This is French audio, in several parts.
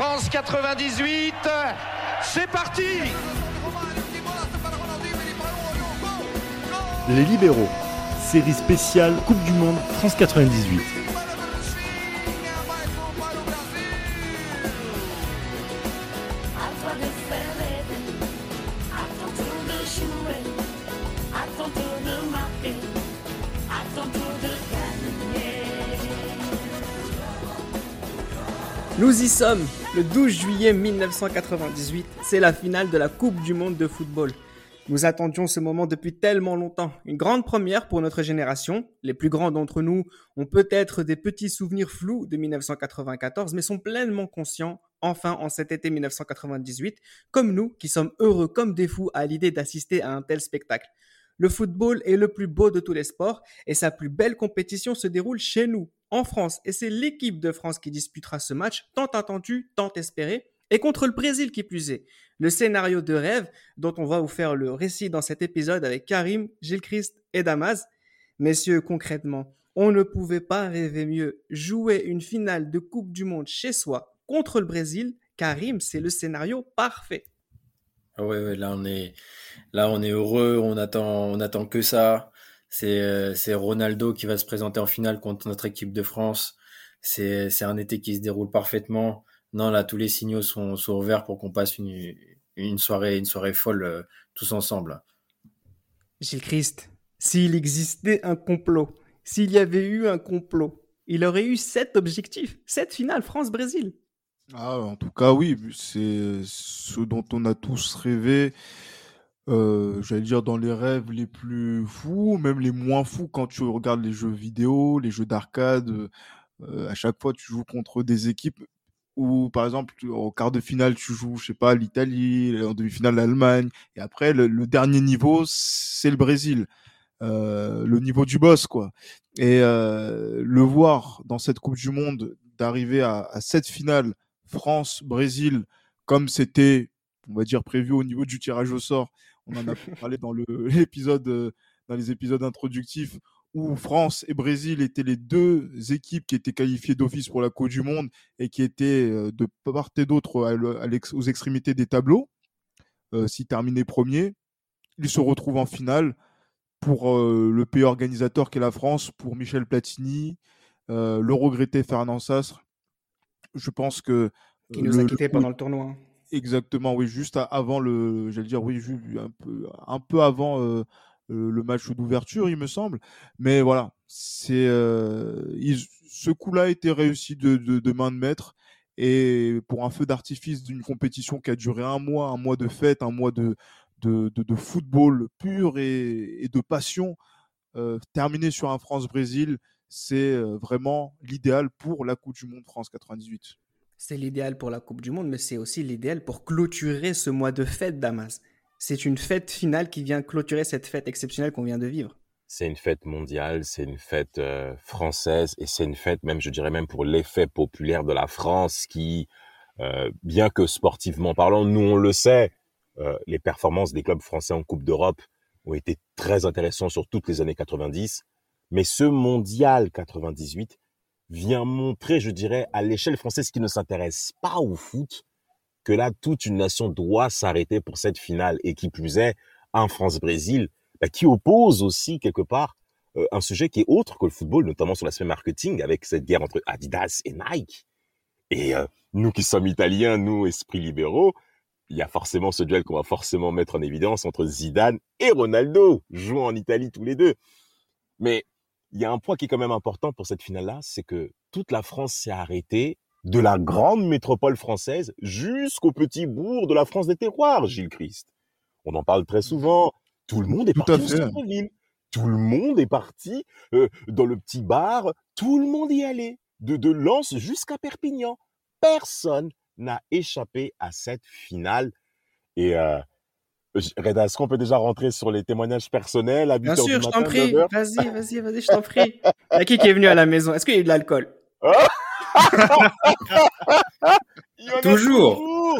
France 98, c'est parti Les libéraux, série spéciale Coupe du Monde France 98. Nous y sommes, le 12 juillet 1998, c'est la finale de la Coupe du Monde de football. Nous attendions ce moment depuis tellement longtemps. Une grande première pour notre génération. Les plus grands d'entre nous ont peut-être des petits souvenirs flous de 1994, mais sont pleinement conscients, enfin en cet été 1998, comme nous, qui sommes heureux comme des fous à l'idée d'assister à un tel spectacle. Le football est le plus beau de tous les sports et sa plus belle compétition se déroule chez nous, en France. Et c'est l'équipe de France qui disputera ce match, tant attendu, tant espéré, et contre le Brésil qui plus est. Le scénario de rêve dont on va vous faire le récit dans cet épisode avec Karim, Gilles Christ et Damas. Messieurs, concrètement, on ne pouvait pas rêver mieux. Jouer une finale de Coupe du Monde chez soi contre le Brésil, Karim, c'est le scénario parfait. Ah ouais, là on est là on est heureux, on attend on attend que ça. C'est euh, c'est Ronaldo qui va se présenter en finale contre notre équipe de France. C'est c'est un été qui se déroule parfaitement. Non, là tous les signaux sont sont ouverts pour qu'on passe une une soirée une soirée folle euh, tous ensemble. Gilles Christ, s'il existait un complot, s'il y avait eu un complot, il aurait eu sept objectifs, sept finales France-Brésil. Ah, en tout cas, oui, c'est ce dont on a tous rêvé. Euh, j'allais dire dans les rêves les plus fous, même les moins fous quand tu regardes les jeux vidéo, les jeux d'arcade. euh, à chaque fois, tu joues contre des équipes où, par exemple, au quart de finale, tu joues, je sais pas, l'Italie, en demi-finale, l'Allemagne, et après, le, dernier niveau, c'est le Brésil. Euh, le niveau du boss, quoi. Et le voir dans cette Coupe du Monde, d'arriver à cette finale France-Brésil, comme c'était, on va dire, prévu au niveau du tirage au sort. On en a parlé dans le- l'épisode, euh, dans les épisodes introductifs, où France et Brésil étaient les deux équipes qui étaient qualifiées d'office pour la Coupe du Monde et qui étaient euh, de part et d'autre aux extrémités des tableaux. Euh, S'ils terminaient premier, ils se retrouvent en finale pour euh, le pays organisateur qu'est la France, pour Michel Platini, euh, le regretté Fernand Sassre. Je pense que Qui nous le- a quittés pendant le tournoi. Exactement, oui, juste avant le, j'allais dire, oui, un peu, un peu avant euh, le match d'ouverture, il me semble. Mais voilà, c'est, euh, ce coup-là a été réussi de, de, de main de maître. Et pour un feu d'artifice d'une compétition qui a duré un mois, un mois de fête, un mois de, de, de, football pur et, et de passion, euh, terminer sur un France-Brésil, c'est euh, vraiment l'idéal pour la Coupe du Monde France 98. C'est l'idéal pour la Coupe du Monde, mais c'est aussi l'idéal pour clôturer ce mois de fête, Damas. C'est une fête finale qui vient clôturer cette fête exceptionnelle qu'on vient de vivre. C'est une fête mondiale, c'est une fête euh, française et c'est une fête même, je dirais même pour l'effet populaire de la France qui, euh, bien que sportivement parlant, nous on le sait, euh, les performances des clubs français en Coupe d'Europe ont été très intéressantes sur toutes les années 90, mais ce mondial 98 vient montrer, je dirais, à l'échelle française qui ne s'intéresse pas au foot, que là, toute une nation doit s'arrêter pour cette finale et qui plus est, un France-Brésil bah, qui oppose aussi quelque part euh, un sujet qui est autre que le football, notamment sur l'aspect marketing, avec cette guerre entre Adidas et Nike. Et euh, nous qui sommes italiens, nous, esprits libéraux, il y a forcément ce duel qu'on va forcément mettre en évidence entre Zidane et Ronaldo, jouant en Italie tous les deux. Mais il y a un point qui est quand même important pour cette finale-là, c'est que toute la France s'est arrêtée de la grande métropole française jusqu'au petit bourg de la France des terroirs, Gilles Christ. On en parle très souvent. Tout le monde est Tout parti au. Tout le monde est parti euh, dans le petit bar. Tout le monde y allait. De, de Lens jusqu'à Perpignan. Personne n'a échappé à cette finale. Et euh, Reda, est-ce qu'on peut déjà rentrer sur les témoignages personnels à 8 Bien sûr, je t'en prie. 9 heures? Vas-y, vas-y, vas-y, je t'en prie. Il y a qui qui est venu à la maison? Est-ce qu'il y a eu de l'alcool? Toujours.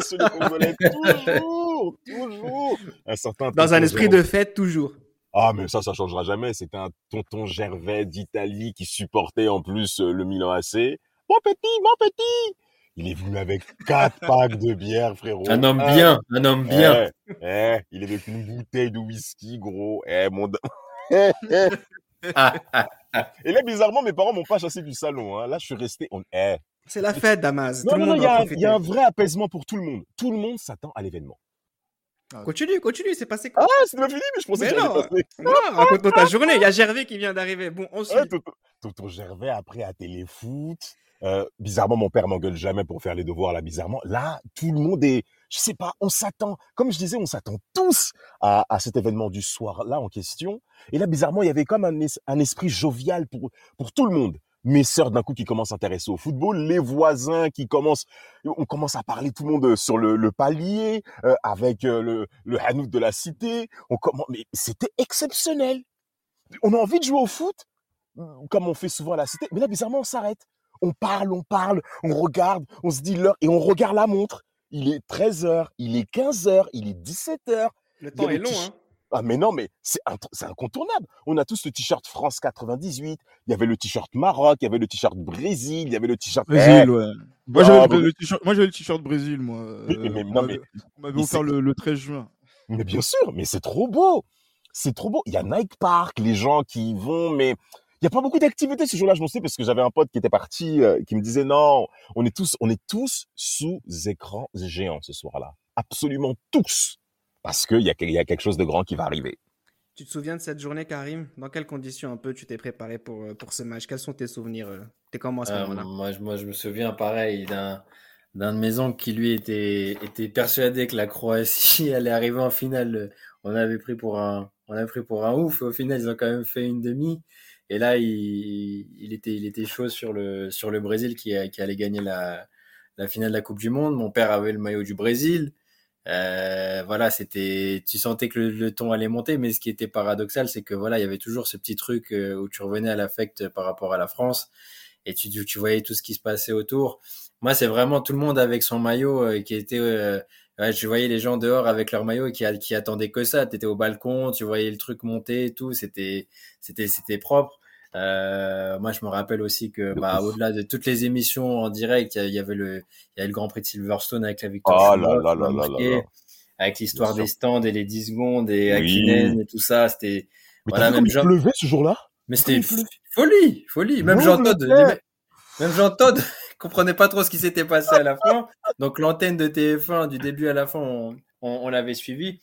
toujours Congolais, toujours, toujours. Un certain Dans un esprit de fête, toujours. Ah, mais ça, ça changera jamais. C'était un tonton Gervais d'Italie qui supportait en plus euh, le Milan AC. Mon petit, mon petit, Il est venu avec quatre packs de bière, frérot. Un homme Eh, bien, un homme bien. eh, eh, il est avec une bouteille de whisky, gros. Eh, mon... Eh, eh. Ah, ah, Et là, bizarrement, mes parents m'ont pas chassé du salon. Hein. Là, je suis resté. On... Eh. C'est la fête, Damas. Non, Tout non, non, monde il y, a un- profiter. il y a un vrai apaisement pour tout le monde. Tout le monde s'attend à l'événement. Continue, continue, c'est passé quoi? Ah, c'est pas fini, mais je pensais Mais que non. passer. Non, raconte-nous ta journée. Il y a Gervais qui vient d'arriver. Bon, Ouais, ensuite. Tonton, Tonton Gervais, après, à Téléfoot. Euh, bizarrement, mon père m'engueule jamais pour faire les devoirs, là, bizarrement. Là, tout le monde est, je sais pas, on s'attend, comme je disais, on s'attend tous à, à cet événement du soir-là en question. Et là, bizarrement, il y avait comme un, es- un esprit jovial pour, pour tout le monde. Mes sœurs, d'un coup, qui commencent à s'intéresser au football, les voisins qui commencent, on commence à parler tout le monde sur le, le palier, euh, avec euh, le, le Hanout de la cité. On commence, mais c'était exceptionnel. On a envie de jouer au foot, comme on fait souvent à la cité. Mais là, bizarrement, on s'arrête. On parle, on parle, on regarde, on se dit l'heure et on regarde la montre. Il est 13h, il est 15h, il est 17h. Le temps est long, hein. Ah mais non, mais c'est incontournable. On a tous le t-shirt France 98, il y avait le t-shirt Maroc, il y avait le t-shirt Brésil, il y avait le t-shirt... Brésil, ouais. Moi, Ah, j'avais le, le t-shirt, Brésil, moi. Mais- Euh, mais- on non, m'avait- mais- on m'avait mais offert le, le 13 juin. Mais bien sûr, mais c'est trop beau. C'est trop beau. Il y a Nike Park, les gens qui y vont, mais il n'y a pas beaucoup d'activités ce jour-là. Je m'en sais parce que j'avais un pote qui était parti, euh, qui me disait non, on est tous, on est tous sous écran géant ce soir-là. Absolument tous. Parce qu'il y y a quelque chose de grand qui va arriver. Tu te souviens de cette journée, Karim? Dans quelles conditions un peu tu t'es préparé pour, euh, pour ce match? Quels sont tes souvenirs euh, T'es comment à ce Euh, moment-là? moi, je- moi, je me souviens pareil d'un d'un de mes oncles qui lui était était persuadé que la Croatie allait arriver en finale. On avait pris pour un on avait pris pour un ouf. Au final, ils ont quand même fait une demi. Et là, il, était il était chaud sur le sur le Brésil qui allait gagner la la finale de la Coupe du Monde. Mon père avait le maillot du Brésil. Euh, voilà, c'était, tu sentais que le, ton allait monter, mais ce qui était paradoxal, c'est que voilà, il y avait toujours ce petit truc euh, où tu revenais à l'affect par rapport à la France et tu, tu voyais tout ce qui se passait autour. Moi, c'est vraiment tout le monde avec son maillot euh, qui était, euh, je voyais les gens dehors avec leur maillot qui, qui attendaient que ça. T'étais au balcon, tu voyais le truc monter et tout, c'était, c'était, c'était propre. Euh, moi, je me rappelle aussi que, bah, au-delà de toutes les émissions en direct, il y, avait le, il y avait le Grand Prix de Silverstone avec la victoire Oh là marqué, avec l'histoire des stands et les 10 secondes et Oui. Et tout ça. C'était, Mais Voilà, même comme il pleuvait ce jour-là? Mais c'était folie, folie. Même Jean Todd, même Jean Todd comprenait pas trop ce qui s'était passé à la fin. Donc l'antenne de TF1 du début à la fin, on, on, on l'avait suivi.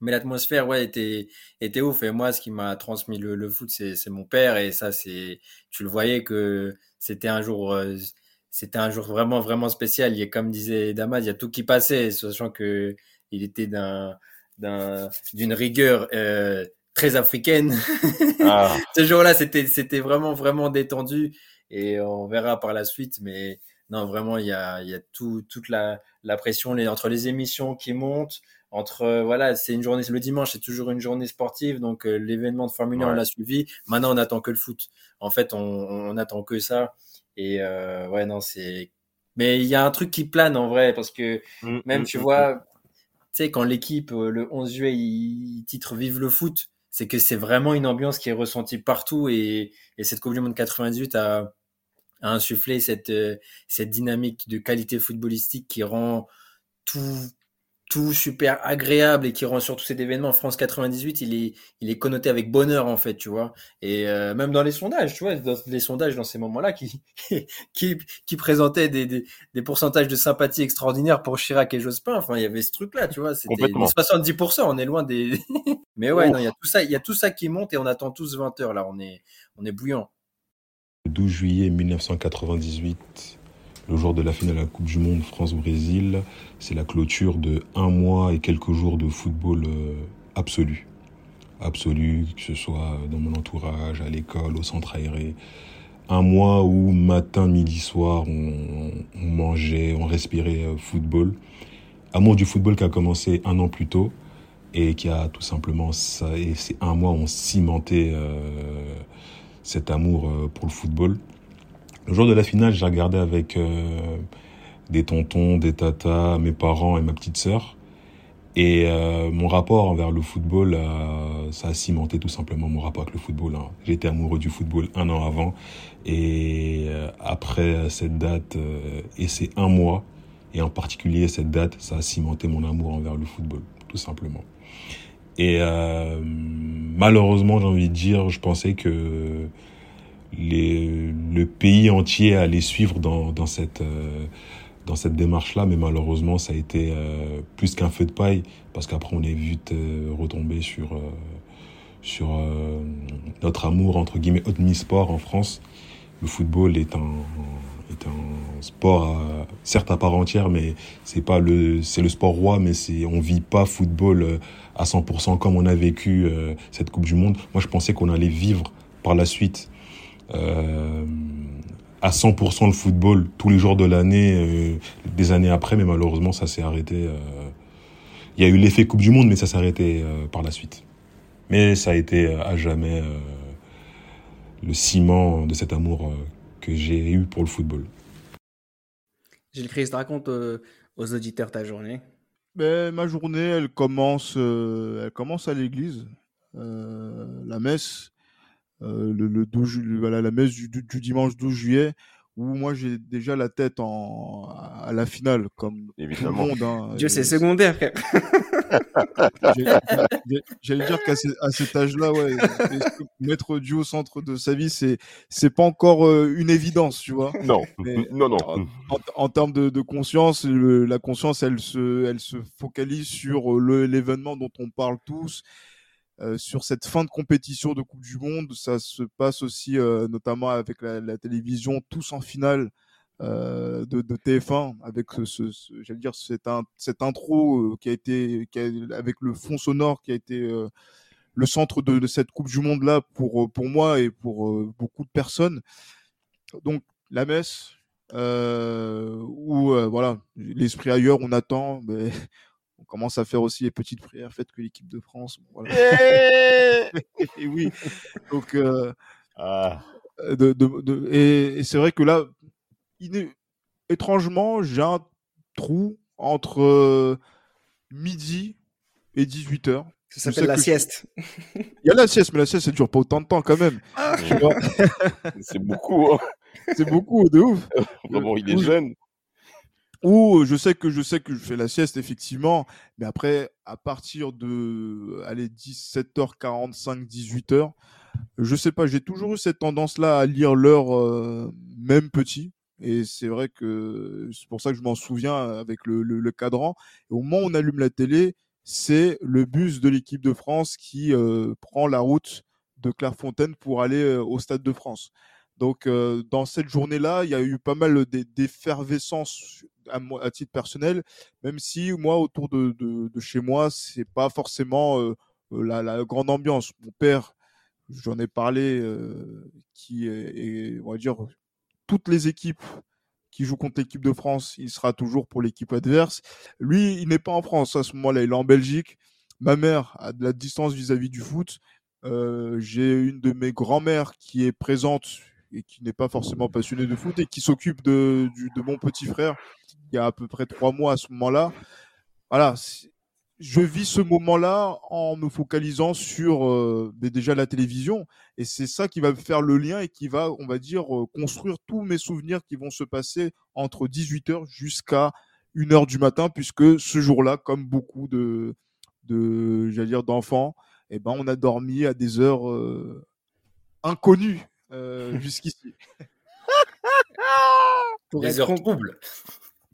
Mais l'atmosphère, ouais, était, était ouf. Et moi, ce qui m'a transmis le, le foot, c'est, mon père. Et ça, c'est, tu le voyais que c'était un jour, euh, c'était un jour vraiment, vraiment spécial. Il y a, comme disait Damas, il y a tout qui passait, sachant que il était d'un, d'un, d'une rigueur, euh, très africaine. Ah, Ce jour-là, c'était, c'était vraiment, vraiment détendu. Et on verra par la suite. Mais non, vraiment, il y a, il y a tout, toute la, la pression les, entre les émissions qui montent. Entre, euh, voilà, c'est une journée, le dimanche, c'est toujours une journée sportive. Donc, euh, l'événement de Formule 1, on l'a suivi. Maintenant, on attend que le foot. En fait, on, on attend que ça. Et, euh, ouais, non, c'est, mais il y a un truc qui plane en vrai, parce que mm, même, mm, tu mm, vois, tu sais, quand l'équipe, le 11 juillet, il, titre Vive le foot, c'est que c'est vraiment une ambiance qui est ressentie partout et, et cette Coupe du Monde 98 a, a insufflé cette, cette dynamique de qualité footballistique qui rend tout, tout super agréable et qui rend surtout cet événement France 98 il est il est connoté avec bonheur en fait tu vois. Et euh, même dans les sondages tu vois dans les sondages dans ces moments-là qui qui qui présentaient des, des des pourcentages de sympathie extraordinaires pour Chirac et Jospin enfin il y avait ce truc là tu vois c'était Complètement. 70% on est loin des mais ouais il y a tout ça il y a tout ça qui monte et on attend tous 20 heures là on est on est bouillant. Le 12 juillet 1998, le jour de la finale de la Coupe du Monde France-Brésil, c'est la clôture de un mois et quelques jours de football euh, absolu. Absolu, que ce soit dans mon entourage, à l'école, au centre aéré. Un mois où matin, midi, soir, on, mangeait, on respirait euh, football. Amour du football qui a commencé un an plus tôt et qui a tout simplement, et c'est un mois on cimentait euh, cet amour pour le football. Le jour de la finale, j'ai regardé avec euh, des tontons, des tatas, mes parents et ma petite sœur. Et euh, mon rapport envers le football a ça a cimenté tout simplement mon rapport avec le football. Hein. J'étais amoureux du football un an avant et après cette date et ces un mois, et en particulier cette date, ça a cimenté mon amour envers le football, tout simplement. Et euh, malheureusement, j'ai envie de dire, je pensais que les, le pays entier allait suivre dans, cette, euh, dans cette démarche-là, mais malheureusement, ça a été euh, plus qu'un feu de paille, parce qu'après, on est vite euh, retombé sur, sur notre amour, entre guillemets, sport en France. Le football est un, est un sport certes à part entière, mais c'est pas le, c'est le sport roi, mais c'est, on vit pas football à 100% comme on a vécu cette Coupe du Monde. Moi, je pensais qu'on allait vivre par la suite à 100% le football tous les jours de l'année, euh, des années après, mais malheureusement, ça s'est arrêté. Il y a eu l'effet Coupe du Monde, mais ça s'est arrêté par la suite. Mais ça a été à jamais le ciment de cet amour que j'ai eu pour le football. Gilles Christ, raconte aux auditeurs ta journée. Ben, ma journée, elle commence, euh, elle commence à l'église, euh, la messe, euh, le, le 12, voilà, la messe du, du, dimanche 12 juillet, où moi j'ai déjà la tête en, à la finale, comme Évidemment. tout le monde. Hein, Dieu, c'est secondaire, frère. J'allais dire qu'à cet âge-là, ouais, mettre Dieu au centre de sa vie, c'est c'est pas encore euh, une évidence, tu vois. Non, non, non. En, termes de, de conscience, la conscience, elle se, elle se focalise sur euh, l'événement dont on parle tous. Euh, sur cette fin de compétition de Coupe du Monde, ça se passe aussi euh, notamment avec la, télévision tous en finale euh, de, de, TF1 avec ce, j'allais dire cette, intro qui a été avec le fond sonore qui a été le centre de, de, cette Coupe du Monde là pour pour moi et pour beaucoup de personnes. Donc la messe où voilà l'esprit ailleurs, on attend. Mais on commence à faire aussi les petites prières faites que l'équipe de France. Voilà. et oui, donc ah. de, de, et, et c'est vrai que là, étrangement, j'ai un trou entre euh, midi et 18 h Ça s'appelle la sieste. Il y a la sieste, mais la sieste, ça dure pas autant de temps quand même. Ah. c'est beaucoup. Hein. C'est beaucoup, de ouf. Vraiment, il est jeune. Ou je sais que je sais que je fais la sieste effectivement, mais après à partir de allez 17h45 18h, je sais pas, j'ai toujours eu cette tendance là à lire l'heure euh, même petit. Et c'est vrai que c'est pour ça que je m'en souviens avec le, le, le, cadran. Au moment où on allume la télé, c'est le bus de l'équipe de France qui euh, prend la route de Clairefontaine pour aller au Stade de France. Donc euh, dans cette journée-là, il y a eu pas mal d'effervescence à, titre personnel, même si moi autour de, de, chez moi, c'est pas forcément euh, la, la, grande ambiance. Mon père, j'en ai parlé, euh, qui est, on va dire, toutes les équipes qui jouent contre l'équipe de France, il sera toujours pour l'équipe adverse. Lui, il n'est pas en France à ce moment-là, il est en Belgique. Ma mère a de la distance vis-à-vis -vis du foot. Euh, J'ai une de mes grand-mères qui est présente et qui n'est pas forcément passionnée de foot et qui s'occupe de, mon petit frère il y a à peu près trois mois à ce moment-là. Voilà, je vis ce moment-là en me focalisant sur euh, déjà la télévision et c'est ça qui va faire le lien et qui va, on va dire, euh, construire tous mes souvenirs qui vont se passer entre 18h jusqu'à 1h du matin puisque ce jour-là, comme beaucoup de, j'allais dire d'enfants, eh ben on a dormi à des heures euh, inconnues jusqu'ici. des heures troubles.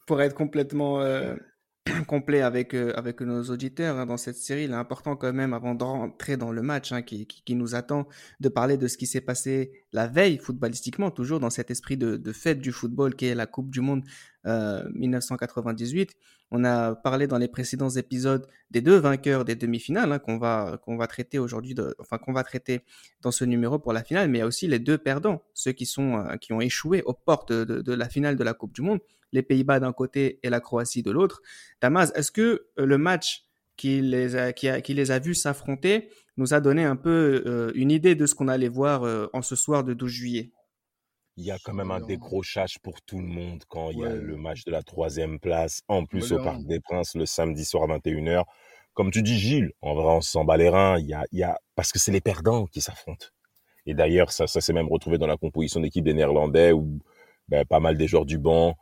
Pour être complètement euh, complet avec, euh, avec nos auditeurs hein, dans cette série. Il est important quand même, avant de rentrer dans le match hein, qui, qui, nous attend, de parler de ce qui s'est passé la veille footballistiquement, toujours dans cet esprit de, de fête du football qui est la Coupe du Monde euh, 1998. On a parlé dans les précédents épisodes des deux vainqueurs des demi-finales hein, qu'on va qu'on va traiter aujourd'hui, enfin qu'on va traiter dans ce numéro pour la finale, mais aussi les deux perdants, ceux qui sont euh, qui ont échoué aux portes de la finale de la Coupe du Monde les Pays-Bas d'un côté et la Croatie de l'autre. Damas, est-ce que euh, le match qui les a, qui, a, qui les a vus s'affronter nous a donné un peu euh, une idée de ce qu'on allait voir euh, en ce soir de 12 juillet? Il y a quand même un décrochage pour tout le monde quand il y a le match de la troisième place, en plus au Parc des Princes le samedi soir à 21h. comme tu dis, Gilles, en vrai, on s'en bat les reins. Il y a, il y a, parce que c'est les perdants qui s'affrontent. Et d'ailleurs, ça, ça s'est même retrouvé dans la composition d'équipe des Néerlandais où ben, pas mal des joueurs du banc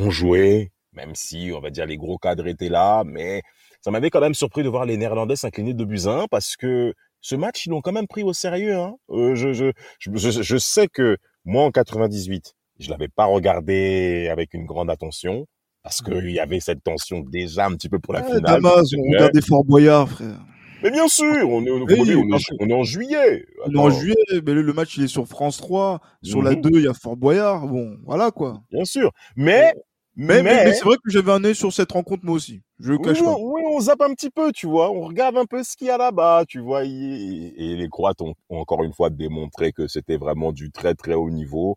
ont joué, même si, on va dire, les gros cadres étaient là. Mais ça m'avait quand même surpris de voir les Néerlandais s'incliner de buts parce que ce match, ils l'ont quand même pris au sérieux. Hein. Euh, je, je, je, je, sais que moi, en 98, je l'avais pas regardé avec une grande attention parce qu'il y avait cette tension déjà un petit peu pour la finale. Damas, on regardait Fort Boyard, frère. Mais bien sûr, on est, on, est, on est, en juillet. On est en juillet, mais le, match il est sur France 3. Sur la 2, mhm. il y a Fort Boyard. Bon, voilà quoi. Bien sûr. Mais mais, mais, c'est vrai que j'avais un œil sur cette rencontre moi aussi. Je cache oui, pas. Oui, on zappe un petit peu, tu vois. On regarde un peu ce qu'il y a là-bas, tu vois. Et, les Croates ont, encore une fois démontré que c'était vraiment du très très haut niveau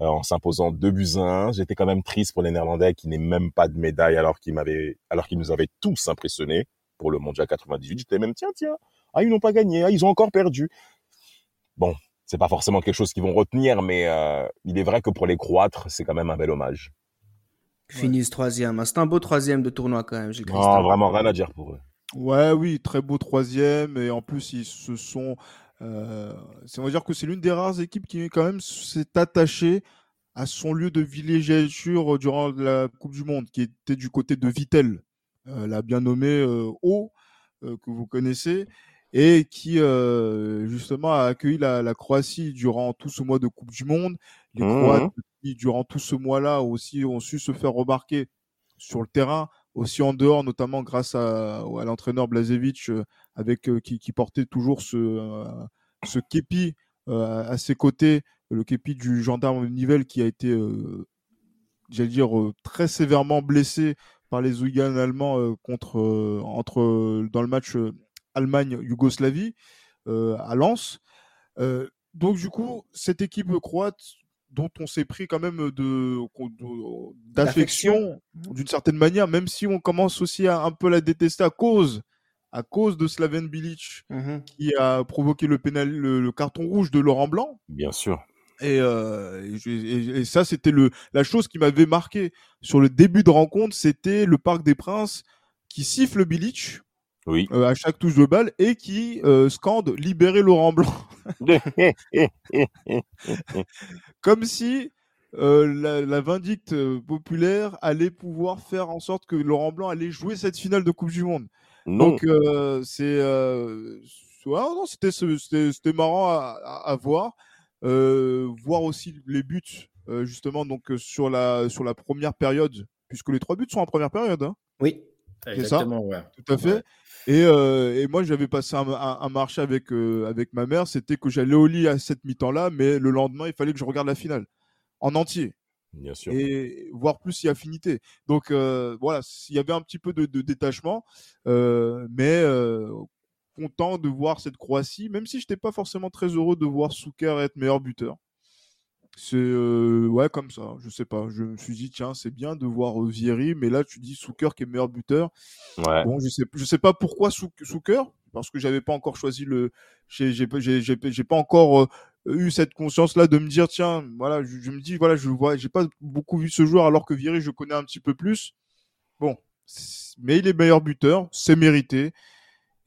euh, en s'imposant deux buts à 1. J'étais quand même triste pour les Néerlandais qui n'aient même pas de médaille alors qu'ils m'avaient, alors qu'ils nous avaient tous impressionnés pour le Mondial 98. J'étais même tiens tiens, ah ils n'ont pas gagné, ah, ils ont encore perdu. Bon, c'est pas forcément quelque chose qu'ils vont retenir, mais euh, il est vrai que pour les Croates, c'est quand même un bel hommage finissent troisième. C'est un beau troisième de tournoi quand même, Gilles Non, vraiment rien à dire pour eux. Ouais, oui, très beau troisième. Et en plus, ils se sont. Euh, on va dire que c'est l'une des rares équipes qui quand même s'est attachée à son lieu de villégiature durant la Coupe du Monde, qui était du côté de Vittel, euh, la bien nommée euh, O, euh, que vous connaissez, et qui justement a accueilli la, la, Croatie durant tout ce mois de Coupe du Monde. Les mmh Croates qui, durant tout ce mois-là, aussi ont su se faire remarquer sur le terrain, aussi en dehors, notamment grâce à, à l'entraîneur Blazevic, euh, avec euh, qui, qui, portait toujours ce, euh, ce képi à ses côtés, le képi du gendarme Nivelle qui a été, j'allais dire, très sévèrement blessé par les hooligans allemands contre, entre, dans le match Allemagne-Yougoslavie à Lens. donc du coup, cette équipe croate dont on s'est pris quand même de d'affection d'une certaine manière, même si on commence aussi à un peu la détester à cause à cause de Slaven Bilic mmh qui a provoqué le, pénal, le, carton rouge de Laurent Blanc. Bien sûr. Et, euh, et, ça, c'était le la chose qui m'avait marqué sur le début de rencontre, c'était le Parc des Princes qui siffle Bilic oui. Euh, à chaque touche de balle et qui euh, scande libérer Laurent Blanc. Comme si euh, la, la, vindicte populaire allait pouvoir faire en sorte que Laurent Blanc allait jouer cette finale de Coupe du Monde. Donc c'est non, c'était c'était marrant à, à, voir, voir aussi les buts justement donc sur la sur la première période puisque les trois buts sont en première période. Hein. Oui. C'est ça, ouais. tout à fait. Et, euh, et, moi, j'avais passé un, un, marché avec, euh, avec ma mère, c'était que j'allais au lit à cette mi-temps là, mais le lendemain, il fallait que je regarde la finale en entier. Bien sûr. Et voir plus si affinité. Donc euh, voilà, il y avait un petit peu de, de détachement, mais content de voir cette Croatie, même si je n'étais pas forcément très heureux de voir Souker être meilleur buteur. C'est euh, ouais comme ça, je sais pas. Je me suis dit tiens c'est bien de voir euh, Vieri, mais là tu dis Souker qui est meilleur buteur. Ouais. Bon je sais je sais pas pourquoi Souker parce que j'avais pas encore choisi le, j'ai pas encore euh, eu cette conscience là de me dire tiens voilà je, me dis voilà je vois j'ai pas beaucoup vu ce joueur alors que Vieri je connais un petit peu plus. Bon mais il est meilleur buteur, c'est mérité.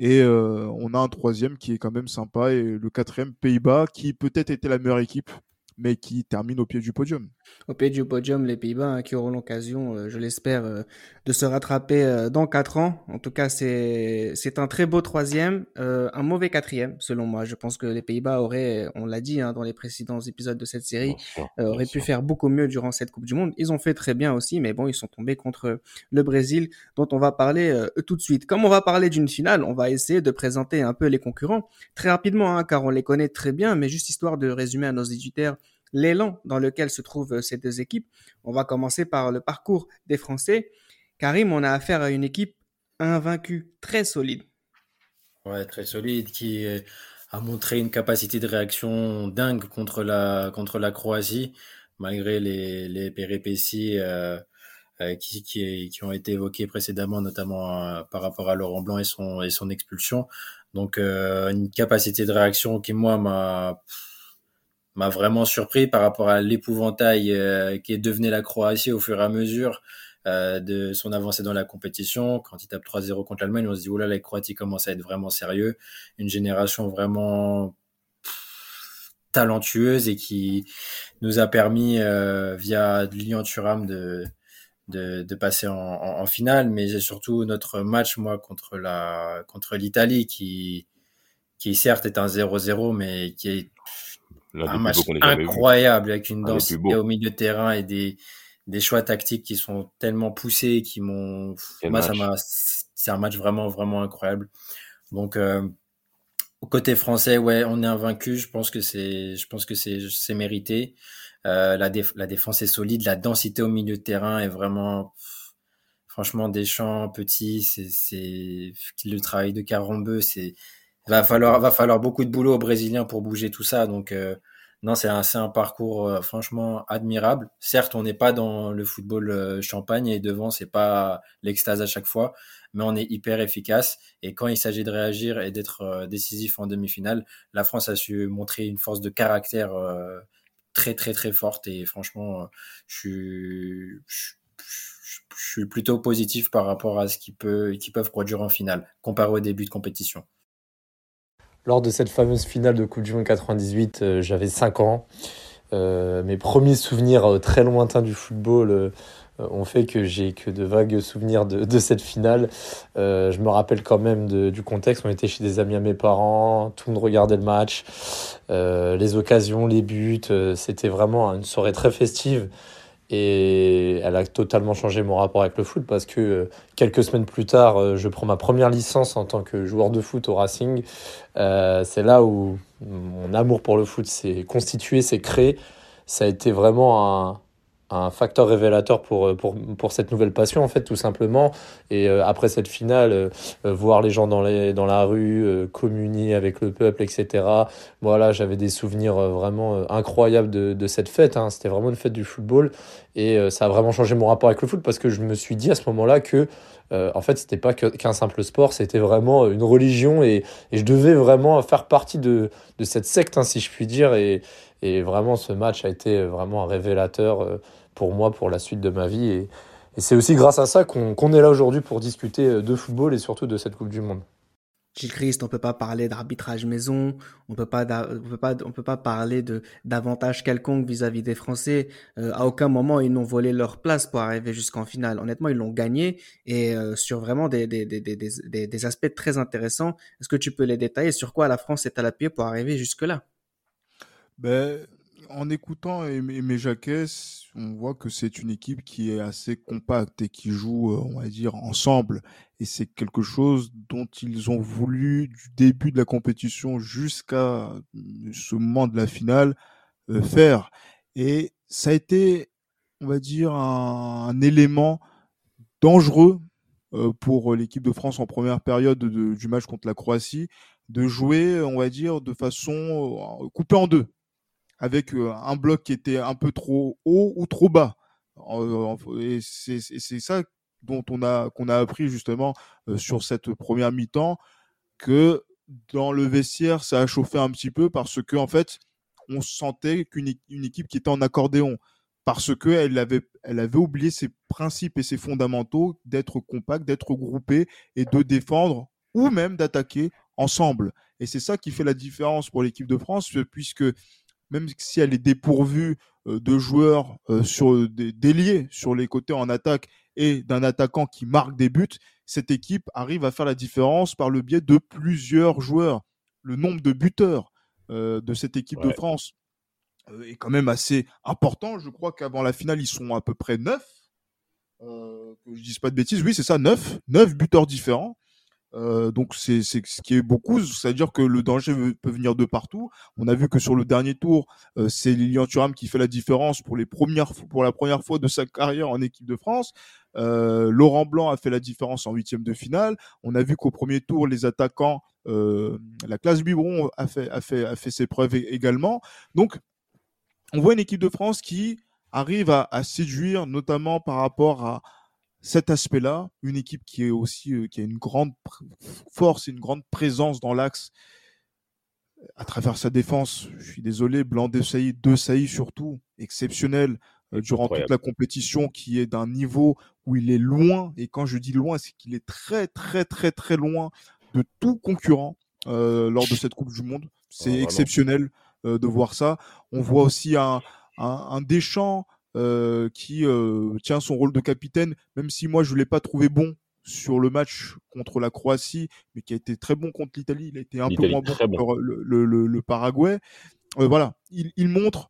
Et on a un troisième qui est quand même sympa et le quatrième Pays-Bas qui peut-être était la meilleure équipe mais qui termine au pied du podium. Au pied du podium, les Pays-Bas hein, qui auront l'occasion, euh, je l'espère, euh, de se rattraper euh, dans quatre ans. En tout cas, c'est c'est un très beau troisième, un mauvais quatrième, selon moi. Je pense que les Pays-Bas auraient, on l'a dit hein, dans les précédents épisodes de cette série, auraient pu faire beaucoup mieux durant cette Coupe du Monde. Ils ont fait très bien aussi, mais bon, ils sont tombés contre le Brésil, dont on va parler tout de suite. Comme on va parler d'une finale, on va essayer de présenter un peu les concurrents très rapidement, hein, car on les connaît très bien, mais juste histoire de résumer à nos éditeurs l'élan dans lequel se trouvent euh, ces deux équipes. On va commencer par le parcours des Français. Karim, on a affaire à une équipe invaincue, très solide. Ouais, très solide, qui a montré une capacité de réaction dingue contre la, contre la Croatie, malgré les, les péripéties euh, euh, qui, qui, qui, ont été évoquées précédemment, notamment par rapport à Laurent Blanc et son, et son expulsion. Donc, une capacité de réaction qui, moi, m'a m'a vraiment surpris par rapport à l'épouvantail euh, qui est devenu la Croatie au fur et à mesure. de son avancée dans la compétition. Quand il tape 3-0 contre l'Allemagne, on se dit, oh la Croatie commence à être vraiment sérieux. Une génération vraiment talentueuse et qui nous a permis, via Lilian Thuram, de, de, passer en, finale, mais surtout notre match, moi, contre la contre l'Italie, qui, qui certes est un 0-0, mais qui est un match incroyable avec une densité au milieu de terrain et des, des choix tactiques qui sont tellement poussés, qui m'ont, moi, ça m'a, c'est un match vraiment, vraiment incroyable. Donc, euh, côté français, ouais, on est invaincu. Je pense que c'est, je pense que c'est, c'est mérité. Euh, la, la défense est solide, la densité au milieu de terrain est vraiment, franchement, des champs petits. C'est, c'est le travail de Carambeu. C'est, va falloir, va falloir beaucoup de boulot aux Brésiliens pour bouger tout ça. Donc euh, non, c'est un, un parcours euh, franchement admirable. Certes, on n'est pas dans le football champagne et devant, c'est pas l'extase à chaque fois, mais on est hyper efficace. Et quand il s'agit de réagir et d'être décisif en demi-finale, la France a su montrer une force de caractère très très très forte et franchement, euh, je suis, je, suis plutôt positif par rapport à ce qu'ils peuvent, peuvent produire en finale, comparé au début de compétition. Lors de cette fameuse finale de Coupe du Monde 98, euh, j'avais 5 ans. Euh, mes premiers souvenirs très lointains du football euh, ont fait que j'ai que de vagues souvenirs de, cette finale. Euh, je me rappelle quand même du contexte. On était chez des amis à mes parents, tout le monde regardait le match, euh, les occasions, les buts. Euh, c'était vraiment une soirée très festive. Et elle a totalement changé mon rapport avec le foot parce que euh, quelques semaines plus tard, je prends ma première licence en tant que joueur de foot au Racing. c'est là où mon amour pour le foot s'est constitué, s'est créé. Ça a été vraiment un, facteur révélateur pour, euh, pour, pour, cette nouvelle passion, en fait, tout simplement. Et euh, après cette finale, euh, voir les gens dans, les, dans la rue, communier avec le peuple, etc. Voilà, j'avais des souvenirs vraiment incroyables de, de cette fête. Hein. C'était vraiment une fête du football. Et ça a vraiment changé mon rapport avec le foot parce que je me suis dit à ce moment-là que, en fait, c'était pas qu'un simple sport, c'était vraiment une religion et, et, je devais vraiment faire partie de, de cette secte, hein, si je puis dire. Et, et vraiment, ce match a été vraiment un révélateur pour moi, pour la suite de ma vie. Et, c'est aussi grâce à ça qu'on est là aujourd'hui pour discuter euh, de football et surtout de cette Coupe du Monde. Gilles Christ, on peut pas parler d'arbitrage maison, on peut pas, on peut pas, on peut pas parler de d'avantage quelconque vis-à-vis des Français. Euh, à aucun moment ils n'ont volé leur place pour arriver jusqu'en finale. Honnêtement, ils l'ont gagné et euh, sur vraiment des des, des, des, des, aspects très intéressants. Est-ce que tu peux les détailler sur quoi la France est à la pied pour arriver jusque là Ben, en écoutant Aimé Jacquet, on voit que c'est une équipe qui est assez compacte et qui joue, euh, on va dire, ensemble. Et c'est quelque chose dont ils ont voulu, du début de la compétition jusqu'à ce moment de la finale, euh, faire. Et ça a été, on va dire, un, élément dangereux euh, pour l'équipe de France en première période du match contre la Croatie, de jouer, on va dire, de façon coupée en deux avec euh, un bloc qui était un peu trop haut ou trop bas. Et c'est ça dont on a qu'on a appris justement euh, sur cette première mi-temps que dans le vestiaire ça a chauffé un petit peu parce que en fait on sentait qu'une une équipe qui était en accordéon parce que elle avait elle avait oublié ses principes et ses fondamentaux d'être compact, d'être groupé et de défendre ou même d'attaquer ensemble. Et c'est ça qui fait la différence pour l'équipe de France puisque même si elle est dépourvue euh, de joueurs euh, sur des déliés sur les côtés en attaque et d'un attaquant qui marque des buts, cette équipe arrive à faire la différence par le biais de plusieurs joueurs. Le nombre de buteurs euh, de cette équipe de France est quand même assez important. Je crois qu'avant la finale, ils sont à peu près neuf. que je dise pas de bêtises, oui, c'est ça, neuf, neuf buteurs différents. Euh, donc c'est ce qui est beaucoup, c'est-à-dire que le danger peut venir de partout. On a vu que sur le dernier tour, euh, c'est Lilian Thuram qui fait la différence pour les premières pour la première fois de sa carrière en équipe de France. Euh, Laurent Blanc a fait la différence en huitième de finale. On a vu qu'au premier tour, les attaquants, la classe biberon a fait a fait a fait ses preuves également. Donc on voit une équipe de France qui arrive à, à séduire, notamment par rapport à cet aspect-là, une équipe qui est aussi euh, qui a une grande force et une grande présence dans l'axe à travers sa défense. Je suis désolé, Blanc de Sailly, De Sailly surtout, exceptionnel euh, durant toute la compétition, qui est d'un niveau où il est loin, et quand je dis loin, c'est qu'il est très, très, très, très loin de tout concurrent euh, lors de cette Coupe du Monde. C'est vraiment. exceptionnel de voir ça. On voit aussi un, un, un Deschamps euh, qui euh, tient son rôle de capitaine, même si moi je ne l'ai pas trouvé bon sur le match contre la Croatie, mais qui a été très bon contre l'Italie. Il a été un peu moins bon contre le, le- le- le Paraguay. Euh, voilà, il, il montre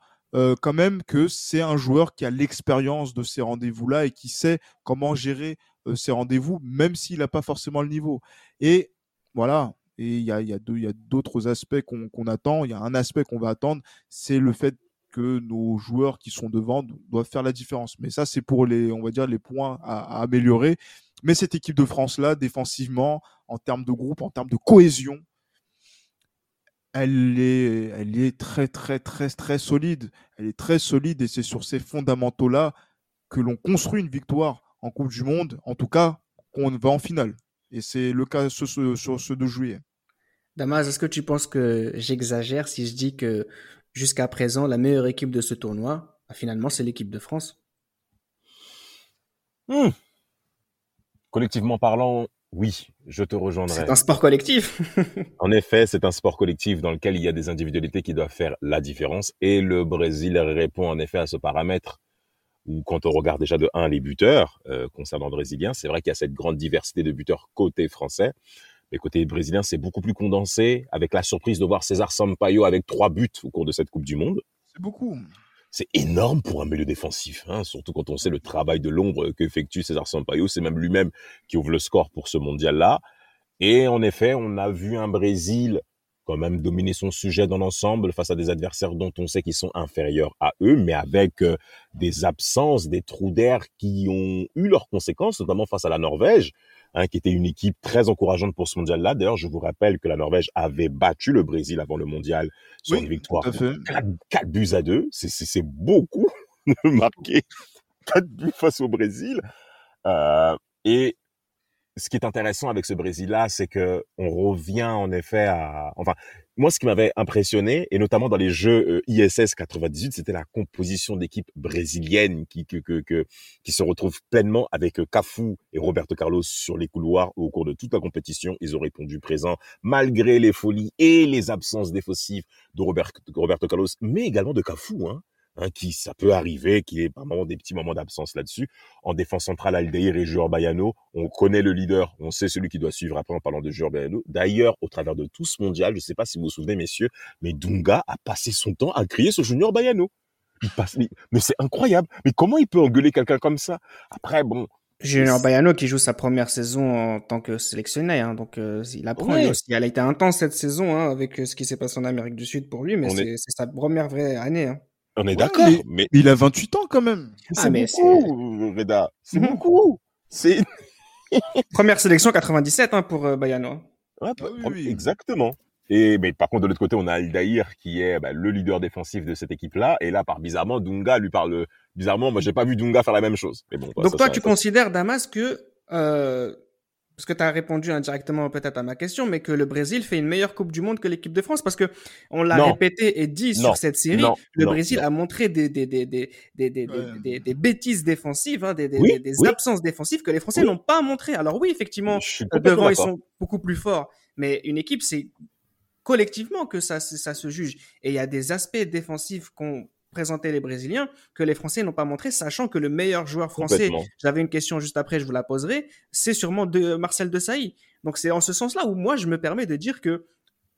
quand même que c'est un joueur qui a l'expérience de ces rendez-vous-là et qui sait comment gérer ces rendez-vous, même s'il n'a pas forcément le niveau. Et voilà, et il y a, y d'autres aspects qu'on qu'on attend. Il y a un aspect qu'on va attendre, c'est le fait que nos joueurs qui sont devant doivent faire la différence. Mais ça, c'est pour les, on va dire, les points à, améliorer. Mais cette équipe de France-là, défensivement, en termes de groupe, en termes de cohésion, elle est, elle est très, très, très, très solide. Elle est très solide et c'est sur ces fondamentaux-là que l'on construit une victoire en Coupe du Monde, en tout cas, qu'on va en finale. Et c'est le cas sur ce, sur ce 2 juillet. Damas, est-ce que tu penses que j'exagère si je dis que jusqu'à présent, la meilleure équipe de ce tournoi, bah, finalement, c'est l'équipe de France Hmm. Collectivement parlant, oui, je te rejoindrai. C'est un sport collectif. En effet, c'est un sport collectif dans lequel il y a des individualités qui doivent faire la différence. Et le Brésil répond en effet à ce paramètre où quand on regarde déjà de 1 les buteurs euh, concernant le Brésilien, c'est vrai qu'il y a cette grande diversité de buteurs côté français. Mais côté brésilien, c'est beaucoup plus condensé, avec la surprise de voir César Sampaio avec trois buts au cours de cette Coupe du Monde. C'est beaucoup. C'est énorme pour un milieu défensif, hein, surtout quand on sait le travail de l'ombre qu'effectue César Sampaio. C'est même lui-même qui ouvre le score pour ce mondial-là. Et en effet, on a vu un Brésil quand même dominer son sujet dans l'ensemble face à des adversaires dont on sait qu'ils sont inférieurs à eux, mais avec euh, des absences, des trous d'air qui ont eu leurs conséquences, notamment face à la Norvège, hein, qui était une équipe très encourageante pour ce mondial-là. D'ailleurs, je vous rappelle que la Norvège avait battu le Brésil avant le mondial sur Oui, une victoire tout à fait. 4, 4 buts à 2. C'est- C'est c'est beaucoup de marquer 4 buts face au Brésil. Euh, et ce qui est intéressant avec ce Brésil-là, c'est que on revient en effet à, enfin, moi, ce qui m'avait impressionné, et notamment dans les jeux euh, ISS 98, c'était la composition d'équipe brésilienne qui, que, que, qui se retrouve pleinement avec euh, Cafu et Roberto Carlos sur les couloirs au cours de toute la compétition. Ils ont répondu présent malgré les folies et les absences défensives de Robert- Roberto Carlos, mais également de Cafu, hein, hein, qui ça peut arriver, qu'il y ait moment des petits moments d'absence là-dessus. En défense centrale, Aldeir et Joueur Bayano, on connaît le leader, on sait celui qui doit suivre après en parlant de Joueur Bayano. D'ailleurs, au travers de tout ce mondial, je ne sais pas si vous vous souvenez, messieurs, mais Dunga a passé son temps à crier sur Junior Bayano. Il passe, mais, mais c'est incroyable. Mais comment il peut engueuler quelqu'un comme ça? Après, bon, Junior Bayano qui joue sa première saison en tant que sélectionné, hein, donc euh, il apprend Ouais. aussi. Elle a été intense cette saison hein, avec euh, ce qui s'est passé en Amérique du Sud pour lui, mais c'est est- c'est sa première vraie année. Hein. On est Ouais, d'accord, mais- mais Mais il a 28 ans quand même. Ah, c'est beaucoup, Reda. C'est Mhm. beaucoup. C'est Première sélection 97 hein, pour euh, Bayano. Ouais, Ah oui. Exactement. Et mais par contre de l'autre côté on a Aldaïr qui est bah, le leader défensif de cette équipe-là et là par bizarrement Dunga lui parle bizarrement moi j'ai pas vu Dunga faire la même chose. Mais bon. bah, Donc ça, toi, ça- tu ça- considères, Damas, que, euh, parce que tu as répondu indirectement peut-être à ma question, mais que le Brésil fait une meilleure Coupe du Monde que l'équipe de France, parce que on l'a répété et dit Non. sur cette série, Non. le Non. Brésil Non. a montré des, des, des, des, des, des, des- Ouais. des- des bêtises défensives, hein, des, des, Oui, des- des oui. absences défensives que les Français Oui. n'ont pas montré. Alors oui, effectivement, euh, devant, ils sont beaucoup plus forts, mais une équipe, c'est collectivement que ça, ça se juge. Et il y a des aspects défensifs qu'ont présenté les Brésiliens que les Français n'ont pas montré, sachant que le meilleur joueur français j'avais une question juste après, je vous la poserai. C'est sûrement de Marcel Desailly. Donc c'est en ce sens-là où moi je me permets de dire que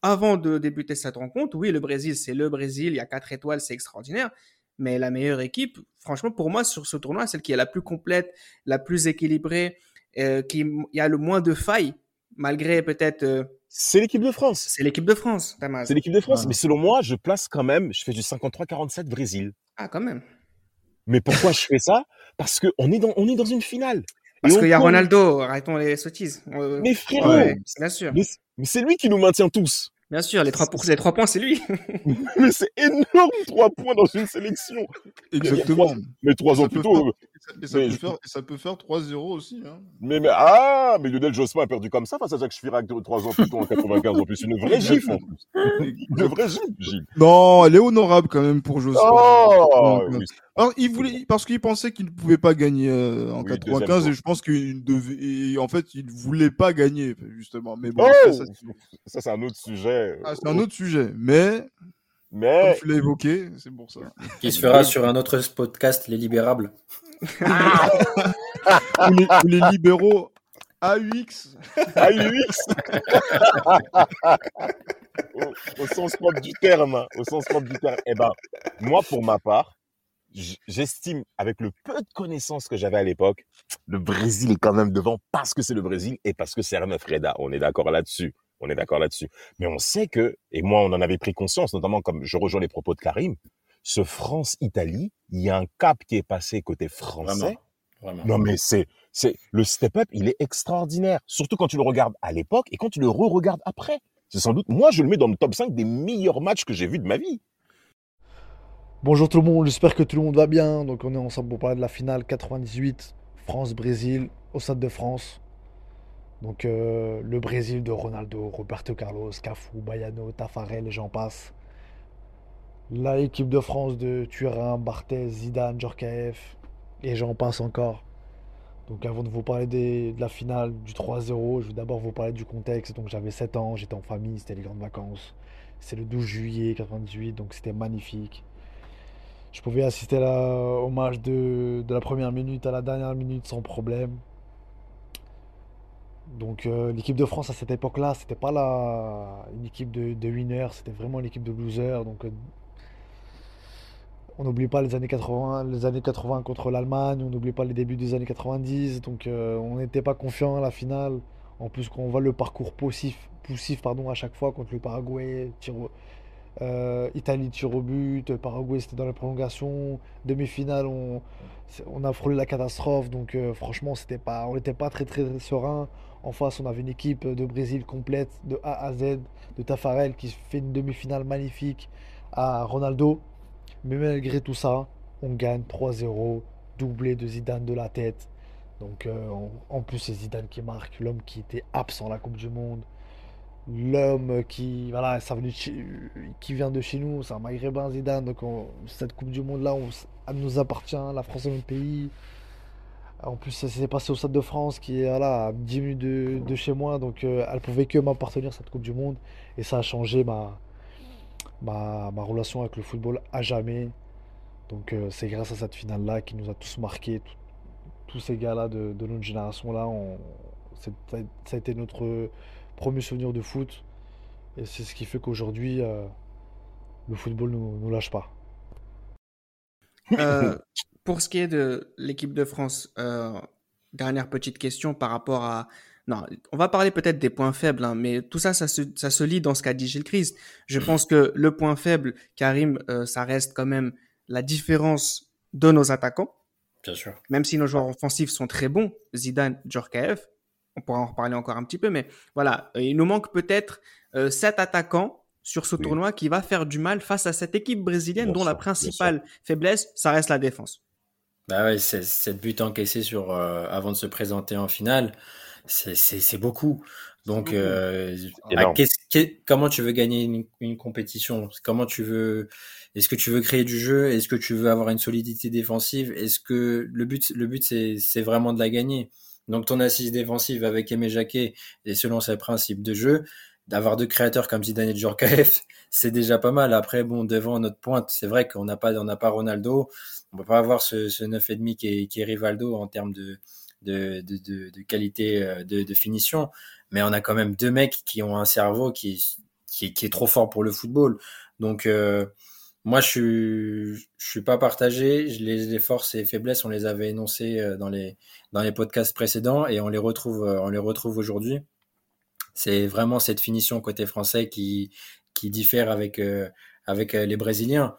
avant de débuter cette rencontre, oui, le Brésil, c'est le Brésil, il y a quatre étoiles, c'est extraordinaire. Mais la meilleure équipe, franchement, pour moi, sur ce tournoi, celle qui est la plus complète, la plus équilibrée, euh, qui il y a le moins de failles, malgré peut-être, euh, C'est l'équipe de France. c'est l'équipe de France, Damas. C'est l'équipe de France. Voilà. Mais selon moi, je place quand même, je fais du 53-47 Brésil. Ah, quand même. Mais pourquoi je fais ça? Parce que on est dans, on est dans une finale. Parce qu'il y a Ronaldo, arrêtons les sottises. Euh, Mais frérot, ouais, bien sûr. mais c'est- mais c'est lui qui nous maintient tous. Bien sûr, les trois, pour... les trois points, c'est lui. Mais c'est énorme, trois points dans une sélection. Exactement. Mais trois ans plus tôt, pas- Et ça, Mais peut je- faire, et ça peut faire 3-0 aussi. Hein. Mais, mais, ah, mais Lionel Jospin a perdu comme ça face à Jacques Chirac de- trois ans plus tôt en 95 en plus. Une vraie gifle en plus. Une vraie gifle. Non, elle est honorable quand même pour Jospin. Oh, oui. Alors, il voulait, parce qu'il pensait qu'il ne pouvait pas gagner euh, en Oui, 95 deuxième et je pense qu'il devait, et en fait, il voulait pas gagner justement. Mais bon, Oh ça, c'est- ça, c'est un autre sujet. ah, c'est un autre sujet. Mais comme Mais tu l'as évoqué, c'est pour ça. Qui se fera sur un autre podcast, Les Libérables. Les, ou les libéraux AUX. AUX au, sens propre du terme, hein, au sens propre du terme. Eh ben, moi, pour ma part, j'estime, avec le peu de connaissances que j'avais à l'époque, le Brésil est quand même devant parce que c'est le Brésil et parce que c'est Hernan Freda. On est d'accord là-dessus. On est d'accord là-dessus. Mais on sait que, et moi, on en avait pris conscience, notamment comme je rejoins les propos de Karim, ce France-Italie, il y a un cap qui est passé côté français. Vraiment. Vraiment. Non, mais c'est, c'est, le step-up, il est extraordinaire. Surtout quand tu le regardes à l'époque et quand tu le re-regardes après. C'est sans doute, moi, je le mets dans le top 5 des meilleurs matchs que j'ai vus de ma vie. Bonjour tout le monde, j'espère que tout le monde va bien. Donc on est ensemble pour parler de la finale 98 France-Brésil au Stade de France. Donc euh, le Brésil de Ronaldo, Roberto Carlos, Cafu, Baiano, Tafarel et j'en passe. La équipe de France de Thuram, Barthez, Zidane, Djorkaeff et j'en passe encore. Donc avant de vous parler de la finale du 3-0, je vais d'abord vous parler du contexte. Donc j'avais 7 ans, j'étais en famille, c'était les grandes vacances. C'est le 12 juillet 98, donc c'était magnifique. Je pouvais assister au match de, de la première minute à la dernière minute sans problème. Donc euh, l'équipe de France à cette époque-là, c'était pas la, une équipe de, de winners, c'était vraiment une équipe de losers. Donc euh, on n'oublie pas les années 80, les années 80 contre l'Allemagne, on n'oublie pas les débuts des années 90. Donc euh, on n'était pas confiant à la finale. En plus qu'on voit le parcours poussif, poussif pardon, à chaque fois contre le Paraguay, euh, Italie tir au but, Paraguay c'était dans les prolongations, demi-finale on, on a frôlé la catastrophe donc euh, franchement c'était pas, on n'était pas très, très très serein. En face on avait une équipe de Brésil complète de A à Z, de Tafarel qui fait une demi-finale magnifique à Ronaldo. Mais malgré tout ça, on gagne 3-0, doublé de Zidane de la tête. Donc euh, en, plus c'est Zidane qui marque, l'homme qui était absent à la Coupe du Monde. L'homme qui, voilà, ça qui vient de chez nous, c'est un Maghrébin Zidane. Donc on- cette Coupe du Monde-là, on s- elle nous appartient, la France est notre pays. En plus, ça s'est passé au Stade de France, qui est à 10 minutes de, de chez moi. Donc euh, elle pouvait que m'appartenir, cette Coupe du Monde. Et ça a changé ma, ma, relation avec le football à jamais. Donc euh, c'est grâce à cette finale-là qui nous a tous marqués, tous ces gars-là de, notre génération-là. Ça a- été notre premier souvenir de foot. Et c'est ce qui fait qu'aujourd'hui, euh, le football ne nous, nous lâche pas. Euh, pour ce qui est de l'équipe de France, dernière petite question par rapport à. Non, on va parler peut-être des points faibles, hein, mais tout ça, ça se, ça se lit dans ce qu'a dit Gilles Christ. Je pense que le point faible, Karim, euh, ça reste quand même la différence de nos attaquants. Bien sûr. Même si nos joueurs offensifs sont très bons, Zidane, Djorkaeff, on pourra en reparler encore un petit peu, mais voilà, euh, il nous manque peut-être euh, sept attaquants sur ce Oui. tournoi qui va faire du mal face à cette équipe brésilienne Bien dont sûr, la principale faiblesse, ça reste la défense. Bah ouais, c'est- cette but encaissée sur, euh, avant de se présenter en finale, c'est c'est- c'est beaucoup. Donc, euh, ah, qu'est-ce- qu'est- comment tu veux gagner une, une compétition? Comment tu veux, est-ce que tu veux créer du jeu? Est-ce que tu veux avoir une solidité défensive? Est-ce que le but, le but, c'est, c'est vraiment de la gagner? Donc, ton assise défensive avec Aimé Jacquet et selon ses principes de jeu, d'avoir deux créateurs comme Zidane et Djorkaeff, c'est déjà pas mal. Après, bon, devant notre pointe, c'est vrai qu'on n'a pas, on n'a pas Ronaldo. On peut pas avoir ce, ce 9,5 qui est, qui est Rivaldo en termes de, de, qualité euh, de, finition. Mais on a quand même deux mecs qui ont un cerveau qui, est- trop fort pour le football. Donc, euh, moi, je suis, suis pas partagé. Les, les forces et faiblesses, on les avait énoncées euh, dans les, podcasts précédents et on les retrouve, aujourd'hui. C'est vraiment cette finition côté français qui, diffère avec, avec les Brésiliens.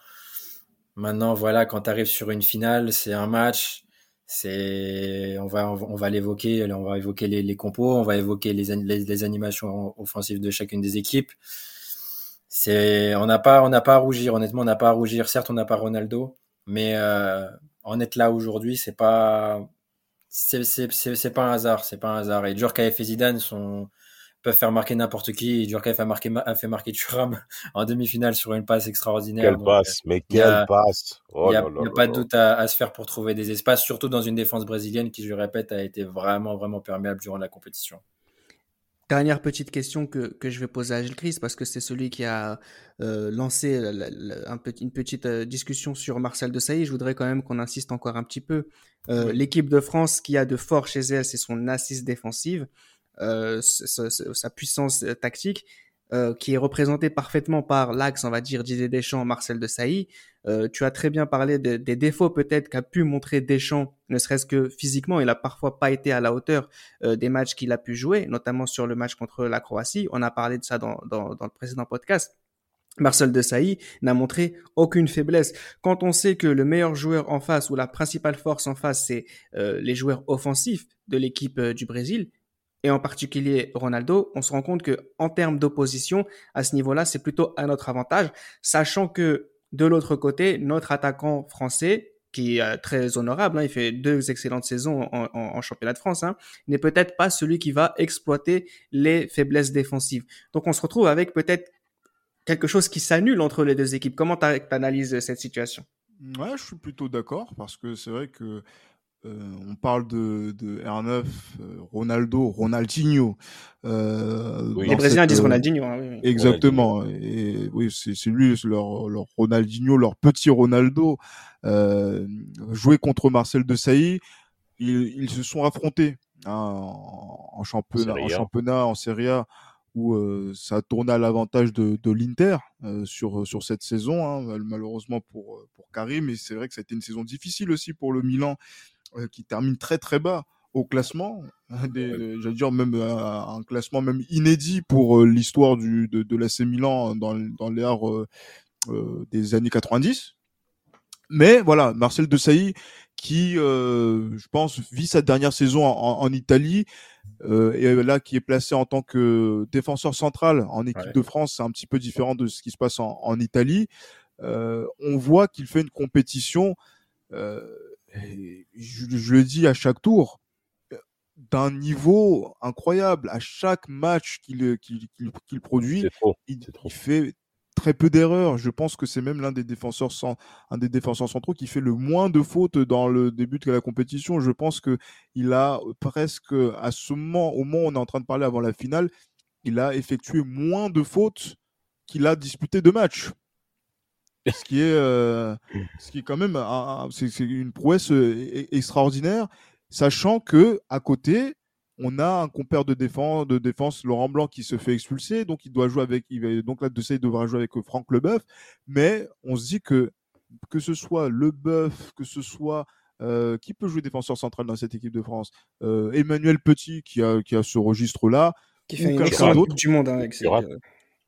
Maintenant, voilà, quand tu arrives sur une finale, c'est un match. C'est, on va, on va l'évoquer. On va évoquer les, compos, on va évoquer les, les, animations offensives de chacune des équipes. C'est, on n'a pas, on n'a pas à rougir. Honnêtement, on n'a pas à rougir. Certes, on n'a pas Ronaldo, mais euh, en être là aujourd'hui, c'est pas, c'est pas un hasard, c'est pas un hasard. Et Djurkaeff et Zidane sont, peuvent faire marquer n'importe qui. Djurkaeff a, marqué, a fait marquer Thuram en demi-finale sur une passe extraordinaire. Quelle passe, mais quelle passe Il n'y a, oh pas de doute à, à, se faire pour trouver des espaces, surtout dans une défense brésilienne qui, je répète, a été vraiment, vraiment perméable durant la compétition. Dernière petite question que, que, je vais poser à Gilles Christ, parce que c'est celui qui a euh, lancé un petit, une petite euh, discussion sur Marcel de Sailly. Je voudrais quand même qu'on insiste encore un petit peu. Euh, L'équipe de France, qui a de fort chez elle, c'est son assise défensive, euh, sa, sa, puissance euh, tactique. Euh, qui est représenté parfaitement par l'axe, on va dire, Didier Deschamps, Marcel de Sailly. Tu as très bien parlé de, des défauts peut-être qu'a pu montrer Deschamps, ne serait-ce que physiquement. Il a parfois pas été à la hauteur des matchs qu'il a pu jouer, notamment sur le match contre la Croatie. On a parlé de ça dans, dans, le précédent podcast. Marcel de n'a montré aucune faiblesse. Quand on sait que le meilleur joueur en face ou la principale force en face, c'est les joueurs offensifs de l'équipe du Brésil, et en particulier Ronaldo, on se rend compte que en termes d'opposition, à ce niveau-là, c'est plutôt à notre avantage, sachant que de l'autre côté, notre attaquant français, qui est très honorable, hein, il fait deux excellentes saisons en championnat de France, hein, n'est peut-être pas celui qui va exploiter les faiblesses défensives. Donc on se retrouve avec peut-être quelque chose qui s'annule entre les deux équipes. Comment tu analyses cette situation? Ouais, je suis plutôt d'accord parce que c'est vrai que euh, on parle de, de R9, euh, Ronaldo, Ronaldinho. Euh, oui. Les Brésiliens disent Ronaldinho. Hein, oui, oui. Exactement. Ronaldinho. Et oui, c'est lui, leur, leur, Ronaldinho, leur petit Ronaldo. Euh, jouer contre Marcel de Sailly, ils, ils se sont affrontés hein, en, en, championnat, en, en championnat, en Serie A où euh, ça a tourné à l'avantage de, de l'Inter euh, sur sur cette saison, hein, malheureusement pour pour Karim. Et c'est vrai que ça a été une saison difficile aussi pour le Milan qui termine très très bas au classement, des, j'allais dire même euh, un classement même inédit pour euh, l'histoire du de, de l'AC Milan dans dans l'ère des années 90. Mais voilà, Marcel Desailly qui, euh, je pense, vit sa dernière saison en, en Italie euh, et là qui est placé en tant que défenseur central en équipe ouais. de France, c'est un petit peu différent de ce qui se passe en, en Italie. Euh, on voit qu'il fait une compétition, je, je, le dis à chaque tour, d'un niveau incroyable. À chaque match qu'il produit, il, il, fait très peu d'erreurs. Je pense que c'est même l'un des défenseurs sans, un des défenseurs centraux qui fait le moins de fautes dans le début de la compétition. Je pense que il a presque à ce moment, au moment où on est en train de parler avant la finale, il a effectué moins de fautes qu'il a disputé de matchs. Ce qui est, euh, ce qui est quand même, c'est une prouesse euh, extraordinaire, sachant que à côté, on a un compère de défense, de défense, Laurent Blanc, qui se fait expulser, donc il doit jouer avec, il, donc là, de devra jouer avec euh, Franck Leboeuf, mais on se dit que que ce soit Leboeuf, que ce soit euh, qui peut jouer défenseur central dans cette équipe de France, euh, Emmanuel Petit qui a qui a ce registre-là, qui fait une excellente du monde hein, avec ses,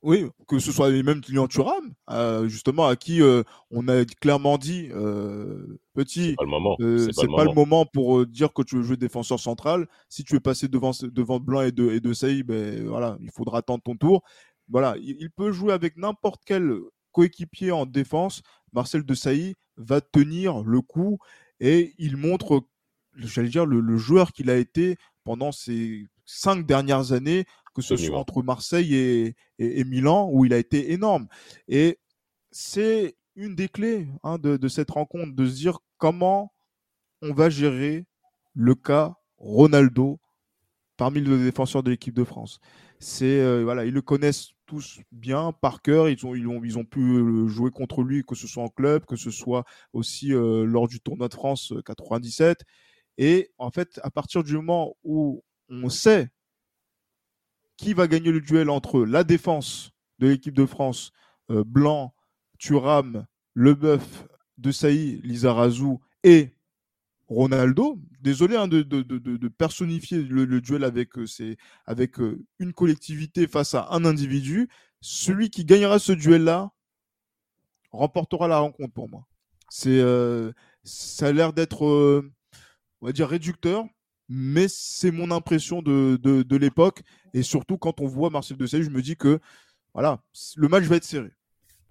oui, que ce soit les mêmes clients Thuram, euh, justement, à qui euh, on a clairement dit, euh, petit, c'est pas le moment, euh, c'est pas, pas, le moment pour dire que tu veux jouer défenseur central. Si tu veux passer devant devant Blanc et de et de Saï, ben voilà, il faudra attendre ton tour. Voilà, il, il peut jouer avec n'importe quel coéquipier en défense. Marcel de Sailly va tenir le coup et il montre, j'allais dire, le, le joueur qu'il a été pendant ces cinq dernières années que ce soit entre Marseille et, et, et, Milan, où il a été énorme. Et c'est une des clés hein, de, de, cette rencontre, de se dire comment on va gérer le cas Ronaldo parmi les défenseurs de l'équipe de France. C'est euh, voilà, ils le connaissent tous bien par cœur. Ils ont ils ont ils ont pu euh, jouer contre lui, que ce soit en club, que ce soit aussi euh, lors du tournoi de France 97. Et en fait, à partir du moment où on sait qui va gagner le duel entre la défense de l'équipe de France, euh, Blanc, Thuram, Leboeuf, De Sailly, Lizarazu et Ronaldo. Désolé hein, de, de, de, de, personnifier le, le duel avec, euh, avec euh, une collectivité face à un individu. Celui qui gagnera ce duel-là remportera la rencontre pour moi. C'est, euh, ça a l'air d'être, on va dire, réducteur, mais c'est mon impression de, de, l'époque. Et surtout, quand on voit Marcel Desailly, je me dis que voilà, le match va être serré.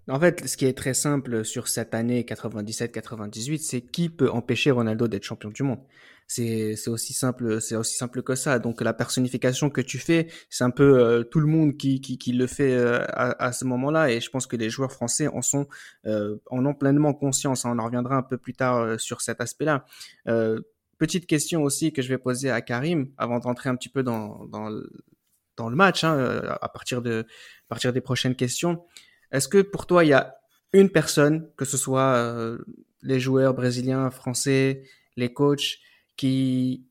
En fait, ce qui est très simple sur cette année 97-98, c'est qui peut empêcher Ronaldo d'être champion du monde. C'est aussi simple, c'est aussi simple que ça. Donc la personnification que tu fais, c'est un peu euh, tout le monde qui qui, le fait euh, à, à, ce moment-là. Et je pense que les joueurs français en sont euh, en ont pleinement conscience. On en reviendra un peu plus tard sur cet aspect-là. Petite question aussi que je vais poser à Karim avant d'entrer un petit peu dans dans dans le match hein, à partir de à partir des prochaines questions. Est-ce que pour toi il y a une personne, que ce soit les joueurs brésiliens, français, les coachs, qui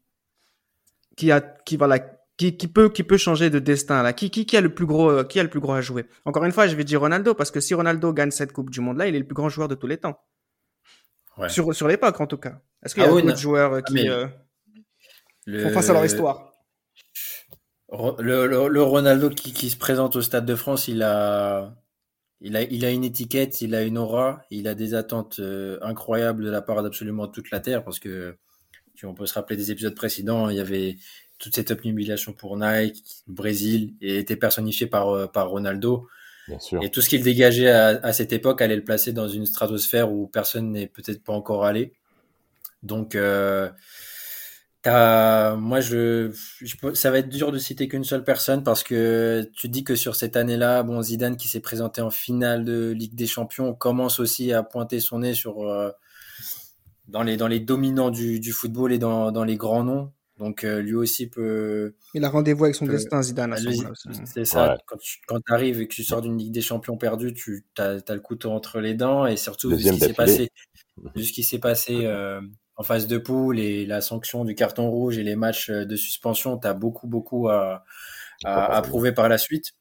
qui a qui voilà qui, qui peut qui peut changer de destin là? Qui, qui qui a le plus gros qui a le plus gros à jouer? Encore une fois je vais dire Ronaldo parce que si Ronaldo gagne cette coupe du monde là il est le plus grand joueur de tous les temps ouais. sur sur l'époque en tout cas est-ce qu'il y a ah, beaucoup de joueurs qui euh, le... font face à leur histoire? Le, le, le Ronaldo qui, qui se présente au Stade de France il a il a, il a une étiquette, il a une aura, il a des attentes euh, incroyables de la part d'absolument toute la Terre parce que on peut se rappeler des épisodes précédents, il y avait toute cette humiliation pour Nike, Brésil, et était personnifié par, euh, par Ronaldo. Bien sûr. Et tout ce qu'il dégageait à, à, cette époque allait le placer dans une stratosphère où personne n'est peut-être pas encore allé. Donc, euh, as, moi, je, je, ça va être dur de citer qu'une seule personne parce que tu dis que sur cette année-là, bon, Zidane qui s'est présenté en finale de Ligue des Champions commence aussi à pointer son nez sur euh, dans les dans les dominants du, du football et dans, dans les grands noms. Donc euh, lui aussi peut. Il a rendez-vous avec son peut... destin, Zidane. C'est ça. Ouais. Quand tu quand arrives et que tu sors d'une Ligue des Champions perdue, tu as, as, le couteau entre les dents et surtout vu ce qui s'est passé, vu ce qui s'est passé euh, en phase de poule et la sanction du carton rouge et les matchs euh, de suspension, tu as beaucoup beaucoup à, à, à prouver par la suite,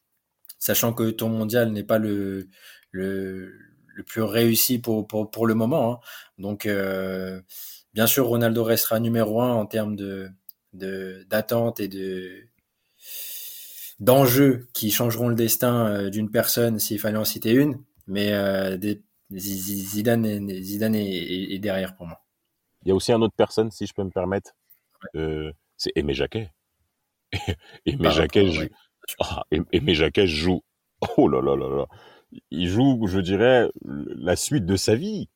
sachant que ton mondial n'est pas le le le plus réussi pour, pour, pour le moment. Hein. Donc, euh, bien sûr, Ronaldo restera numéro un en termes de d'attente et de d'enjeux qui changeront le destin euh, d'une personne s'il fallait en citer une. Mais euh, des, Zidane, Zidane est, est, derrière pour moi. Il y a aussi une autre personne, si je peux me permettre. Euh, c'est Aimé Jacquet. Aimé, ah, Jacquet joue... ah, Aimé Jacquet joue. Oh là là là là il joue, je dirais, la suite de sa vie.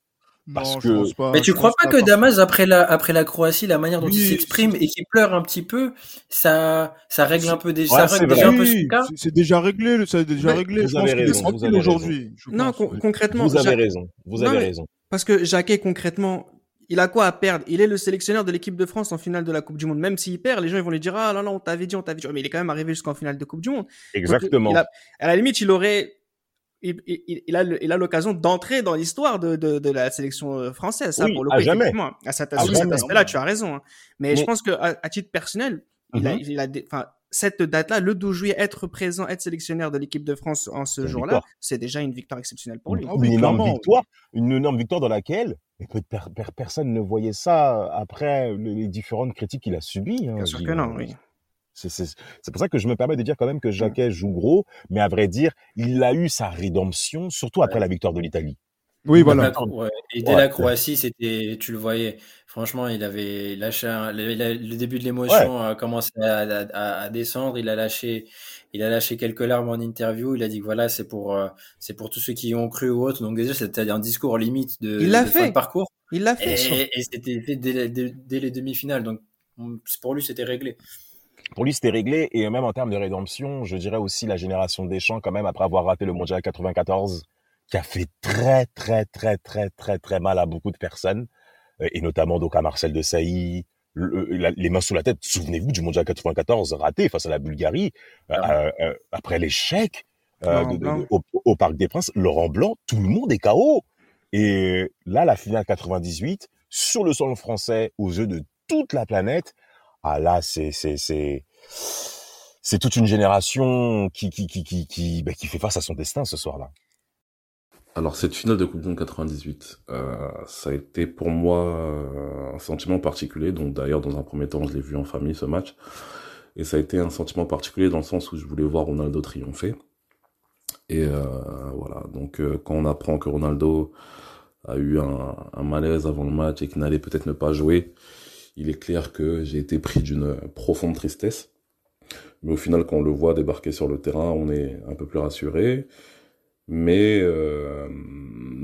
Parce non, que... pas, mais tu crois pas, pas que Damas après la après la Croatie, la manière dont oui, il s'exprime et qu'il pleure un petit peu, ça ça règle un peu des, ouais, ça règle déjà un peu ce cas. C'est déjà réglé, ça déjà mais réglé. Vous avez raison. Vous avez aujourd'hui. Non, con concrètement. Vous avez raison. Vous avez non, raison. Parce que Jacquet concrètement, il a quoi à perdre? Il est le sélectionneur de l'équipe de France en finale de la Coupe du Monde. Même s'il perd, les gens ils vont lui dire ah non non on t'avait dit, on t'avait dit. Mais il est quand même arrivé jusqu'en finale de Coupe du Monde. Exactement. Donc, a, à la limite, il aurait il, il, il, a il a l'occasion d'entrer dans l'histoire de, de, de, la sélection française. Ça, oui, pour le à jamais. À cet, aspect-là, tu as raison. Hein. Mais, Mais, je pense que à, à titre personnel, Mhm. il a, il a des, cette date-là, le 12 juillet, être présent, être sélectionneur de l'équipe de France en ce jour-là, c'est déjà une victoire exceptionnelle pour lui. Une, une énorme victoire, une énorme victoire dans laquelle per, per, personne ne voyait ça après les différentes critiques qu'il a subies. Hein, Bien sûr que non, oui. C'est pour ça que je me permets de dire quand même que Jacquet joue gros, mais à vrai dire, il a eu sa rédemption, surtout après ouais. la victoire de l'Italie. Oui, voilà. Ouais. Et dès ouais. la Croatie, c'était, tu le voyais, franchement, il avait lâché un, le, le, début de l'émotion a commencé à, à, à, descendre. Il a lâché, il a lâché quelques larmes en interview. Il a dit que voilà, c'est pour, euh, c'est pour tous ceux qui y ont cru ou autre. Donc déjà, c'était un discours limite de, il de fait. de parcours. Il l'a fait. Et, et c'était fait dès, dès, dès les demi-finales. Donc pour lui, c'était réglé pour lui, c'était réglé. Et même en termes de rédemption, je dirais aussi la génération des champs, quand même, après avoir raté le mondial 94, qui a fait très, très, très, très, très, très mal à beaucoup de personnes, euh, et notamment donc à Marcel de Sailly, le, la, les mains sous la tête. Souvenez-vous du mondial 94 raté face à la Bulgarie, ah. euh, euh, après l'échec euh, au, au, Parc des Princes, Laurent Blanc, tout le monde est KO. Et là, la finale 98, sur le sol français, aux yeux de toute la planète, ah là, c'est c'est c'est c'est toute une génération qui qui qui qui qui, bah, qui fait face à son destin ce soir-là. Alors cette finale de Coupe du Monde 98, euh, ça a été pour moi euh, un sentiment particulier. Donc d'ailleurs dans un premier temps, je l'ai vu en famille ce match, et ça a été un sentiment particulier dans le sens où je voulais voir Ronaldo triompher. Et euh, voilà. Donc euh, quand on apprend que Ronaldo a eu un, un malaise avant le match et qu'il n'allait peut-être ne pas jouer, il est clair que j'ai été pris d'une profonde tristesse. Mais au final, quand on le voit débarquer sur le terrain, on est un peu plus rassuré. Mais euh,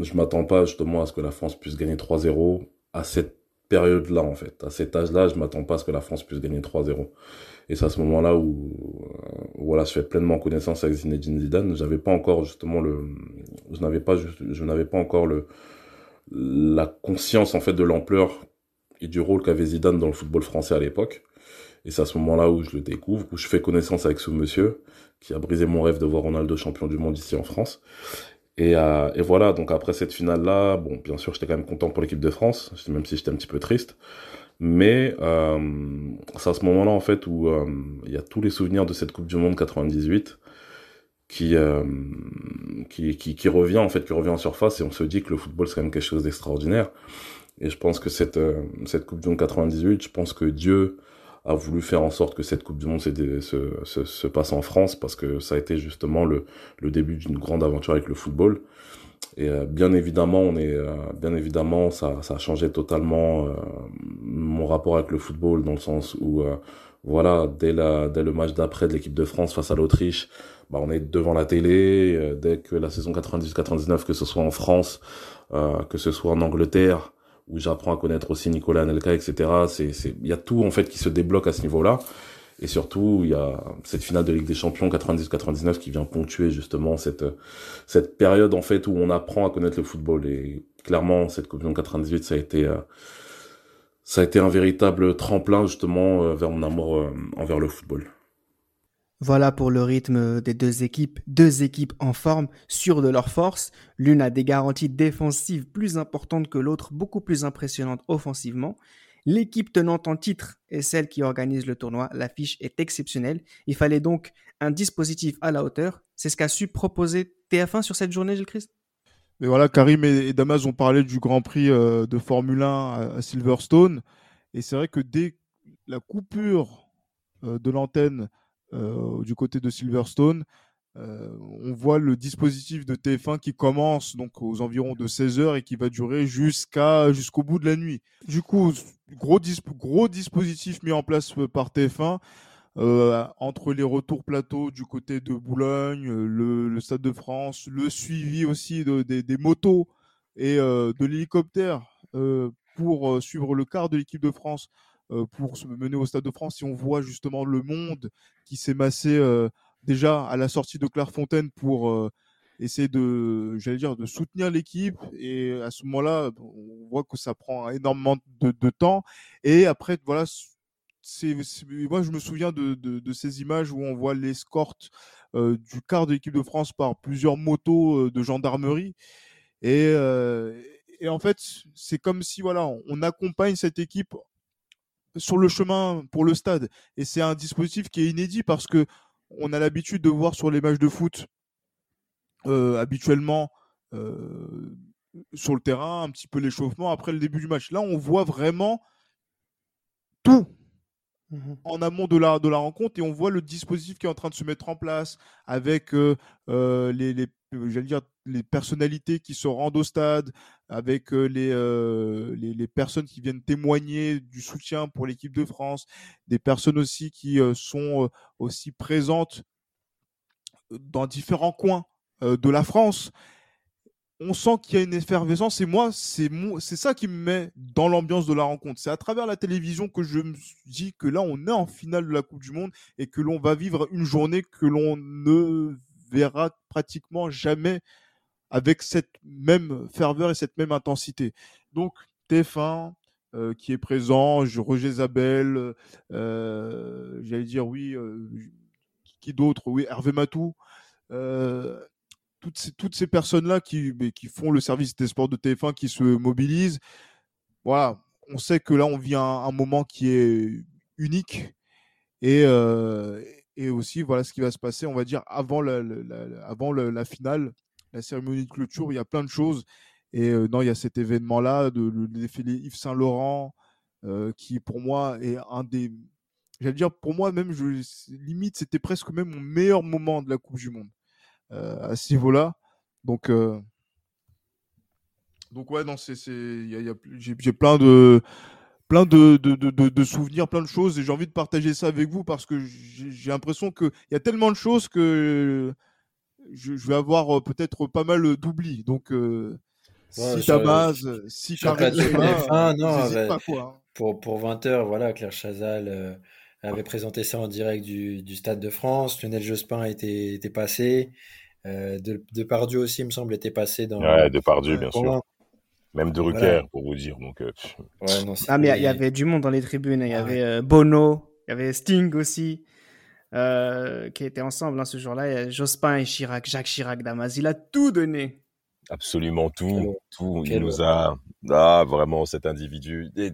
je m'attends pas justement à ce que la France puisse gagner 3-0 à cette période-là, en fait. À cet âge-là, je m'attends pas à ce que la France puisse gagner 3-0. Et c'est à ce moment-là où, euh, voilà, je fais pleinement connaissance avec Zinedine Zidane. J'avais pas encore justement le, je n'avais pas, je n'avais pas encore le, la conscience en fait de l'ampleur et du rôle qu'avait Zidane dans le football français à l'époque. Et c'est à ce moment-là où je le découvre, où je fais connaissance avec ce monsieur qui a brisé mon rêve de voir Ronaldo champion du monde ici en France. Et, euh, et voilà, donc après cette finale-là, bon, bien sûr, j'étais quand même content pour l'équipe de France, même si j'étais un petit peu triste. Mais euh, c'est à ce moment-là, en fait, où euh, il y a tous les souvenirs de cette Coupe du Monde 98 qui, euh, qui, qui, qui, revient, en fait, qui revient en surface, et on se dit que le football, c'est quand même quelque chose d'extraordinaire. Et je pense que cette, euh, cette Coupe du Monde 98, je pense que Dieu a voulu faire en sorte que cette Coupe du Monde se, se, se, passe en France, parce que ça a été justement le, le début d'une grande aventure avec le football. Et euh, bien évidemment, on est, euh, bien évidemment, ça, ça a changé totalement euh, mon rapport avec le football dans le sens où, voilà, dès la, dès le match d'après de l'équipe de France face à l'Autriche, bah, on est devant la télé. dès que la saison 98-99, que ce soit en France, que ce soit en Angleterre, où j'apprends à connaître aussi Nicolas Anelka, etc. C'est, c'est, il y a tout en fait qui se débloque à ce niveau-là. Et surtout, il y a cette finale de Ligue des Champions 90-99 qui vient ponctuer justement cette cette période en fait où on apprend à connaître le football. Et clairement, cette Coupe du Monde 98, ça a été euh, ça a été un véritable tremplin justement euh, vers mon amour euh, envers le football. Voilà pour le rythme des deux équipes. Deux équipes en forme, sûres de leur force. L'une a des garanties défensives plus importantes que l'autre, beaucoup plus impressionnantes offensivement. L'équipe tenante en titre est celle qui organise le tournoi. L'affiche est exceptionnelle. Il fallait donc un dispositif à la hauteur. C'est ce qu'a su proposer TF1 sur cette journée, Gilles Christ Mais voilà, Karim et Damas ont parlé du Grand Prix euh, de Formule 1 à Silverstone. Et c'est vrai que dès la coupure euh, de l'antenne du côté de Silverstone, euh, on voit le dispositif de TF1 qui commence donc aux environs de 16 heures et qui va durer jusqu'au bout de la nuit. Du coup, gros, dispositif mis en place euh, par TF1 euh, entre les retours plateaux du côté de Boulogne, le, Stade de France, le suivi aussi des motos et de l'hélicoptère pour suivre le quart de l'équipe de France pour se mener au Stade de France. Et on voit justement le monde qui s'est massé déjà à la sortie de Clairefontaine pour euh, essayer de, j'allais dire, de soutenir l'équipe. Et à ce moment-là, on voit que ça prend énormément de, temps. Et après, voilà, c'est, moi je me souviens de, ces images où on voit l'escorte euh, du quart de l'équipe de France par plusieurs motos euh, de gendarmerie. Et, et en fait, c'est comme si voilà, on accompagne cette équipe sur le chemin pour le stade. Et c'est un dispositif qui est inédit parce que on a l'habitude de voir sur les matchs de foot euh, habituellement euh, sur le terrain, un petit peu l'échauffement après le début du match. Là, on voit vraiment tout mmh en amont de la, de la rencontre et on voit le dispositif qui est en train de se mettre en place avec euh, les, les, dire, les personnalités qui se rendent au stade, avec les, les, les, personnes qui viennent témoigner du soutien pour l'équipe de France, des personnes aussi qui sont aussi présentes dans différents coins de la France. On sent qu'il y a une effervescence et moi, c'est ça qui me met dans l'ambiance de la rencontre. C'est à travers la télévision que je me dis que là, on est en finale de la Coupe du Monde et que l'on va vivre une journée que l'on ne verra pratiquement jamais avec cette même ferveur et cette même intensité. Donc, TF1 euh, qui est présent, Roger Zabel, euh, j'allais dire oui, euh, qui d'autre? Oui, Hervé Matou. Toutes ces, personnes-là qui, qui font le service des sports de TF1, qui se mobilisent. Voilà, on sait que là, on vit un, moment qui est unique. Et, et aussi, voilà ce qui va se passer, on va dire, avant la, avant la finale la cérémonie de clôture, il y a plein de choses. Et euh, non, il y a cet événement-là, de, le défilé Yves Saint-Laurent, euh, qui pour moi est un des. J'allais dire, pour moi, même, je, limite, c'était presque même mon meilleur moment de la Coupe du Monde euh, à ce niveau-là. Donc, donc ouais, non, c'est, j'ai, plein de plein de, de, de, de, souvenirs, plein de choses, et j'ai envie de partager ça avec vous parce que j'ai, l'impression qu'il y a tellement de choses que je, je vais avoir euh, peut-être pas mal d'oubli. Donc, euh, Ouais, si sur- Damas, si Benzema, TF1, non, ouais. pas, quoi. hein. Pour, pour 20h, voilà, Claire Chazal euh, avait présenté ça en direct du, du Stade de France. Lionel Jospin était, était passé. Euh, de, Depardieu aussi, il me semble, était passé dans. Ouais, Depardieu, bien sûr. Même de Rucker, Voilà. pour vous dire. Donc, euh, Ouais, non, Ah, mais il y avait du monde dans les tribunes. Il y Ah avait euh, Bono, il y avait Sting aussi, euh, qui étaient ensemble hein, ce jour-là. Il y a Jospin et Chirac, Jacques Chirac, Damas. Il a tout donné. absolument tout, Quel- tout. Il nous a, ah, vraiment, cet individu. Et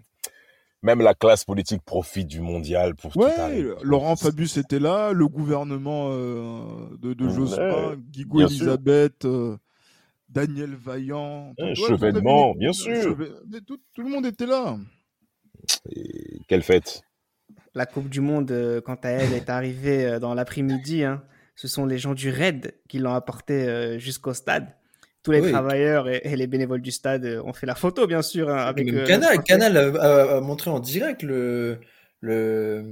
même la classe politique profite du mondial pour tout Ouais, arrêter. Laurent Fabius était là, le gouvernement euh, de, de Ouais, Jospin, Guigou bien sûr. Elisabeth, euh, Daniel Vaillant, Ouais, tout- ouais, Chevènement, tout- bien sûr. Tout, tout le monde était là. Et quelle fête. La Coupe du Monde, euh, quant à elle, est arrivée dans l'après-midi. hein. Ce sont les gens du RAID qui l'ont apporté euh, jusqu'au stade. Tous les Oui. travailleurs et, et les bénévoles du stade euh, ont fait la photo, bien sûr, hein, avec euh, Canal, Canal a, a- a montré en direct le, le,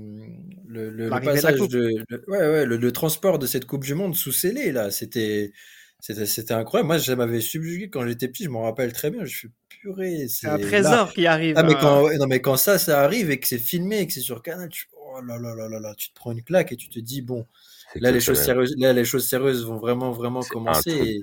le, le- le L'arrivée de la passage coupe. de, le- ouais, ouais, le, le transport de cette Coupe du Monde sous scellé, là. C'était, c'était, c'était incroyable. Moi, ça m'avait subjugué quand j'étais petit, je m'en rappelle très bien. Je suis purée. C'est un là- trésor qui arrive. Ah, mais hein. quand, ouais, non, mais quand ça, ça arrive et que c'est filmé et que c'est sur Canal, tu, oh là là là là là, tu te prends une claque et tu te dis, bon, là, les choses sérieuses, là, les choses sérieuses vont vraiment, vraiment C'est un commencer.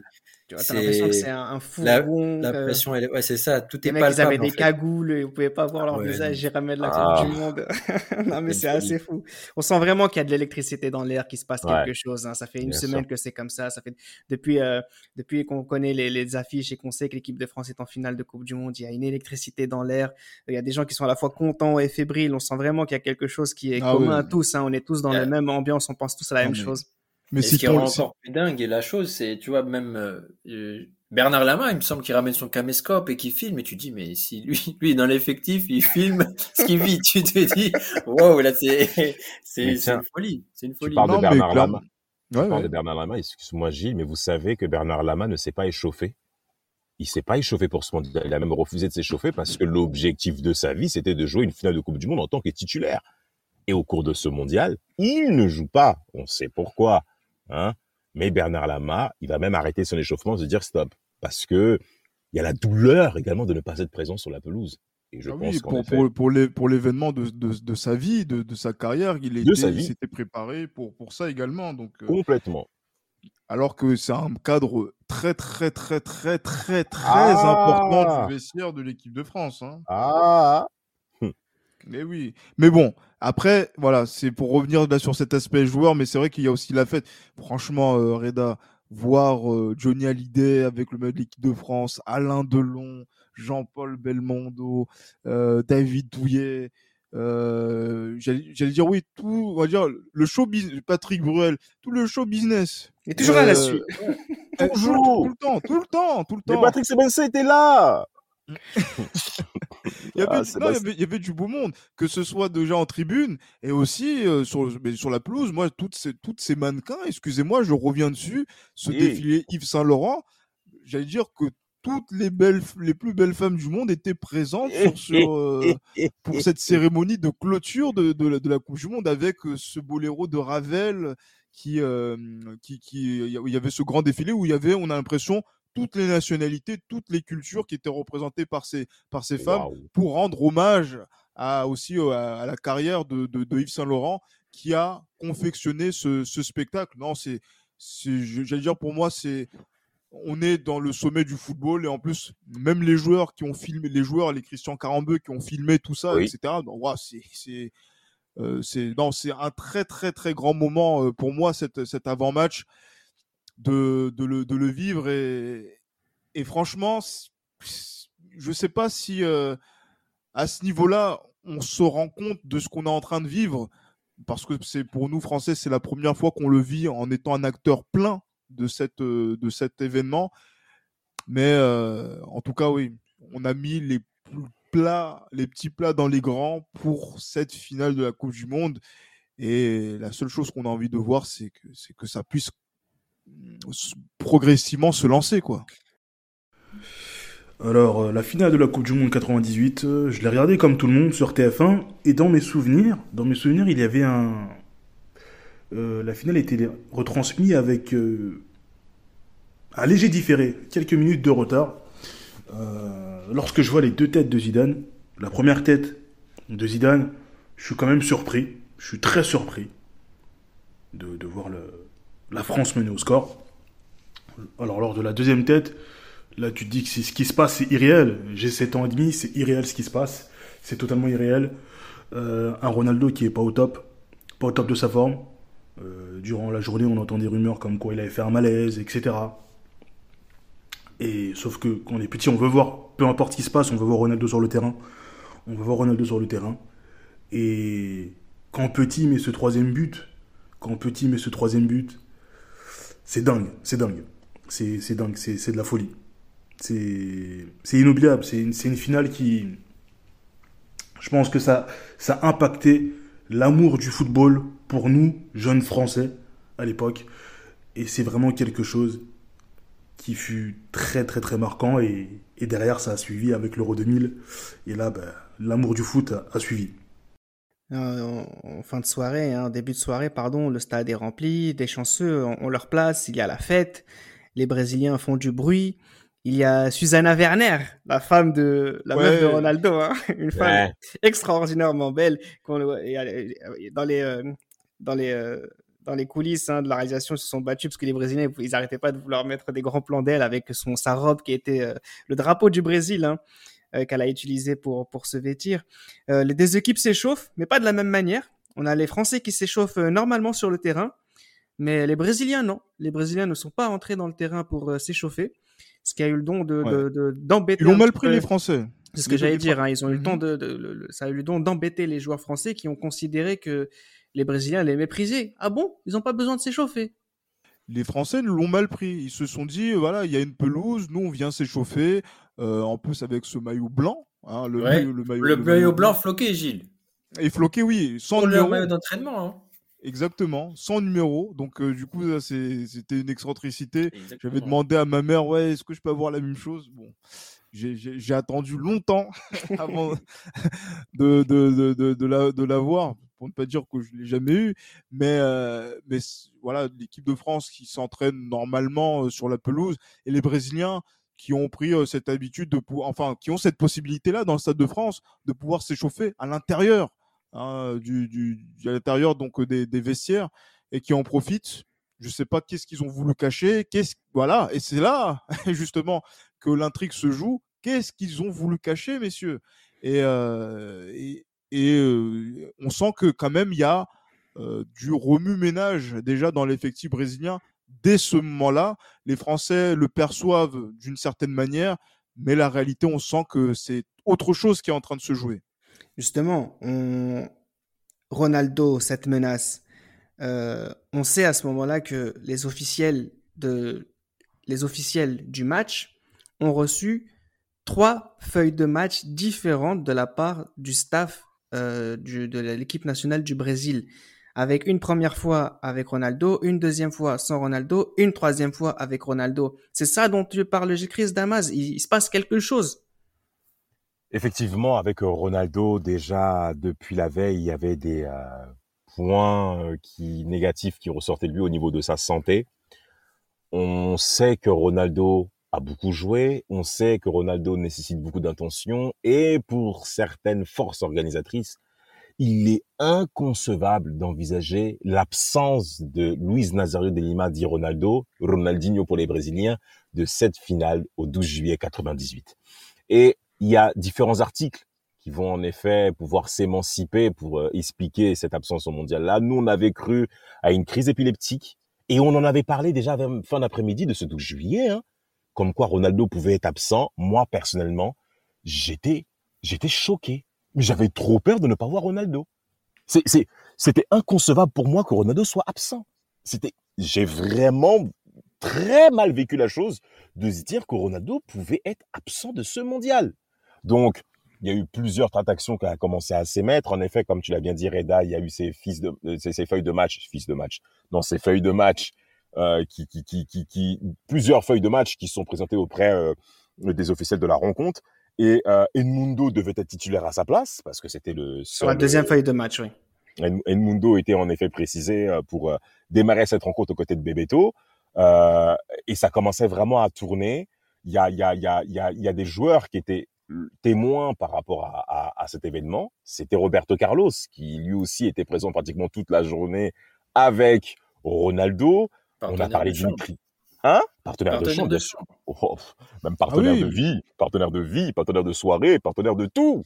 Tu vois, t'as l'impression que c'est- un, un la, fourgon. la que- pression, elle est, ouais, c'est ça, tout Les est mecs, ils avaient palpable, en des fait. cagoules, et vous pouvez pas voir leur Ouais, visage, ils ramènent la Ah. Coupe du Monde. non, mais C'est assez fou. On sent vraiment qu'il y a de l'électricité dans l'air, qu'il se passe Ouais. quelque chose. hein. Ça fait une Bien semaine sûr. que c'est comme ça. Ça fait depuis, euh, depuis qu'on connaît les, les affiches et qu'on sait que l'équipe de France est en finale de Coupe du Monde, il y a une électricité dans l'air. Il y a des gens qui sont à la fois contents et fébriles. On sent vraiment qu'il y a quelque chose qui est Ah commun à tous. hein. On est tous dans la même ambiance, on pense tous à la Non, même mais- chose. Mais Et ce qui rend encore plus dingue, et la chose, c'est, tu vois, même euh, euh, Bernard Lama, il me semble qu'il ramène son caméscope et qu'il filme, et tu dis, mais si lui, lui est dans l'effectif, il filme ce qu'il vit, tu te dis, wow, là, c'est, c'est, une folie, c'est une Tu folie. parles Non, de Bernard. Lama. Ouais, Tu parles ouais. de Bernard Lama, excuse-moi Gilles, mais vous savez que Bernard Lama ne s'est pas échauffé. Il s'est pas échauffé pour ce mondial. Il a même refusé de s'échauffer parce que l'objectif de sa vie, c'était de jouer une finale de Coupe du Monde en tant que titulaire. Et au cours de ce mondial, il ne joue pas. On sait pourquoi. Hein Mais Bernard Lama, il va même arrêter son échauffement, se dire stop. Parce que il y a la douleur également de ne pas être présent sur la pelouse. Et je Ah pense oui, pour, effet, pour, l'événement de, de, de sa vie, de, de sa carrière, il, était, s'était préparé pour, pour ça également. Donc, euh, complètement. alors que c'est un cadre très, très, très, très, très, très Ah important du vestiaire de l'équipe de France. Hein. Ah Mais oui. Mais bon, après, voilà, c'est pour revenir là sur cet aspect joueur, mais c'est vrai qu'il y a aussi la fête. Franchement, euh, Reda, voir euh, Johnny Hallyday avec le maillot de l'équipe de France, Alain Delon, Jean-Paul Belmondo, euh, David Douillet, euh, j'allais dire oui, tout, on va dire le show business, Patrick Bruel, tout le show business. Est toujours là-dessus. euh, tout, Toujours. tout le temps, tout le temps, tout le Mais temps. Patrick Sébastien était là Il y, avait, Ah, non, il, y Sébastien. avait, il y avait du beau monde, que ce soit déjà en tribune et aussi euh, sur, mais sur la pelouse. Moi, toutes ces, toutes ces mannequins, excusez-moi, je reviens dessus, ce Oui. défilé Yves Saint Laurent, j'allais dire que toutes les belles, les plus belles femmes du monde étaient présentes sur, sur, euh, pour cette cérémonie de clôture de, de, la, de la Coupe du Monde avec euh, ce boléro de Ravel qui, euh, qui, qui, il y avait ce grand défilé où il y avait, on a l'impression, toutes les nationalités, toutes les cultures qui étaient représentées par ces, par ces femmes pour rendre hommage à, aussi euh, à, à la carrière de, de, de Yves Saint Laurent qui a confectionné ce, ce spectacle. Non, c'est, j'allais dire pour moi, c'est, on est dans le sommet du football et en plus, même les joueurs qui ont filmé, les joueurs, les Christian Carambeu qui ont filmé tout ça, Oui. etc. Ouah, c'est, euh, c'est, non, c'est un très très très grand moment euh, pour moi cet, cet avant-match de, de, le, de le vivre et, et franchement, je sais pas si euh, à ce niveau-là, on se rend compte de ce qu'on est en train de vivre parce que c'est pour nous Français, c'est la première fois qu'on le vit en étant un acteur plein de, cette, euh, de cet événement. Mais euh, en tout cas, oui, on a mis les plats, les petits plats dans les grands pour cette finale de la Coupe du Monde. Et la seule chose qu'on a envie de voir, c'est que, que ça puisse progressivement se lancer, quoi. Alors, euh, la finale de la Coupe du Monde 98, euh, je l'ai regardée comme tout le monde sur TF1, et dans mes souvenirs, dans mes souvenirs, il y avait un... euh, la finale était retransmise avec un léger différé, quelques minutes de retard. Lorsque je vois les deux têtes de Zidane, la première tête de Zidane, je suis quand même surpris. Je suis très surpris de voir le, la France mener au score. Alors lors de la deuxième tête, là tu te dis que ce qui se passe c'est irréel. J'ai 7 ans et demi, c'est irréel ce qui se passe. C'est totalement irréel. Euh, un Ronaldo qui est pas au top, pas au top de sa forme. Euh, durant la journée, on entend des rumeurs comme quoi il avait fait un malaise, etc. Et sauf que quand on est petit, on veut voir, peu importe ce qui se passe, on veut voir Ronaldo sur le terrain. On veut voir Ronaldo sur le terrain. Et quand petit met ce troisième but, quand petit met ce troisième but, c'est dingue, c'est dingue. C'est dingue, c'est de la folie. C'est inoubliable, c'est une, une, finale qui... Je pense que ça, ça a impacté l'amour du football pour nous, jeunes Français, à l'époque. Et c'est vraiment quelque chose qui fut très très très marquant et, et derrière ça a suivi avec l'Euro 2000 et là ben, l'amour du foot a, a suivi. En, en, fin de soirée, en hein, début de soirée, pardon, le stade est rempli, des chanceux ont leur place, il y a la fête, les Brésiliens font du bruit. Il y a Susanna Werner, la femme de la ouais. meuf de Ronaldo, hein, une femme ouais. extraordinairement belle. Dans les euh, dans les euh, dans les coulisses hein, de la réalisation, ils se sont battus parce que les Brésiliens, ils n'arrêtaient pas de vouloir mettre des grands plans d'elle avec son sa robe qui était euh, le drapeau du Brésil. Hein, qu'elle a utilisé pour, pour se vêtir. Euh, les deux équipes s'échauffent, mais pas de la même manière. On a les Français qui s'échauffent normalement sur le terrain, mais les Brésiliens, non. Les Brésiliens ne sont pas entrés dans le terrain pour euh, s'échauffer, ce qui a eu le don de, ouais. d'embêter. Ils l'ont mal pris, les Français. C'est ce que j'allais dire. Hein. Ils ont eu le temps de, de, de, ça a eu le don d'embêter les joueurs français qui ont considéré que les Brésiliens les méprisaient. Ah bon? Ils n'ont pas besoin de s'échauffer les Français l'ont mal pris. Ils se sont dit, voilà, il y a une pelouse, nous on vient s'échauffer, euh, en plus avec ce maillot blanc. Hein, le, ouais. maillot, le, maillot, le, le maillot blanc floqué, Gilles. Et floqué, oui, sans Pour numéro. le maillot d'entraînement. Hein. Exactement, sans numéro. Donc euh, du coup, c'était une excentricité. J'avais demandé à ma mère, ouais, est-ce que je peux avoir la même chose? Bon, j'ai attendu longtemps avant de, de, de, de, l'avoir. La, pour ne pas dire que je l'ai jamais eu, mais euh, mais voilà l'équipe de France qui s'entraîne normalement euh, sur la pelouse et les Brésiliens qui ont pris euh, cette habitude de pouvoir, enfin qui ont cette possibilité là dans le stade de France de pouvoir s'échauffer à l'intérieur hein, à l'intérieur donc des, vestiaires et qui en profitent. Je sais pas qu'est-ce qu'ils ont voulu cacher, qu'est-ce voilà et c'est là justement que l'intrigue se joue. Qu'est-ce qu'ils ont voulu cacher, messieurs? Et, euh, euh, on sent que quand même il y a du remue-ménage déjà dans l'effectif brésilien. Dès ce moment-là, les Français le perçoivent d'une certaine manière, mais la réalité, on sent que c'est autre chose qui est en train de se jouer. Justement, on... Ronaldo, cette menace, euh, on sait à ce moment-là que les officiels, de... les officiels du match ont reçu trois feuilles de match différentes de la part du staff euh, de l'équipe nationale du Brésil. Avec une première fois avec Ronaldo, une deuxième fois sans Ronaldo, une troisième fois avec Ronaldo. C'est ça dont tu parles, Chris Damas. Il, se passe quelque chose. Effectivement, avec Ronaldo, déjà depuis la veille, il y avait des euh, points qui négatifs qui ressortaient de lui au niveau de sa santé. On sait que Ronaldo a beaucoup joué. On sait que Ronaldo nécessite beaucoup d'intention et pour certaines forces organisatrices, il est inconcevable d'envisager l'absence de Luis Nazario de Lima dit Ronaldo, Ronaldinho pour les Brésiliens, de cette finale au 12 juillet 98. Et il y a différents articles qui vont en effet pouvoir s'émanciper pour euh, expliquer cette absence au mondial. Là, nous, on avait cru à une crise épileptique et on en avait parlé déjà fin d'après-midi de ce 12 juillet, hein, comme quoi Ronaldo pouvait être absent. Moi, personnellement, j'étais, j'étais choqué. Mais j'avais trop peur de ne pas voir Ronaldo. C'était inconcevable pour moi que Ronaldo soit absent. C'était, j'ai vraiment très mal vécu la chose de se dire que Ronaldo pouvait être absent de ce mondial. Donc, il y a eu plusieurs tractations qui ont commencé à s'émettre. En effet, comme tu l'as bien dit, Reda, il y a eu ces, ces feuilles de match, fils de match, dans ces feuilles de match, euh, qui, plusieurs feuilles de match qui sont présentées auprès euh, des officiels de la rencontre. Et euh, Edmundo devait être titulaire à sa place parce que c'était le seul. Sur la deuxième feuille de match, oui. Edmundo était en effet précisé pour démarrer cette rencontre aux côtés de Bebeto. Euh, et ça commençait vraiment à tourner. Il y a, il y, a, il y, a, il y, a, il y a des joueurs qui étaient témoins par rapport à, à, à cet événement. C'était Roberto Carlos, qui lui aussi était présent pratiquement toute la journée avec Ronaldo. On a parlé d'une crise. Hein? Partenaire, Partenaire de chambre, de bien sûr. Oh, même partenaire oui. de vie, partenaire de vie, partenaire de soirée, partenaire de tout.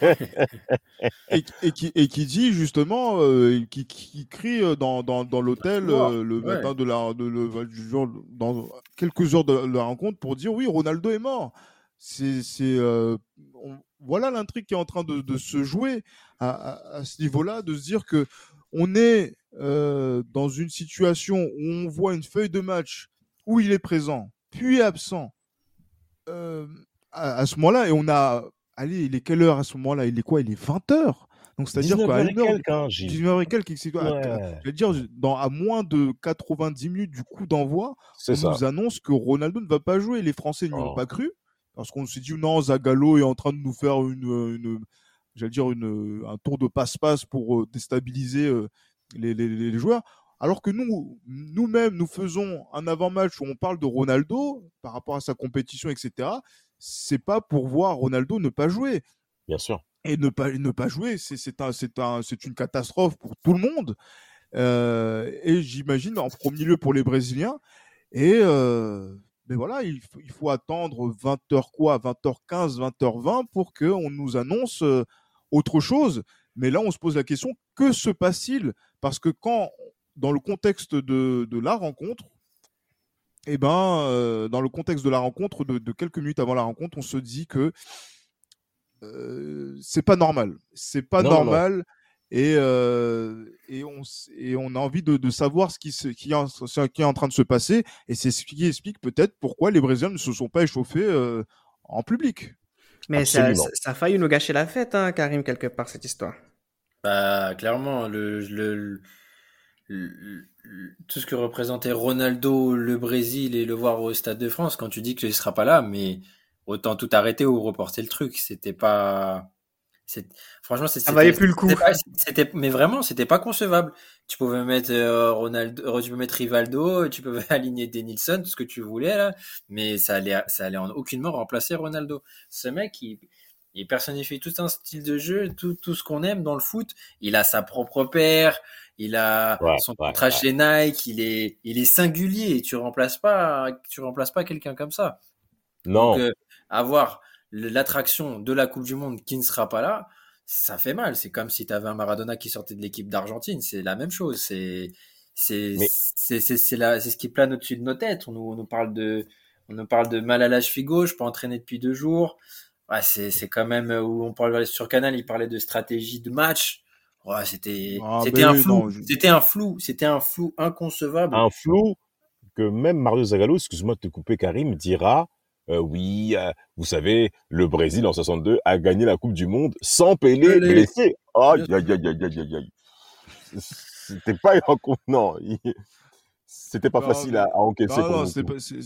et, et qui, et qui dit justement, euh, qui, qui crie euh, dans, dans, dans l'hôtel euh, le Ouais. matin de la, de, le, du jour, dans quelques heures de la rencontre pour dire oui, Ronaldo est mort. C'est, c'est, euh, on- voilà l'intrigue qui est en train de, de se jouer à, à, à ce niveau-là, de se dire que on est euh, dans une situation où on voit une feuille de match où il est présent, puis absent. Euh, à, à ce moment-là, et on a, allez, il est quelle heure à ce moment-là? Il est quoi? Il est 20 heures. Donc c'est-à-dire 19 qu'à heures et une heure, quelques, hein, Gilles. 19 heures et quelques, Ouais. Veux dire, dans, à moins de 90 minutes du coup d'envoi, C'est on ça. nous annonce que Ronaldo ne va pas jouer. Les Français n'y ont Oh. pas cru parce qu'on s'est dit non, Zagallo est en train de nous faire une, une j'allais dire une, un tour de passe-passe pour euh, déstabiliser euh, les, les- les joueurs. Alors que nous, nous-mêmes, nous faisons un avant-match où on parle de Ronaldo par rapport à sa compétition, etc. C'est pas pour voir Ronaldo ne pas jouer. Bien sûr. Et ne pas, ne pas jouer, c'est c'est un, c'est un, c'est une catastrophe pour tout le monde. Euh, et j'imagine en premier lieu pour les Brésiliens. Et euh, mais voilà, il, faut- il faut attendre 20h quoi, 20h15, 20h20 pour qu'on nous annonce euh, autre chose. Mais là, on se pose la question, que se passe-t-il? Parce que quand, dans le contexte de, de la rencontre, eh ben, euh, dans le contexte de la rencontre, de, de quelques minutes avant la rencontre, on se dit que euh, c'est pas normal. C'est pas Non, non, non. normal. Et, euh, et, on, et on a envie de, de savoir ce qui, se- qui, est en, ce qui est en train de se passer. Et c'est ce qui explique peut-être pourquoi les Brésiliens ne se sont pas échauffés euh, en public. Mais ça, Absolument. ça, ça a failli nous gâcher la fête, hein, Karim, quelque part, cette histoire. Bah, clairement, le- le- tout ce que représentait Ronaldo, le Brésil et le voir au Stade de France, quand tu dis qu'il ne sera pas là, mais autant tout arrêter ou reporter le truc. C'était pas. Franchement, c'est- Ça valait c'était- plus le coup. c'était pas- C'était, mais vraiment, c'était pas concevable. Tu pouvais mettre euh, Ronaldo, euh, tu peux mettre Rivaldo, tu pouvais aligner Denilson, tout ce que tu voulais là, mais ça allait, ça allait en aucunement remplacer Ronaldo. Ce mec, il, il personnifie tout un style de jeu, tout, tout ce qu'on aime dans le foot. Il a sa propre paire, il a Ouais, son contrat ouais. chez Nike, il est, il est singulier. Tu remplaces pas, tu remplaces pas quelqu'un comme ça. Non. Donc, euh, avoir l'attraction de la Coupe du Monde qui ne sera pas là, ça fait mal. C'est comme si tu avais un Maradona qui sortait de l'équipe d'Argentine. C'est la même chose. C'est c'est Mais- c'est c'est c'est la- c'est ce qui plane au-dessus de nos têtes. On nous, on nous parle de on nous parle de mal à la cheville gauche, pas entraîné depuis deux jours. Ouais, c'est c'est quand même euh, où on parlait sur Canal, il parlait de stratégie de match. Ouais, c'était Ah, c'était mais un flou, je- c'était un flou, c'était un flou inconcevable. un flou que même Mario Zagallo, excuse-moi de te couper Karim, dira euh, oui, euh, vous savez, le Brésil en 62 a gagné la Coupe du Monde sans Pelé blessé. Aïe, aïe, aïe, aïe, aïe, aïe, aïe. C'était pas non, il- c'était pas Non, facile mais- à, à encaisser Non, pour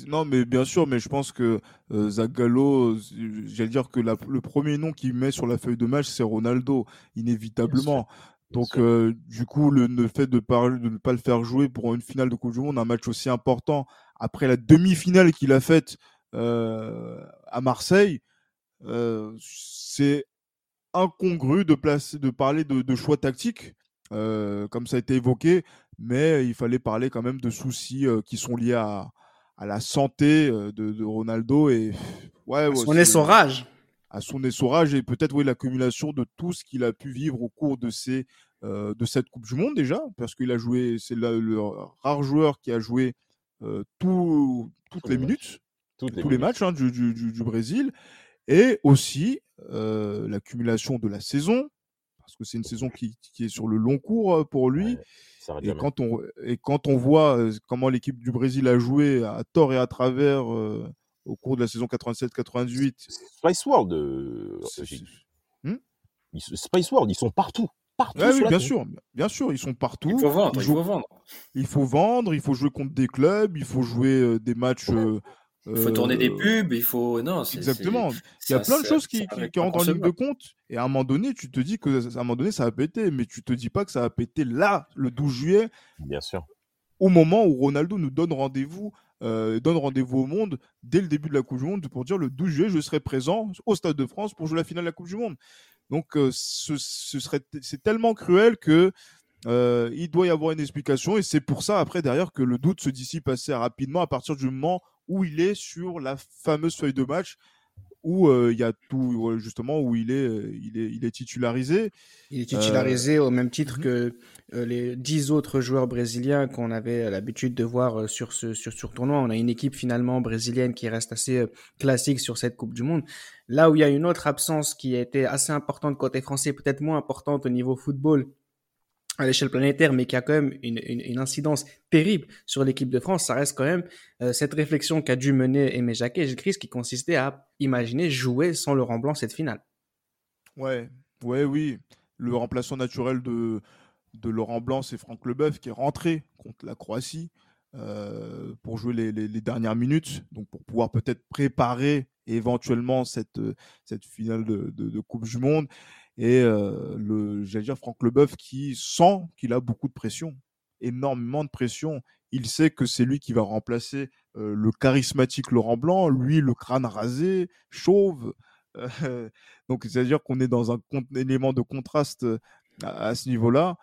non, pas- mais bien sûr, mais je pense que euh, Zagallo, euh, j'allais dire que la- le premier nom qu'il met sur la feuille de match, c'est Ronaldo, inévitablement. Donc, euh, du coup, le, le fait de, par- de ne pas le faire jouer pour une finale de Coupe du Monde, un match aussi important, après la demi-finale qu'il a faite euh, à Marseille, euh, c'est incongru de, placer, de parler de, de choix tactiques, euh, comme ça a été évoqué, mais il fallait parler quand même de soucis qui sont liés à, à la santé de, de Ronaldo et ouais, À son essorage. à son essorage et peut-être oui, l'accumulation de tout ce qu'il a pu vivre au cours de, ces, euh, de cette Coupe du Monde déjà, parce qu'il a joué, c'est le, rare joueur qui a joué euh, tout- toutes Tous les minutes, Toutes tous les matchs hein, du, du- du- du Brésil, et aussi euh, l'accumulation de la saison, parce que c'est une saison qui, qui est sur le long cours euh, pour lui. Ouais, ça arrête Et jamais. quand, on, et quand on voit euh, comment l'équipe du Brésil a joué à tort et à travers euh, au cours de la saison 87-88, Spice World, euh. Hmm? Ils- Spice World, ils sont partout. Partout Ouais, oui, bien sûr, bien sûr, ils sont partout. Il faut vendre, Ils il jouent- faut vendre. il faut vendre, il faut jouer contre des clubs, il faut jouer euh, des matchs. euh, Il faut tourner des euh, pubs, il faut non, Exactement. Il y a ça- plein de choses qui, qui, rentrent en ligne de compte. Et à un moment donné, tu te dis que à un moment donné, ça va péter, mais tu te dis pas que ça va péter là, le 12 juillet, Bien sûr. au moment où Ronaldo nous donne rendez-vous euh, donne rendez-vous au monde dès le début de la Coupe du Monde pour dire le 12 juillet, je serai présent au Stade de France pour jouer la finale de la Coupe du Monde. Donc, euh, ce, serait, c'est tellement cruel que euh, il doit y avoir une explication et c'est pour ça après derrière que le doute se dissipe assez rapidement à partir du moment où il est sur la fameuse feuille de match où euh, il y a tout justement où il est, euh, il est, il est titularisé. Il est titularisé au même titre mhm. que les dix autres joueurs brésiliens qu'on avait l'habitude de voir sur ce sur, sur tournoi. On a une équipe finalement brésilienne qui reste assez classique sur cette Coupe du Monde. Là où il y a une autre absence qui a été assez importante côté français, peut-être moins importante au niveau football, à l'échelle planétaire, mais qui a quand même une, incidence terrible sur l'équipe de France, ça reste quand même euh, cette réflexion qu'a dû mener Aimé Jacquet et Chris qui consistait à imaginer jouer sans Laurent Blanc cette finale. Ouais, ouais, oui. Le remplaçant naturel de, de Laurent Blanc, c'est Franck Leboeuf qui est rentré contre la Croatie euh, pour jouer les, les, dernières minutes, donc pour pouvoir peut-être préparer éventuellement cette, cette finale de, de Coupe du Monde et le, j'allais dire Franck Leboeuf qui sent qu'il a beaucoup de pression, énormément de pression. Il sait que c'est lui qui va remplacer le charismatique Laurent Blanc, lui le crâne rasé, chauve. donc c'est-à-dire qu'on est dans un élément de contraste à ce niveau-là.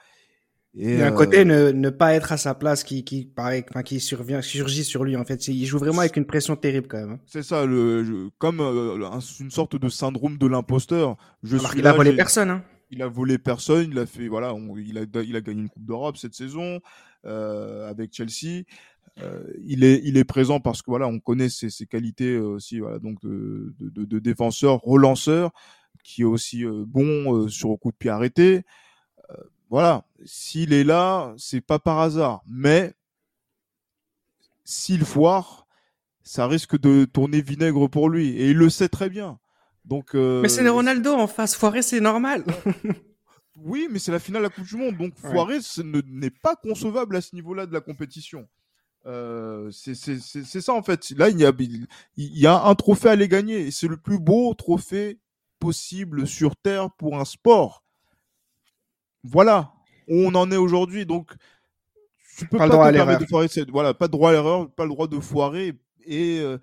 Et un côté ne, ne, pas être à sa place qui qui paraît, enfin, qui survient, surgit sur lui en fait. Il joue vraiment avec une pression terrible quand même. Hein. C'est ça, le, comme euh, une sorte de syndrome de l'imposteur. Je Alors il a volé personne. Hein. Il a volé personne. Il a fait voilà, il a il a gagné une coupe d'Europe cette saison euh, avec Chelsea. Euh, il est il est présent parce que voilà, on connaît ses, ses qualités aussi voilà donc de, de, de, défenseur, relanceur, qui est aussi euh, bon sur coup de pied arrêté voilà, s'il est là, c'est pas par hasard. Mais s'il foire, ça risque de tourner vinaigre pour lui. Et il le sait très bien. Donc, euh, mais c'est Ronaldo en face. Foirer, c'est normal. oui, mais c'est la finale de la Coupe du Monde. Donc, foirer n'est pas concevable à ce niveau-là de la compétition. Euh, c'est ça en fait. Là, il y, a, il y a un trophée à aller gagner. Et c'est le plus beau trophée possible sur Terre pour un sport voilà où on en est aujourd'hui. Donc, tu peux pas, pas te permettre de foirer. Voilà, pas de droit à l'erreur, pas le droit de foirer et, euh,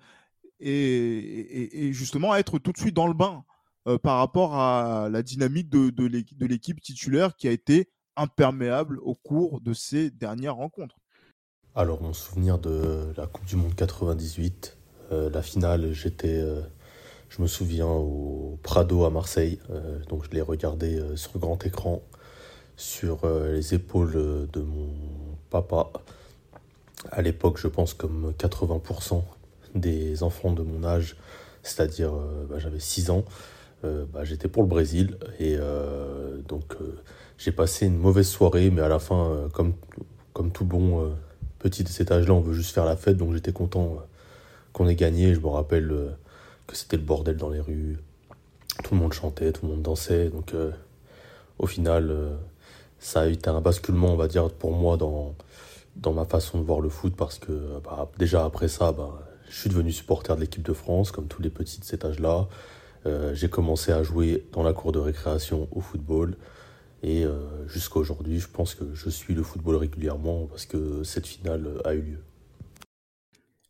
et, et, justement être tout de suite dans le bain euh, par rapport à la dynamique de, de l'équipe titulaire qui a été imperméable au cours de ces dernières rencontres. Alors, mon souvenir de la Coupe du Monde 98, euh, la finale, j'étais, je me souviens, au Prado à Marseille. donc, je l'ai regardé sur grand écran sur euh, les épaules de mon papa. À l'époque, je pense comme 80% des enfants de mon âge, c'est-à-dire euh, bah, j'avais 6 ans, euh, bah, j'étais pour le Brésil. Et donc j'ai passé une mauvaise soirée, mais à la fin, comme, comme tout bon petit de cet âge-là, on veut juste faire la fête, donc j'étais content qu'on ait gagné. Je me rappelle que c'était le bordel dans les rues. Tout le monde chantait, tout le monde dansait. Donc au final, ça a été un basculement, on va dire, pour moi dans, dans ma façon de voir le foot parce que bah, déjà après ça, bah, je suis devenu supporter de l'équipe de France, comme tous les petits de cet âge-là. Euh, j'ai commencé à jouer dans la cour de récréation au football. Et euh, jusqu'à aujourd'hui, je pense que je suis le football régulièrement parce que cette finale a eu lieu.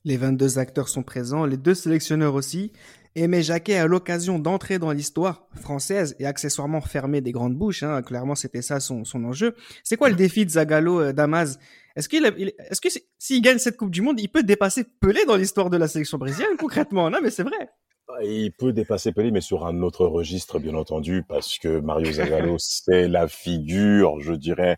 Les 22 acteurs sont présents, les deux sélectionneurs aussi. Aimé Jacquet a l'occasion d'entrer dans l'histoire française et accessoirement fermer des grandes bouches. Hein. Clairement, c'était ça son, son enjeu. C'est quoi le défi de Zagallo, euh, Damas? Est-ce qu'il, est-ce que s'il gagne cette Coupe du Monde, il peut dépasser Pelé dans l'histoire de la sélection brésilienne concrètement? Non, mais c'est vrai. Ah, il peut dépasser Pelé, mais sur un autre registre, bien entendu, parce que Mario Zagallo, c'est la figure, je dirais,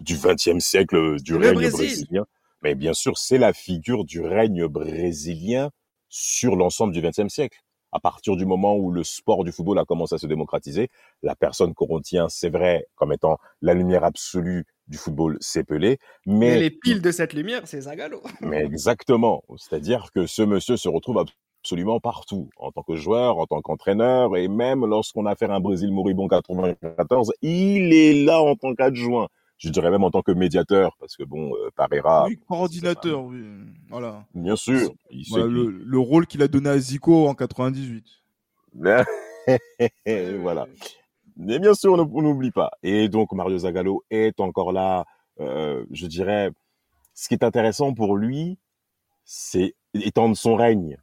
du XXe siècle du règne brésilien. Mais bien sûr, c'est la figure du règne brésilien sur l'ensemble du XXe siècle à partir du moment où le sport du football a commencé à se démocratiser, la personne qu'on retient, c'est vrai, comme étant la lumière absolue du football, c'est Pelé. Mais, les piles de cette lumière, c'est Zagallo. mais exactement. C'est-à-dire que ce monsieur se retrouve absolument partout, en tant que joueur, en tant qu'entraîneur, et même lorsqu'on a fait un Brésil moribond 94, il est là en tant qu'adjoint je dirais même en tant que médiateur, parce que bon, euh, Parera. Oui, coordinateur, oui. Voilà. Bien sûr. le, rôle qu'il a donné à Zico en 98. voilà. Mais bien sûr, on n'oublie pas. Et donc, Mario Zagallo est encore là, euh, je dirais, ce qui est intéressant pour lui, c'est étendre son règne.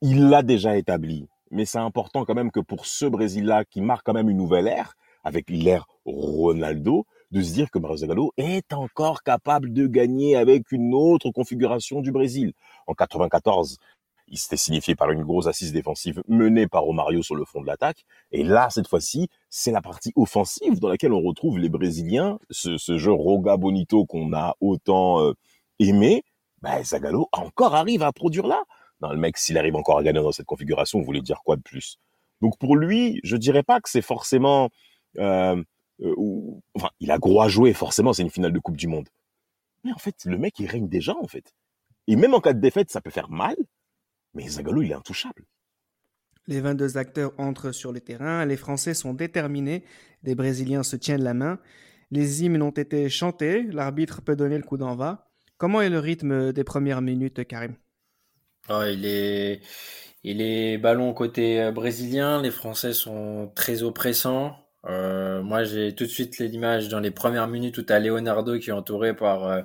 Il l'a déjà établi. Mais c'est important quand même que pour ce Brésil-là, qui marque quand même une nouvelle ère, avec l'ère Ronaldo, de se dire que Mario Zagallo est encore capable de gagner avec une autre configuration du Brésil. En 94, il s'était signifié par une grosse assise défensive menée par Romario sur le fond de l'attaque. Et là, cette fois-ci, c'est la partie offensive dans laquelle on retrouve les Brésiliens, ce, jeu Roga Bonito qu'on a autant euh, aimé. Ben, Zagallo encore arrive à produire là. Non, le mec, s'il arrive encore à gagner dans cette configuration, vous voulez dire quoi de plus? Donc pour lui, je dirais pas que c'est forcément... Euh, euh, enfin, il a gros à jouer, forcément, c'est une finale de Coupe du Monde. Mais en fait, le mec, il règne déjà, en fait. Et même en cas de défaite, ça peut faire mal, mais Zagallo, il est intouchable. Les 22 acteurs entrent sur le terrain, les Français sont déterminés, les Brésiliens se tiennent la main, les hymnes ont été chantés, l'arbitre peut donner le coup d'envoi. Comment est le rythme des premières minutes, Karim? Oh, il, est... il est ballon côté brésilien, les Français sont très oppressants. Euh, moi, j'ai tout de suite l'image dans les premières minutes où tu Leonardo qui est entouré par euh,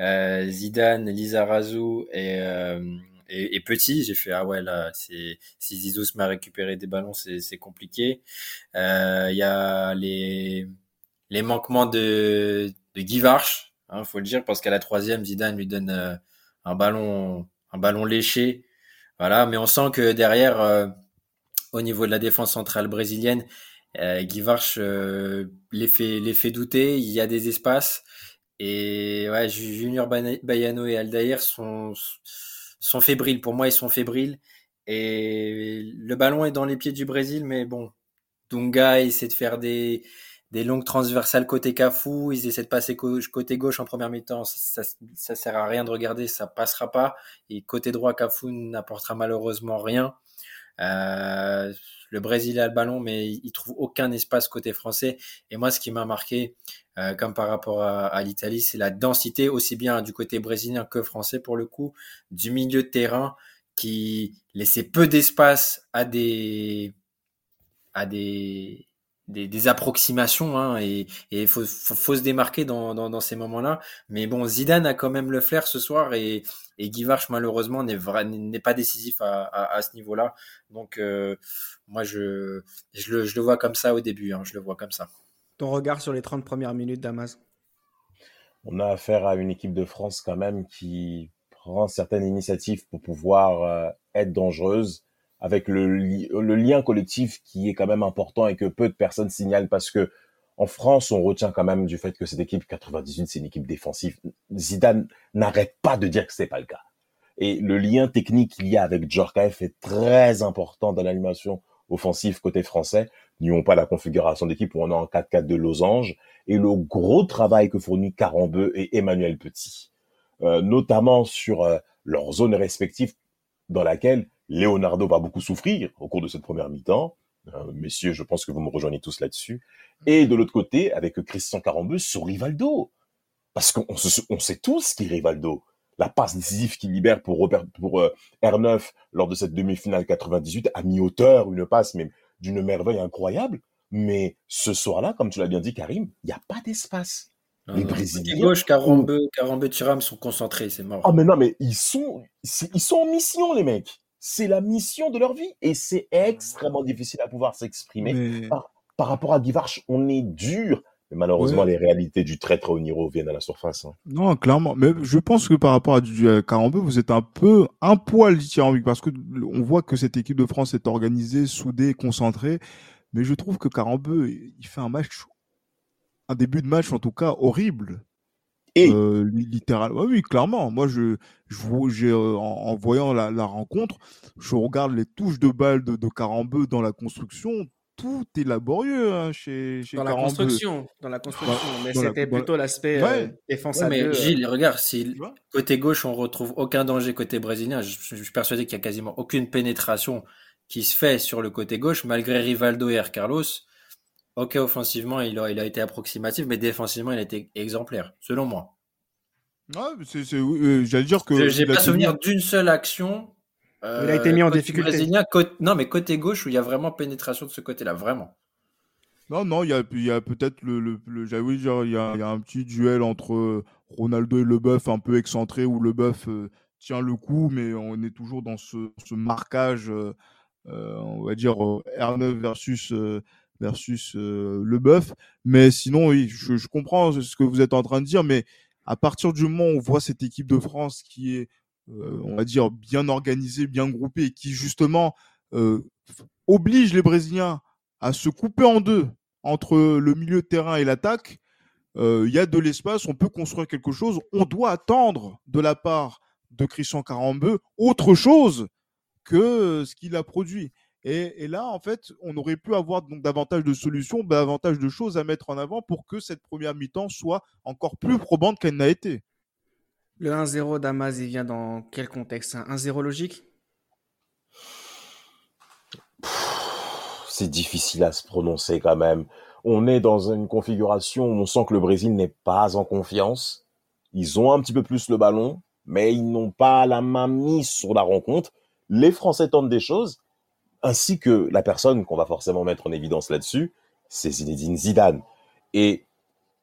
euh Zidane, Lizarazu et, et, et, Petit. J'ai fait, ah ouais, là, si Zizou se met à récupérer des ballons, c'est, compliqué. Il y a les, les manquements de, de Guy Varch, hein, faut le dire, parce qu'à la troisième, Zidane lui donne un ballon, un ballon léché. Voilà, mais on sent que derrière, au niveau de la défense centrale brésilienne, euh, Guy Varch euh, les, fait, les fait douter, il y a des espaces. Et ouais, Junior Bayano et Aldair sont, sont fébriles. Pour moi, ils sont fébriles. Et le ballon est dans les pieds du Brésil, mais bon, Dunga essaie de faire des, des longues transversales côté Cafou, ils essaient de passer côté gauche en première mi-temps, ça, ça, sert à rien de regarder, ça passera pas. Et côté droit, Cafou n'apportera malheureusement rien. Euh, le Brésil a le ballon, mais il trouve aucun espace côté français. Et moi, ce qui m'a marqué, euh, comme par rapport à, l'Italie, c'est la densité, aussi bien du côté brésilien que français pour le coup, du milieu de terrain qui laissait peu d'espace à des à des des, approximations hein, et il faut, faut, se démarquer dans, dans, ces moments-là. Mais bon, Zidane a quand même le flair ce soir et, et Guy Varch malheureusement n'est n'est pas décisif à, à, ce niveau-là. Donc euh, moi je, je le, je, le, vois comme ça au début, hein, je le vois comme ça. Ton regard sur les 30 premières minutes Damas On a affaire à une équipe de France quand même qui prend certaines initiatives pour pouvoir euh, être dangereuse avec le, le, lien collectif qui est quand même important et que peu de personnes signalent parce que en France, on retient quand même du fait que cette équipe 98, c'est une équipe défensive. Zidane n'arrête pas de dire que c'est pas le cas. Et le lien technique qu'il y a avec Djorkaeff est très important dans l'animation offensive côté français. N'ayons pas la configuration d'équipe où on est en 4-4 de losange et le gros travail que fournit Carambeu et Emmanuel Petit, euh, notamment sur euh, leurs zones respectives dans laquelle Leonardo va beaucoup souffrir au cours de cette première mi-temps. Euh, messieurs, je pense que vous me rejoignez tous là-dessus. Et de l'autre côté, avec Christian Carambeu sur Rivaldo. Parce qu'on on sait tous qui est Rivaldo. La passe décisive qu'il libère pour, pour euh, R9 lors de cette demi-finale 98 a mis hauteur une passe mais d'une merveille incroyable. Mais ce soir-là, comme tu l'as bien dit, Karim, il n'y a pas d'espace. Les Brésiliens. gauche, Carambeu, Carambeu, Thuram sont concentrés, c'est mort. Ah, mais non, mais ils sont, ils sont en mission, les mecs c'est la mission de leur vie et c'est extrêmement difficile à pouvoir s'exprimer. Par, rapport à Guivarch, on est dur. Mais malheureusement, les réalités du traître au Niro viennent à la surface. Hein. Non, clairement. Mais je pense que par rapport à, du, Carambeu, vous êtes un peu un poil dithyrambique parce que on voit que cette équipe de France est organisée, soudée, concentrée. Mais je trouve que Carambeu, il fait un match, un début de match en tout cas horrible. Euh, littéralement. oui, clairement. Moi, je, je, euh, en, voyant la, rencontre, je regarde les touches de balles de, de Carambeu dans la construction. Tout est laborieux hein, chez, chez dans la construction, dans la construction. mais c'était plutôt l'aspect euh, défensif. mais Gilles, regarde, si côté gauche on retrouve aucun danger côté brésilien, je, suis persuadé qu'il y a quasiment aucune pénétration qui se fait sur le côté gauche, malgré Rivaldo et R. Carlos. Ok, offensivement, il a, il a été approximatif, mais défensivement, il a été exemplaire, selon moi. Ouais, euh, j'allais dire que. J'ai pas souvenir d'une seule action. Euh, il a été mis en difficulté. non, mais côté gauche où il y a vraiment pénétration de ce côté-là, vraiment. Non, non, il y a, il y a peut-être le, le, il y a, il y a un petit duel entre Ronaldo et Leboeuf un peu excentré où Leboeuf euh, tient le coup, mais on est toujours dans ce, ce marquage, euh, euh, on va dire euh, R9 versus euh, versus euh, Leboeuf. Mais sinon, je, comprends ce que vous êtes en train de dire, mais à partir du moment où on voit cette équipe de France qui est, on va dire, bien organisée, bien groupée, qui justement oblige les Brésiliens à se couper en deux entre le milieu de terrain et l'attaque, il y a de l'espace, on peut construire quelque chose. On doit attendre de la part de Christian Carambeu autre chose que ce qu'il a produit. Et, et là, en fait, on aurait pu avoir donc davantage de solutions, davantage de choses à mettre en avant pour que cette première mi-temps soit encore plus probante qu'elle n'a été. Le 1-0 d'Amaz, il vient dans quel contexte? Un 1-0 logique? C'est difficile à se prononcer quand même. On est dans une configuration où on sent que le Brésil n'est pas en confiance. Ils ont un petit peu plus le ballon, mais ils n'ont pas la main mise sur la rencontre. Les Français tentent des choses, ainsi que la personne qu'on va forcément mettre en évidence là-dessus, c'est Zinedine Zidane. Et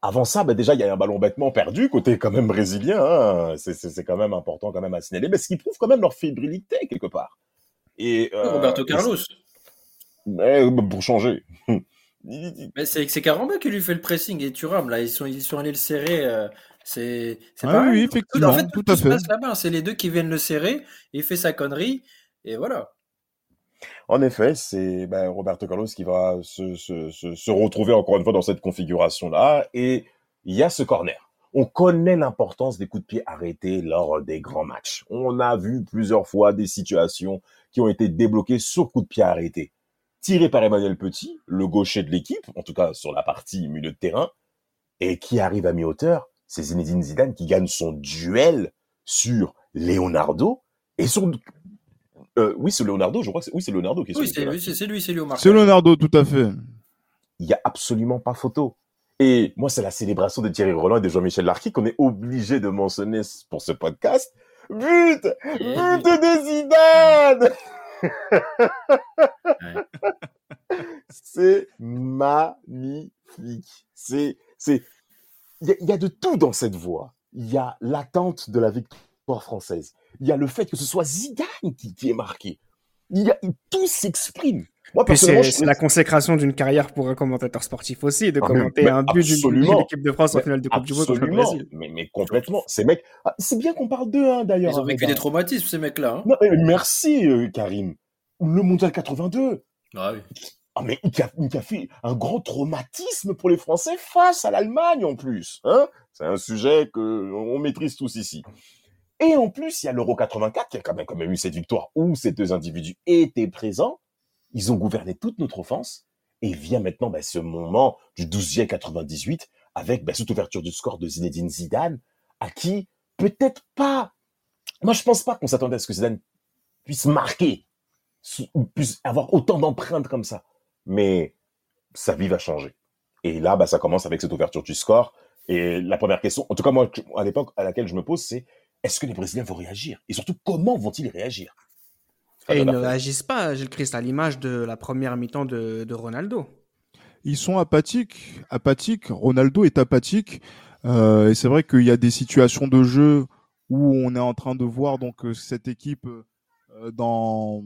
avant ça, bah déjà, il y a un ballon bêtement perdu côté quand même brésilien. Hein. C'est, quand même important quand même à signaler, mais ce qui prouve quand même leur fébrilité quelque part. Et euh, Roberto Carlos. mais, pour changer. Mais c'est c'est Caramba qui lui fait le pressing et Thuram là ils sont ils sont allés le serrer. euh, c'est c'est Ah pareil. oui, effectivement, en fait, tout tout, à se fait. passe là-bas. C'est les deux qui viennent le serrer. Il fait sa connerie et voilà. En effet, c'est ben, Roberto Carlos qui va se, retrouver encore une fois dans cette configuration-là. Et il y a ce corner. On connaît l'importance des coups de pied arrêtés lors des grands matchs. On a vu plusieurs fois des situations qui ont été débloquées sur coup de pied arrêté. Tiré par Emmanuel Petit, le gaucher de l'équipe, en tout cas sur la partie milieu de terrain, et qui arrive à mi-hauteur, c'est Zinedine Zidane qui gagne son duel sur Leonardo et sur euh, oui, c'est Leonardo, je crois que c'est oui, c'est Leonardo qui est Oui, c'est terrain. c'est c'est lui, c'est lui au marquage. C'est Leonardo, tout à fait. Il y a absolument pas photo. Et moi, c'est la célébration de Thierry Roland et de Jean-Michel Larquet qu'on est obligé de mentionner pour ce podcast. But But de Zidane C'est magnifique. C'est, c'est, il y, y a de tout dans cette voix. Il y a l'attente de la victoire française. Il y a le fait que ce soit Zidane qui, qui est marqué. Il y a, tout s'exprime. Moi, Puis personnellement, c'est je la consécration d'une carrière pour un commentateur sportif aussi, de Ah, commenter mais un but d'une- équipe de France en finale de Coupe du Monde contre le. Brésil. Mais, mais complètement. Ces mecs, ah, c'est bien qu'on parle d'eux, hein, d'ailleurs. Ils ont vécu Arreda. des traumatismes ces mecs-là. hein. Merci, euh, Karim. Le Mondial 82. Ah oui. Ah, mais qui a, qui a fait un grand traumatisme pour les Français face à l'Allemagne, en plus. Hein c'est un sujet que on maîtrise tous ici. Et en plus, il y a l'Euro 84 qui a quand même, eu cette victoire où ces deux individus étaient présents. Ils ont gouverné toute notre offense. Et vient maintenant bah, ce moment du 12e 98 avec bah, cette ouverture du score de Zinedine Zidane, à qui peut-être pas. Moi, je pense pas qu'on s'attendait à ce que Zidane puisse marquer, ou puisse avoir autant d'empreintes comme ça. Mais sa vie va changer. Et là, bah, ça commence avec cette ouverture du score. Et la première question, en tout cas moi, à l'époque à laquelle je me pose, c'est est-ce que les Brésiliens vont réagir? Et surtout, comment vont-ils réagir? Et ils ne Barthez. réagissent pas, Gilles Christ, à l'image de la première mi-temps de, de Ronaldo. Ils sont apathiques, apathiques. Ronaldo est apathique. Euh, et c'est vrai qu'il y a des situations de jeu où on est en train de voir donc euh, cette équipe euh, dans,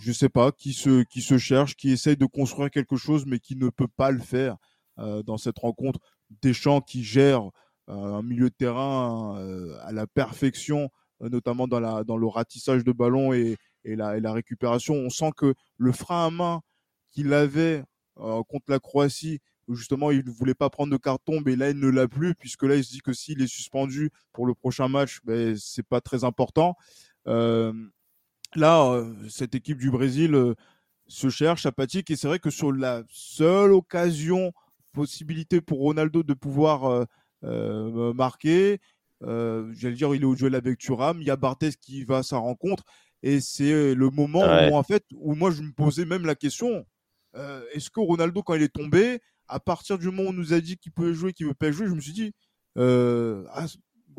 je sais pas, qui se qui se cherche, qui essaye de construire quelque chose, mais qui ne peut pas le faire euh, dans cette rencontre. Deschamps qui gère euh, un milieu de terrain euh, à la perfection, euh, notamment dans le ratissage de ballon et la, récupération. On sent que le frein à main qu'il avait euh, contre la Croatie, justement il ne voulait pas prendre de carton, mais là il ne l'a plus, puisque là il se dit que s'il est suspendu pour le prochain match, ben, c'est pas très important. Là, cette équipe du Brésil se cherche, apathique, et c'est vrai que sur la seule occasion, possibilité pour Ronaldo de pouvoir euh, euh, marquer, euh, j'allais dire, il est au duel avec Thuram, il y a Barthez qui va à sa rencontre, et c'est le moment Ouais. où en fait, où moi je me posais même la question, euh, est-ce que Ronaldo, quand il est tombé, à partir du moment où on nous a dit qu'il pouvait jouer, qu'il ne veut pas jouer, je me suis dit, euh, ah,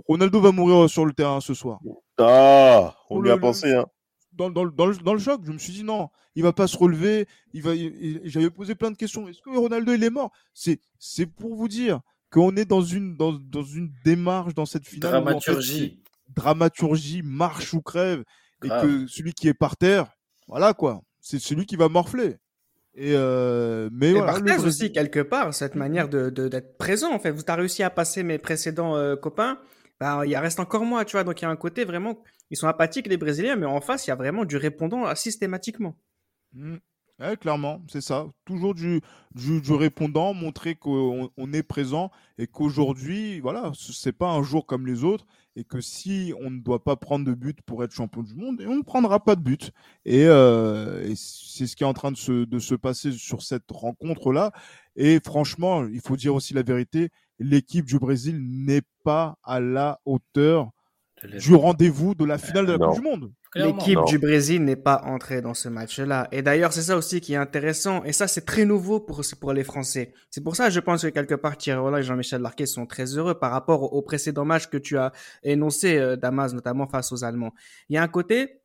Ronaldo va mourir sur le terrain ce soir. Ah, on y a pensé, hein. Dans, dans le- dans le, dans le choc, je me suis dit non, il va pas se relever. Il va, J'avais posé plein de questions. Est-ce que Ronaldo il est mort? C'est c'est pour vous dire qu'on est dans une, dans, dans une démarche dans cette finale. où, en fait, Dramaturgie. dramaturgie, marche ou crève. Et que celui qui est par terre, voilà quoi, c'est celui qui va morfler. Et euh, mais Et voilà, Barthez Brésil- aussi, quelque part, cette manière de, de- d'être présent, en fait. Vous avez réussi à passer mes précédents euh, copains, bah, il reste encore moi, tu vois. Donc, il y a un côté vraiment, ils sont apathiques, les Brésiliens, mais en face, il y a vraiment du répondant euh, systématiquement. Mm. Ouais, clairement, c'est ça. Toujours du, du, du répondant, montrer qu'on on est présent et qu'aujourd'hui, voilà, ce- c'est pas un jour comme les autres et que si on ne doit pas prendre de but pour être champion du monde, on ne prendra pas de but. Et, euh, et c'est ce qui est en train de se, de se passer sur cette rencontre-là. Et franchement, il faut dire aussi la vérité, l'équipe du Brésil n'est pas à la hauteur du rendez-vous de la finale de la Non. Coupe du Monde. L'équipe du Brésil n'est pas entrée dans ce match-là. Et d'ailleurs, c'est ça aussi qui est intéressant. Et ça, c'est très nouveau pour, pour les Français. C'est pour ça, je pense que quelque part, Thierry Roland et Jean-Michel Larquet sont très heureux par rapport au, précédent match que tu as énoncé, euh, Damas, notamment face aux Allemands. Il y a un côté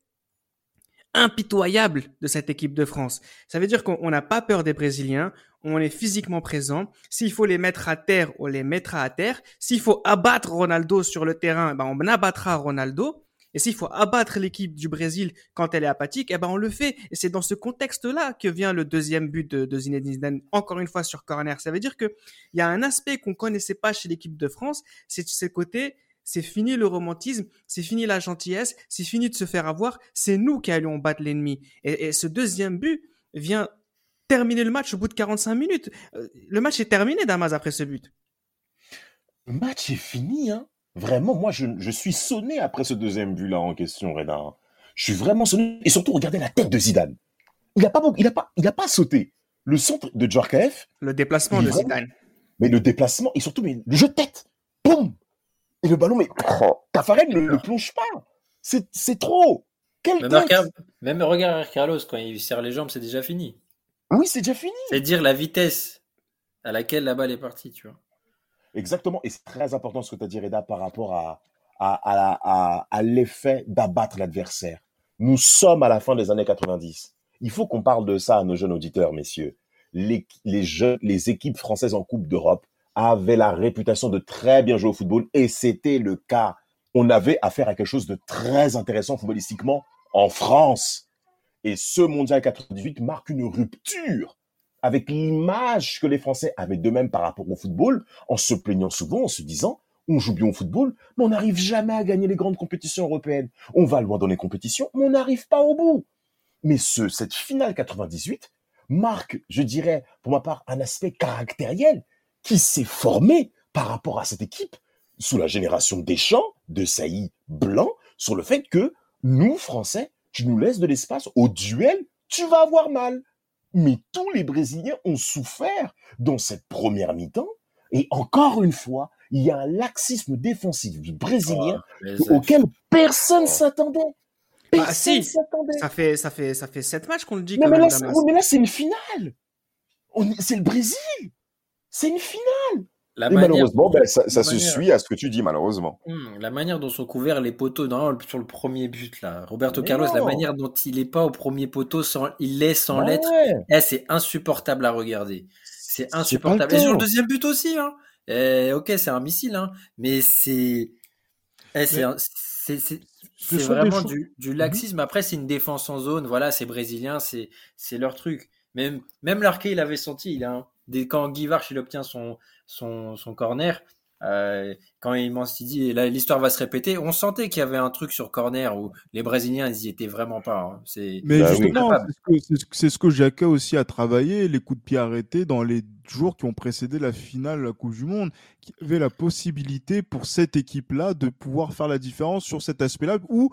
impitoyable de cette équipe de France. Ça veut dire qu'on on n'a pas peur des Brésiliens, on est physiquement présent. S'il faut les mettre à terre, on les mettra à terre. S'il faut abattre Ronaldo sur le terrain, ben on abattra Ronaldo. Et s'il faut abattre l'équipe du Brésil quand elle est apathique, eh ben on le fait. Et c'est dans ce contexte-là que vient le deuxième but de, de Zinedine Zidane, encore une fois sur corner. Ça veut dire que il y a un aspect qu'on connaissait pas chez l'équipe de France, c'est ce côté, c'est fini le romantisme, c'est fini la gentillesse, c'est fini de se faire avoir, c'est nous qui allions battre l'ennemi. Et, et ce deuxième but vient terminer le match au bout de 45 minutes. Euh, Le match est terminé, Damas, après ce but. Le match est fini, hein. Vraiment, moi, je, je suis sonné après ce deuxième but-là en question, Reda. hein. Je suis vraiment sonné. Et surtout, regardez la tête de Zidane. Il n'a pas, beaucoup- il a pas, il a pas sauté. Le centre de Djorkaeff, Le déplacement de vraiment- Zidane. mais le déplacement, et surtout, mais le jeu de tête. Boum Et le ballon, mais Tafarel ne le plonge pas. C'est c'est trop. Quelle Même, tête regarde, même regarde Carlos, quand il serre les jambes, c'est déjà fini. Oui, c'est déjà fini. C'est dire la vitesse à laquelle la balle est partie, tu vois. Exactement. Et c'est très important ce que tu as dit, Reda, par rapport à, l'effet d'abattre l'adversaire. Nous sommes à la fin des années 90. Il faut qu'on parle de ça à nos jeunes auditeurs, messieurs. Les, les, les équipes françaises en Coupe d'Europe avaient la réputation de très bien jouer au football et c'était le cas. On avait affaire à quelque chose de très intéressant footballistiquement en France. Et ce mondial 98 marque une rupture avec l'image que les Français avaient d'eux-mêmes par rapport au football, en se plaignant souvent, en se disant, on joue bien au football, mais on n'arrive jamais à gagner les grandes compétitions européennes. On va loin dans les compétitions, mais on n'arrive pas au bout. Mais ce, cette finale 98 marque, je dirais, pour ma part, un aspect caractériel qui s'est formé par rapport à cette équipe sous la génération Deschamps, de Sailly, Blanc, sur le fait que nous, Français, tu nous laisses de l'espace au duel, tu vas avoir mal. Mais tous les Brésiliens ont souffert dans cette première mi-temps. Et encore une fois, il y a un laxisme défensif du Brésilien Les auquel personne s'attendait. Bah, Personne si. s'attendait. Ça fait, ça fait, ça fait sept matchs qu'on le dit Non, quand mais même, là, mais là, c'est une finale. C'est le Brésil. C'est une finale. La Et manière- malheureusement, ben, ça, se manière- suit à ce que tu dis, malheureusement. Hmm, la manière dont sont couverts les poteaux non, sur le premier but là, Roberto Mais Carlos, la manière dont il est pas au premier poteau sans il laisse sans ouais. eh, c'est insupportable à regarder. C'est insupportable. Et sur le deuxième but aussi hein. Eh, OK, c'est un missile hein, mais c'est eh, c'est vraiment du, du laxisme. Après, c'est une défense en zone. Voilà, c'est brésilien, c'est leur truc. Même même Larquet, il avait senti. Il a un- quand Guy Varche, il obtient son son, son corner. euh, quand il m'en s'est dit, et là l'histoire va se répéter, on sentait qu'il y avait un truc sur corner où les Brésiliens ils y étaient vraiment pas. hein. C'est Mais Bah justement, capable. c'est ce que, c'est ce que- c'est ce que Jacques aussi a travaillé, les coups de pied arrêtés dans les jours qui ont précédé la finale de la Coupe du Monde, qui avait la possibilité pour cette équipe-là de pouvoir faire la différence sur cet aspect-là où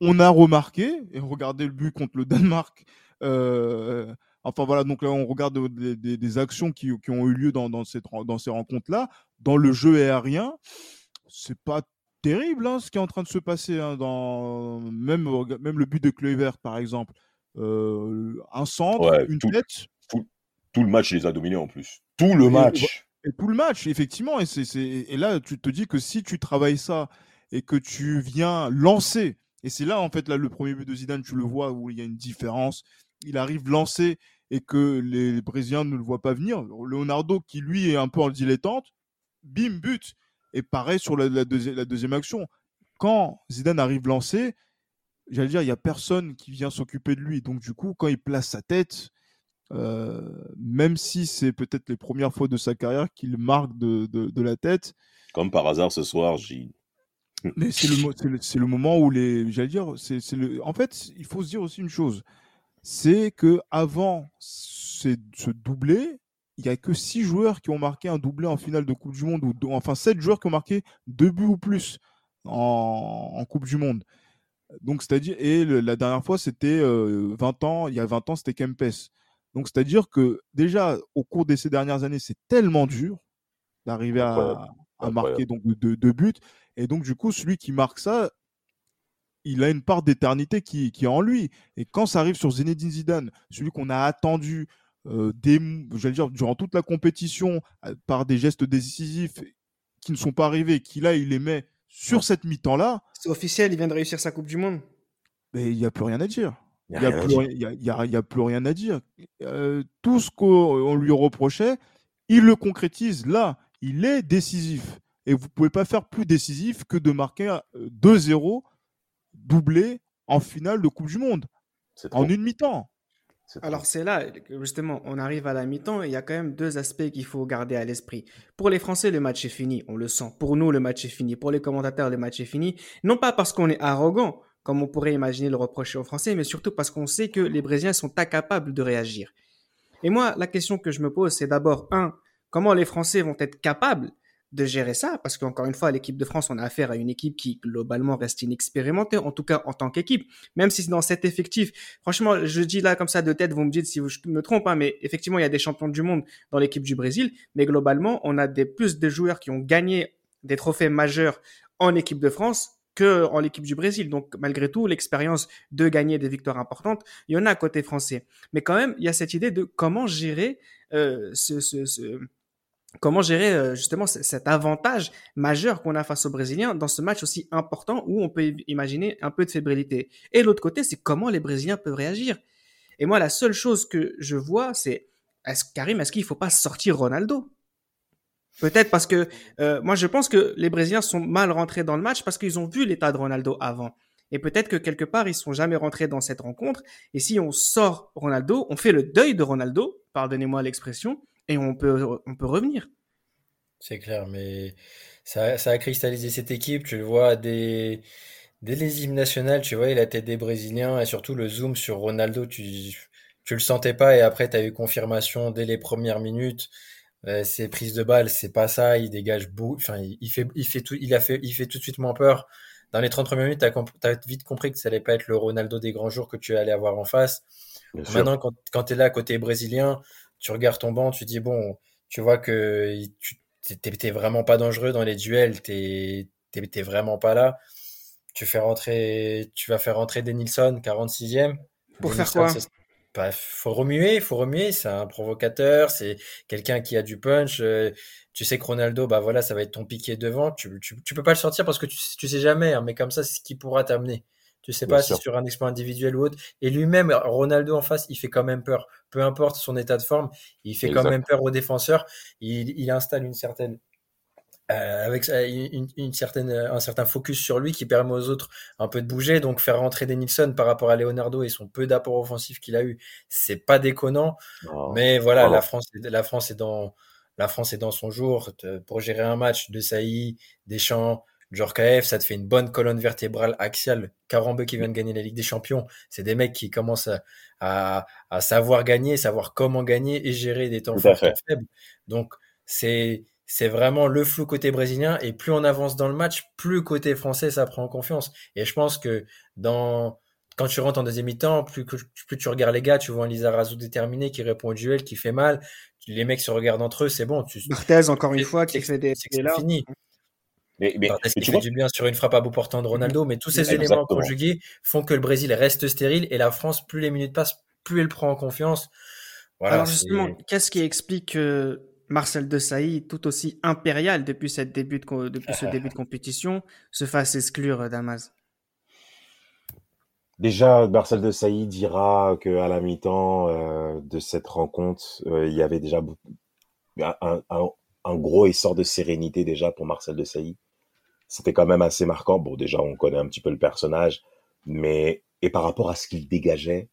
on a remarqué, et regardez le but contre le Danemark, euh, enfin voilà, donc là on regarde des, des- des actions qui, qui ont eu lieu dans, dans, cette, ren- dans ces rencontres-là, dans le jeu aérien, c'est pas terrible hein, ce qui est en train de se passer hein, dans même le but de Kluivert par exemple Euh, un centre Ouais, une tout- tête Tout le match, il les a dominés en plus. Tout le Et- match. et tout le match effectivement et c'est c'est- et là tu te dis que si tu travailles ça et que tu viens lancer et c'est là en fait là le premier but de Zidane tu le vois où il y a une différence il arrive lancer et que les Brésiliens ne le voient pas venir Leonardo qui lui est un peu en dilettante bim, but. Et pareil sur la, la, la deuxième action. Quand Zidane arrive lancé, j'allais dire, il n'y a personne qui vient s'occuper de lui. Donc, du coup, quand il place sa tête, euh, même si c'est peut-être les premières fois de sa carrière qu'il marque de, de, de, la tête. Comme par hasard ce soir, j'ai. Mais c'est le, le, le, moment où les. J'allais dire, c'est le. En fait, il faut se dire aussi une chose c'est que avant ce doublé, il n'y a que six joueurs qui ont marqué un doublé en finale de Coupe du Monde, ou enfin sept joueurs qui ont marqué deux buts ou plus en, en Coupe du Monde. Donc, c'est-à-dire, et le, la dernière fois, c'était euh, 20 ans, il y a 20 ans, c'était Kempes. Donc, c'est-à-dire que déjà, au cours de ces dernières années, c'est tellement dur d'arriver à, à, marquer donc deux, deux, buts. Et donc, du coup, celui qui marque ça, il a une part d'éternité qui, qui, est en lui. Et quand ça arrive sur Zinedine Zidane, celui qu'on a attendu euh, des, dire, durant toute la compétition euh, par des gestes décisifs qui ne sont pas arrivés, qui là, il les met sur cette mi-temps-là. C'est officiel, il vient de réussir sa Coupe du Monde. Mais il n'y a plus rien à dire. Il n'y a, a, a, a, plus rien à dire. Euh, tout ce qu'on lui reprochait, il le concrétise là. Il est décisif. Et vous ne pouvez pas faire plus décisif que de marquer 2-0 doublé en finale de Coupe du Monde en une mi-temps. Alors c'est là, justement, on arrive à la mi-temps et il y a quand même deux aspects qu'il faut garder à l'esprit. Pour les Français, le match est fini, on le sent. Pour nous, le match est fini. Pour les commentateurs, le match est fini. Non pas parce qu'on est arrogant, comme on pourrait imaginer le reprocher aux Français, mais surtout parce qu'on sait que les Brésiliens sont incapables de réagir. Et moi, la question que je me pose, c'est d'abord, un, comment les Français vont être capables de gérer ça, parce qu'encore une fois, l'équipe de France, on a affaire à une équipe qui globalement reste inexpérimentée, en tout cas en tant qu'équipe. Même si dans cet effectif, franchement, je dis là comme ça de tête, vous me dites si je me trompe, hein, mais effectivement, il y a des champions du monde dans l'équipe du Brésil, mais globalement, on a des plus de joueurs qui ont gagné des trophées majeurs en équipe de France que en l'équipe du Brésil. Donc, malgré tout, l'expérience de gagner des victoires importantes, il y en a à côté français. Mais quand même, il y a cette idée de comment gérer euh, ce, ce, ce comment gérer euh, justement cet avantage majeur qu'on a face aux Brésiliens dans ce match aussi important où on peut imaginer un peu de fébrilité. Et l'autre côté, c'est comment les Brésiliens peuvent réagir. Et moi, la seule chose que je vois, c'est est-ce Karim, est-ce qu'il faut pas sortir Ronaldo? Peut-être parce que euh, moi, je pense que les Brésiliens sont mal rentrés dans le match parce qu'ils ont vu l'état de Ronaldo avant. Et peut-être que quelque part, ils sont jamais rentrés dans cette rencontre. Et si on sort Ronaldo, on fait le deuil de Ronaldo, pardonnez-moi l'expression, et on peut, on peut revenir. C'est clair, mais ça, ça, a cristallisé cette équipe. Tu le vois dès, dès les hymnes nationales, tu vois, la tête des Brésiliens et surtout le zoom sur Ronaldo, tu, tu le sentais pas et après tu as eu confirmation dès les premières minutes. Euh, ses prises de balles, c'est pas ça, il dégage beaucoup, enfin, il, fait, il fait tout, il a fait, il fait tout de suite moins peur. Dans les 30 premières minutes, tu as, vite compris que ça allait pas être le Ronaldo des grands jours que tu allais avoir en face. Maintenant, quand, quand tu es là côté brésilien, tu regardes ton banc, tu dis bon, tu vois que tu t'es vraiment pas dangereux dans les duels, t'es t'es vraiment pas là. Tu fais rentrer, tu vas faire rentrer Denilson, 46e. Pour faire quoi? bah, faut remuer, faut remuer. C'est un provocateur, c'est quelqu'un qui a du punch. Euh, tu sais que Ronaldo, bah voilà, ça va être ton piqué devant. Tu, tu, tu peux pas le sortir parce que tu, tu sais jamais, hein, mais comme ça, c'est ce qui pourra t'amener. Tu sais pas si sur un exploit individuel ou autre. Et lui-même, Ronaldo en face, il fait quand même peur. Peu importe son état de forme, il fait quand même peur aux défenseurs. Il, il installe une certaine euh, avec une, une, certaine, un certain focus sur lui qui permet aux autres un peu de bouger. Donc faire rentrer Denilson par rapport à Leonardo et son peu d'apport offensif qu'il a eu, c'est pas déconnant. Mais voilà, la France, la France est dans la France est dans son jour pour gérer un match de Saï, Deschamps, Djorkaeff, ça te fait une bonne colonne vertébrale axiale. Karambeu qui vient de gagner la Ligue des Champions, c'est des mecs qui commencent à, à, savoir gagner, savoir comment gagner et gérer des temps forts, faibles. Donc c'est c'est vraiment le flou côté brésilien et plus on avance dans le match, plus côté français ça prend confiance. Et je pense que dans quand tu rentres en deuxième mi-temps, plus, plus tu regardes les gars, tu vois un Lizarazu déterminé qui répond au duel, qui fait mal. Les mecs se regardent entre eux, c'est bon. Tu, Barthez, encore une fois, qui fait des. C'est fini. Mais, mais, mais tu fait du bien sur une frappe à bout portant de Ronaldo, mais tous ces éléments conjugués font que le Brésil reste stérile et la France, plus les minutes passent, plus elle prend en confiance. Voilà, Alors justement, qu'est-ce qui explique que Marcel Desailly, tout aussi impérial depuis, cette début de, depuis ce début de compétition, se fasse exclure Damas? Déjà, Marcel Desailly dira qu'à la mi-temps euh, de cette rencontre, euh, il y avait déjà un, un, un gros essor de sérénité déjà pour Marcel de Sailly. C'était quand même assez marquant. Bon, déjà, on connaît un petit peu le personnage, mais et par rapport à ce qu'il dégageait,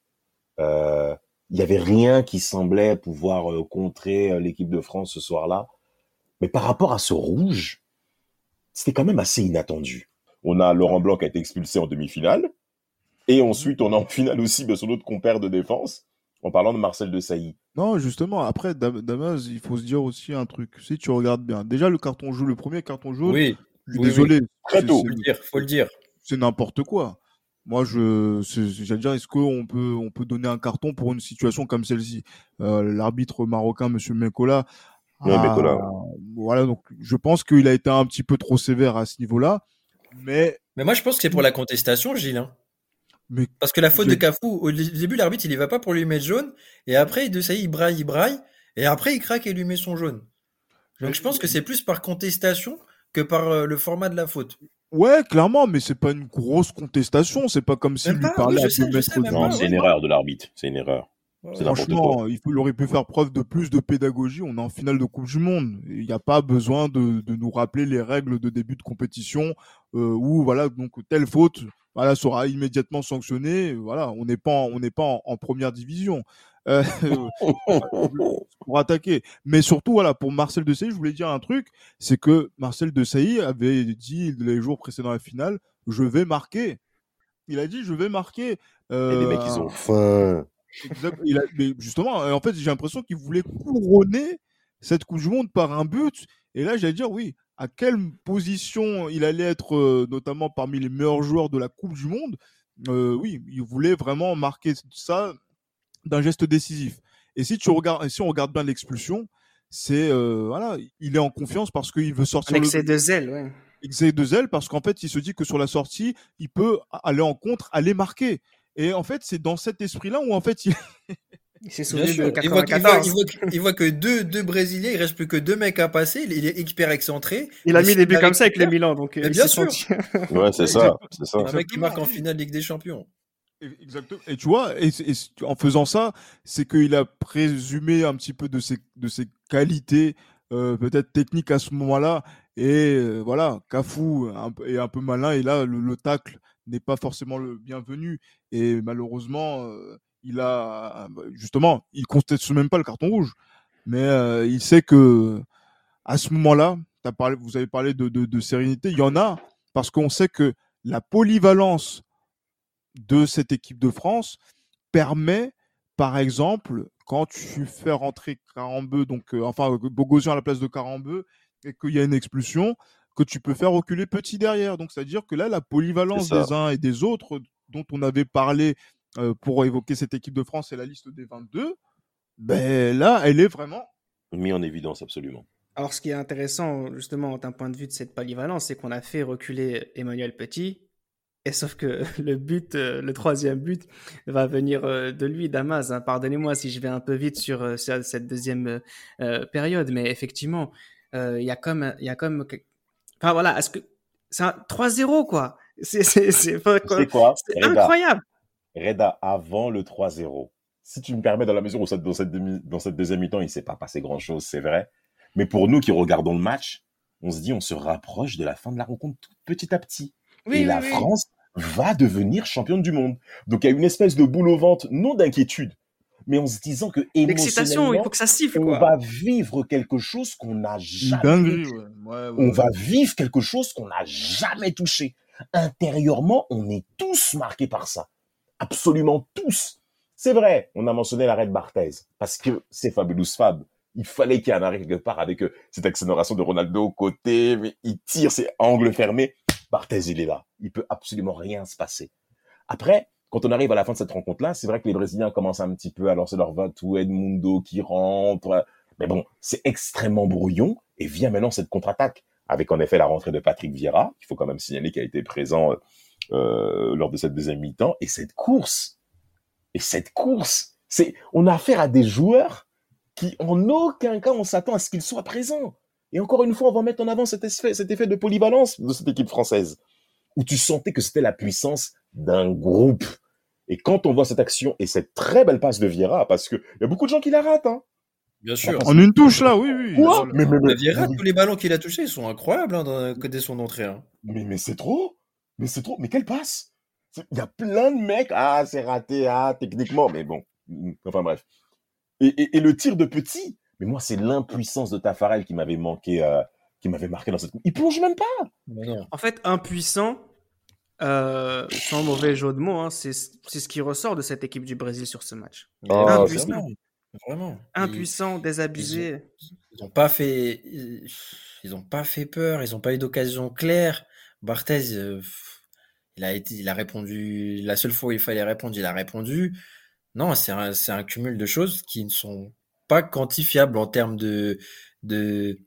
euh, il y avait rien qui semblait pouvoir euh, contrer euh, l'équipe de France ce soir-là. Mais par rapport à ce rouge, c'était quand même assez inattendu. On a Laurent Blanc qui a été expulsé en demi-finale. Et ensuite, on a en finale aussi de son autre compère de défense, en parlant de Marcel de Sailly. Non, justement, après, Damas, il faut se dire aussi un truc. Si tu regardes bien, déjà le carton jaune, le premier carton jaune, Oui, je suis oui, désolé. oui. Faut le dire, faut le dire. c'est n'importe quoi. Moi, je, j'allais dire, est-ce qu'on peut, on peut donner un carton pour une situation comme celle-ci? Euh, L'arbitre marocain, Monsieur Mekola, Ouais, a- Mekola. voilà, donc je pense qu'il a été un petit peu trop sévère à ce niveau-là, mais Mais moi, je pense que c'est pour la contestation, Gilles. hein. Mais Parce que la faute de Cafou, au dé- début, l'arbitre, il y va pas pour lui mettre jaune. Et après, de ça, il braille, il braille. Et après, il craque et lui met son jaune. Donc, je pense que c'est plus par contestation que par euh, le format de la faute. ouais, clairement, mais c'est pas une grosse contestation. C'est pas comme s'il lui parlait oui, à sais, deux je mètres sais, de Non, c'est une erreur de l'arbitre. C'est une erreur. Franchement, il, faut- il aurait pu faire preuve de plus de pédagogie. On est en finale de Coupe du Monde. Il n'y a pas besoin de, de nous rappeler les règles de début de compétition euh, où voilà donc telle faute voilà sera immédiatement sanctionnée. Voilà, on n'est pas en- on n'est pas en, en première division. Euh, pour attaquer. Mais surtout, voilà, pour Marcel Desailly, je voulais dire un truc, c'est que Marcel Desailly avait dit les jours précédant la finale, je vais marquer. Il a dit, je vais marquer. Et les mecs, euh, ils ont faim. Exact. Il a- mais justement, euh, en fait, j'ai l'impression qu'il voulait couronner cette Coupe du Monde par un but. Et là, j'allais dire, oui, à quelle position il allait être, euh, notamment parmi les meilleurs joueurs de la Coupe du Monde? Euh, oui, il voulait vraiment marquer ça d'un geste décisif. Et si tu regardes, si on regarde bien l'expulsion, c'est euh, voilà, il est en confiance parce qu'il veut sortir Un le excès de zèle, ouais. excès de zèle parce qu'en fait, il se dit que sur la sortie, il peut aller en contre, aller marquer. Et en fait, c'est dans cet esprit-là où en fait, il, Il s'est Bien souvenu de sûr. Il voit, qu'il- il voit- 94. il voit que- deux, deux Brésiliens, il reste plus que deux mecs à passer. Il est hyper excentré. Il a mis des buts comme ça avec les Milan, donc euh, bien sûr. senti- Ouais, c'est ça. C'est ça. Un mec qui marque en finale Ligue des Champions. Exactement. Et tu vois, en faisant ça, c'est qu'il a présumé un petit peu de ses, de ses qualités, euh, peut-être techniques à ce moment-là. Et euh, voilà, Cafu est un peu malin. Et là, le, le tacle n'est pas forcément le bienvenu. Et malheureusement, euh, il a justement, il conteste même pas le carton rouge, mais euh, il sait que à ce moment-là, vous avez parlé de, de sérénité. Il y en a parce qu'on sait que la polyvalence de cette équipe de France permet, par exemple, quand tu fais rentrer Carambeu, donc euh, enfin Bogosian à la place de Carambeu, et qu'il y a une expulsion, que tu peux faire reculer petit derrière. Donc c'est-à-dire que là, la polyvalence des uns et des autres, dont on avait parlé euh, pour évoquer cette équipe de France et la liste des 22, ben là, elle est vraiment Mis en évidence, absolument. Alors, ce qui est intéressant, justement, d'un point de vue de cette polyvalence, c'est qu'on a fait reculer Emmanuel Petit. Et sauf que le but, euh, le troisième but, va venir euh, de lui, Damas. hein. Pardonnez-moi si je vais un peu vite sur, euh, sur cette deuxième euh, euh, période, mais effectivement, euh, il y a comme, il y a comme, enfin voilà, est-ce que c'est un 3-0 quoi? C'est, c'est, c'est, quoi? C'est Reda, incroyable. Reda, avant le 3-0, si tu me permets, dans la mesure où dans cette, demi- dans cette deuxième mi-temps, il ne s'est pas passé grand-chose, c'est vrai. Mais pour nous qui regardons le match, on se dit, on se rapproche de la fin de la rencontre tout petit à petit. Oui, et oui, la oui. France va devenir championne du monde. Donc il y a une espèce de boule au ventre, non d'inquiétude, mais en se disant que L'excitation, il émotionnellement, faut que ça siffle on quoi. va vivre quelque chose qu'on n'a jamais ouais. Ouais, ouais, On ouais. va vivre quelque chose qu'on n'a jamais touché. Intérieurement, on est tous marqués par ça. Absolument tous. C'est vrai, on a mentionné l'arrêt de Barthez, parce que c'est Fabulous Fab. Il fallait qu'il y ait un arrêt quelque part avec euh, cette accélération de Ronaldo au côté, mais il tire, c'est angle fermé. Barthez, il est là. Il peut absolument rien se passer. Après, quand on arrive à la fin de cette rencontre-là, c'est vrai que les Brésiliens commencent un petit peu à lancer leur va tout Edmundo qui rentre? Mais bon, c'est extrêmement brouillon. Et vient maintenant cette contre-attaque avec en effet la rentrée de Patrick Vieira, qu'il faut quand même signaler qu'il a été présent euh, lors de cette deuxième mi-temps. Et cette course, et cette course, c'est, on a affaire à des joueurs qui, en aucun cas, on s'attend à ce qu'ils soient présents. Et encore une fois, on va mettre en avant cet effet, cet effet de polyvalence de cette équipe française, où tu sentais que c'était la puissance d'un groupe. Et quand on voit cette action et cette très belle passe de Vieira, parce que il y a beaucoup de gens qui la ratent, hein. Bien sûr. En une touche, là, oui, oui. Quoi mais, mais, mais, Vieira, tous les ballons qu'il a touchés ils sont incroyables hein, dès son entrée. Hein. mais, mais c'est trop. Mais c'est trop. Mais quelle passe Il y a plein de mecs. Ah, c'est raté, ah, techniquement. Mais bon. Enfin bref. Et, et, et le tir de petit. Mais moi, c'est l'impuissance de Tafarel qui m'avait manqué, euh, qui m'avait marqué dans cette. Il plonge même pas. En fait, impuissant, euh, sans mauvais jeu de mots, hein, c'est ce qui ressort de cette équipe du Brésil sur ce match. Oh, impuissant. Vraiment. Impuissant, désabusé. Ils n'ont pas fait, ils ont pas fait peur. Ils n'ont pas eu d'occasion claire. Barthez, euh, il a été, il a répondu. La seule fois où il fallait répondre, il a répondu. Non, c'est un, c'est un cumul de choses qui ne sont pas quantifiables en termes de de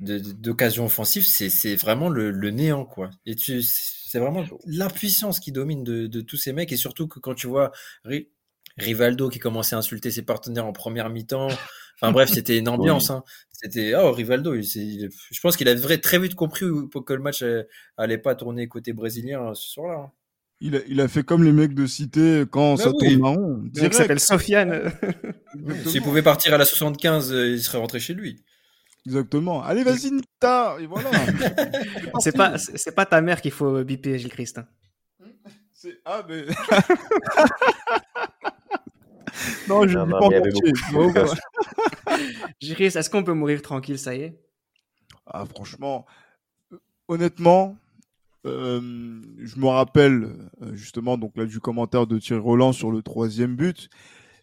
d'occasion offensive. C'est vraiment le, le néant quoi. Et tu c'est vraiment l'impuissance qui domine de, de, tous ces mecs et surtout que quand tu vois Rivaldo qui commençait à insulter ses partenaires en première mi-temps. Enfin bref, c'était une ambiance. Hein. C'était oh Rivaldo. Il, il, je pense qu'il avait très vite compris que le match allait pas tourner côté brésilien ce soir-là. Hein. Il a, il a fait comme les mecs de cité quand Bah ça oui. tourne marron. Il Direct. s'appelle Sofiane. S'il pouvait partir à la 75, euh, il serait rentré chez lui. Exactement. Allez, vas-y, Nita. Et voilà. c'est pas, c'est c'est pas ta mère qu'il faut biper, Gilles Christ. C'est- Ah, mais. non, je ne pas mais il y en avait entier. beaucoup- Bon, bah. Gilles Christ, est-ce qu'on peut mourir tranquille, ça y est? Ah, franchement, euh, honnêtement, euh, je me rappelle euh, justement donc là du commentaire de Thierry Roland sur le troisième but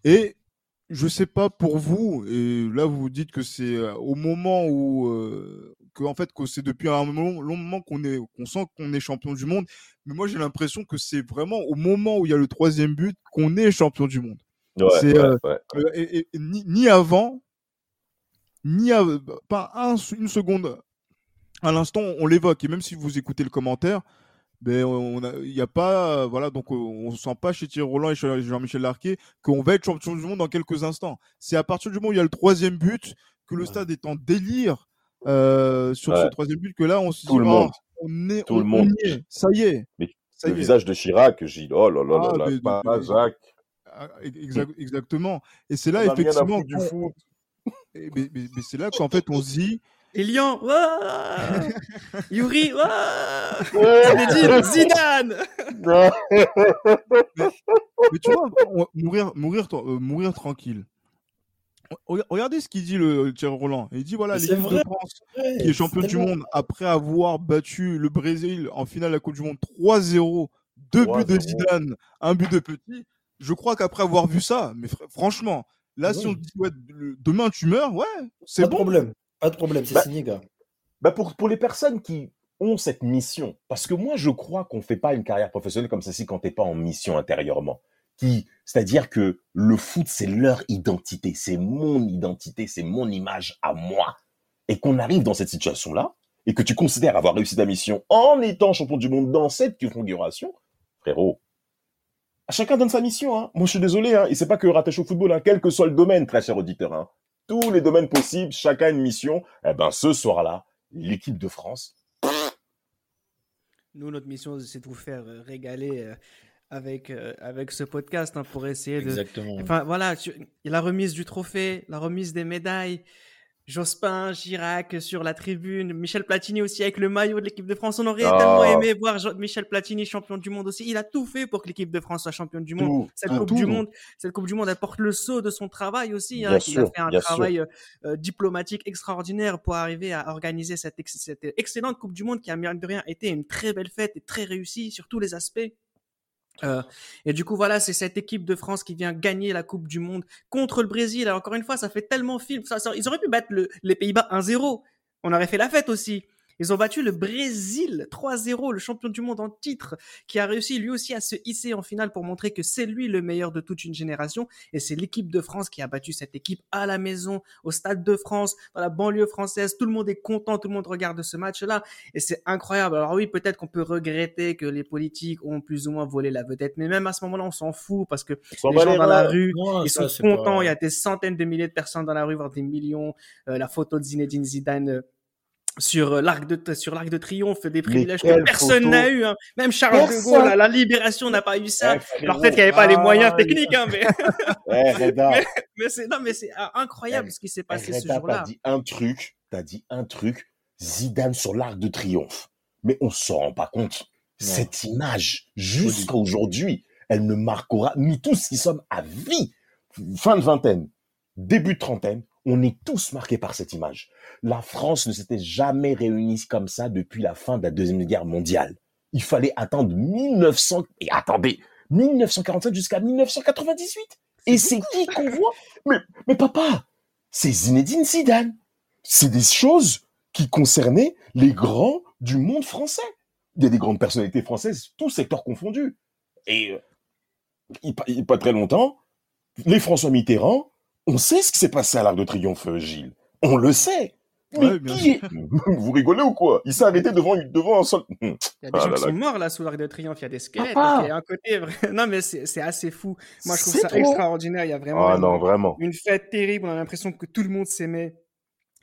et je sais pas pour vous et là vous vous dites que c'est euh, au moment où euh, que en fait que c'est depuis un moment, long moment qu'on est qu'on sent qu'on est champion du monde mais moi j'ai l'impression que c'est vraiment au moment où il y a le troisième but qu'on est champion du monde Ouais, c'est ouais, euh, ouais. euh, et- et- ni, ni avant, ni à- pas un- une seconde à l'instant, on l'évoque. Et même si vous écoutez le commentaire, ben, on il n'y a pas, euh, voilà, donc euh, on ne sent pas chez Thierry Roland et chez Jean-Michel Larquet qu'on va être champion du monde dans quelques instants. C'est à partir du moment où il y a le troisième but, que le stade est en délire euh, sur ce troisième but, que là, on se dit, Tout le oh, monde. on est, Tout on, le monde. on est, ça y est. Mais Ça le y est. visage de Chirac, Gilles, oh là là Ah, là là, mais- pas mais- Jacques. Ah, exa- Exactement. Et c'est là, effectivement, du foot. mais, mais- mais c'est là qu'en fait, on se dit, Elian, Yuri, Zinedine, Zidane Mais tu vois, mourir, mourir, euh, mourir tranquille. Rega- Regardez ce qu'il dit le Thierry Roland. Il dit voilà, l'équipe de France qui est champion du monde après avoir battu le Brésil en finale de la Coupe du Monde 3-0, deux buts de 3-0. Zidane, un but de Petit. Je crois qu'après avoir vu ça, mais fr- franchement, là, si on te dit ouais, demain tu meurs, ouais, c'est bon. problème. Pas de problème, c'est Bah, signé, gars. Bah pour, pour les personnes qui ont cette mission, parce que moi je crois qu'on fait pas une carrière professionnelle comme ceci quand t'es pas en mission intérieurement. Qui, c'est-à-dire que le foot c'est leur identité, c'est mon identité, c'est mon image à moi, et qu'on arrive dans cette situation-là et que tu considères avoir réussi ta mission en étant champion du monde dans cette configuration, frérot. Chacun donne sa mission. Hein. Moi je suis désolé, hein, et c'est pas que rattaché au football, hein, quel que soit le domaine, très cher auditeur. Hein. Tous les domaines possibles, chacun une mission. Eh ben ce soir-là, l'équipe de France. Nous, notre mission, c'est de vous faire euh, régaler euh, avec, euh, avec ce podcast hein, pour essayer de. Exactement. Enfin, voilà, tu- la remise du trophée, la remise des médailles. Jospin, Girac sur la tribune, Michel Platini aussi avec le maillot de l'équipe de France. On aurait tellement aimé voir Jo- Michel Platini champion du monde aussi. Il a tout fait pour que l'équipe de France soit championne du monde. Tout, Cette Coupe tout. du Monde, cette Coupe du Monde, elle porte le sceau de son travail aussi. Hein, qu'il a fait un travail euh, euh, diplomatique extraordinaire pour arriver à organiser cette, ex- cette excellente Coupe du Monde qui a mine de rien été une très belle fête et très réussie sur tous les aspects. Euh, et du coup, voilà, c'est cette équipe de France qui vient gagner la Coupe du Monde contre le Brésil. Alors, encore une fois, ça fait tellement film. Ils auraient pu battre le- les Pays-Bas 1-0. On aurait fait la fête aussi. Ils ont battu le Brésil 3-0, le champion du monde en titre, qui a réussi lui aussi à se hisser en finale pour montrer que c'est lui le meilleur de toute une génération. Et c'est l'équipe de France qui a battu cette équipe à la maison, au Stade de France, dans la banlieue française. Tout le monde est content, tout le monde regarde ce match-là. Et c'est incroyable. Alors oui, peut-être qu'on peut regretter que les politiques ont plus ou moins volé la vedette. Mais même à ce moment-là, on s'en fout parce que On les gens dans la rue, Non, ils ça, sont contents. pas- Il y a des centaines de milliers de personnes dans la rue, voire des millions. Euh, la photo de Zinedine Zidane euh, sur l'arc de sur l'arc de triomphe des privilèges que personne n'a eu hein. même Charles de Gaulle à la libération n'a pas eu ça. Eh, alors peut-être qu'il n'y avait pas les moyens techniques hein, mais... Eh, mais, c'est non mais c'est incroyable ce qui s'est passé ce jour-là. t'as dit un truc t'as dit un truc Zidane sur l'arc de triomphe. Mais on s'en rend pas compte. Cette image jusqu'à aujourd'hui elle ne marquera nous tous qui sommes à vie. Fin de vingtaine début de trentaine on est tous marqués par cette image. La France ne s'était jamais réunie comme ça depuis la fin de la Deuxième Guerre mondiale. Il fallait attendre 1900... Et attendez, 1947 jusqu'à 1998. Et c'est qui qu'on voit? Mais, mais papa, c'est Zinedine Zidane. C'est des choses qui concernaient les grands du monde français. Il y a des grandes personnalités françaises, tous secteurs confondus. Et euh, il, il, pas très longtemps, les François Mitterrand, on sait ce qui s'est passé à l'Arc de Triomphe, Gilles. On le sait. Mais qui Vous rigolez ou quoi? Il s'est arrêté devant, devant un sol. Il y a des ah gens qui sont morts là sous l'Arc de Triomphe. Il y a des squelettes. Il y a un côté. Non, mais c'est assez fou. Moi, je trouve ça extraordinaire. Il y a vraiment, ah, non, vraiment. une fête terrible. On a l'impression que tout le monde s'aimait.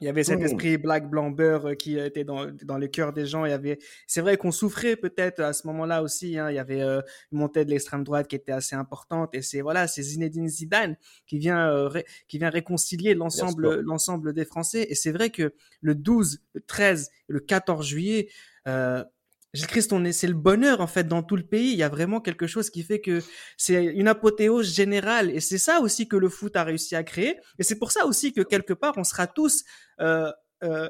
Il y avait cet esprit black blanc beurre euh, qui était dans, dans le cœur des gens. Il y avait, c'est vrai qu'on souffrait peut-être à ce moment-là aussi. Hein. Il y avait euh, une montée de l'extrême droite qui était assez importante. Et c'est voilà, c'est Zinedine Zidane qui vient euh, qui vient réconcilier l'ensemble l'ensemble des Français. Et c'est vrai que le 12, le 13, le 14 juillet. Euh, Gilles Christ, c'est le bonheur en fait dans tout le pays. Il y a vraiment quelque chose qui fait que c'est une apothéose générale et c'est ça aussi que le foot a réussi à créer. Et c'est pour ça aussi que quelque part on sera tous euh, euh,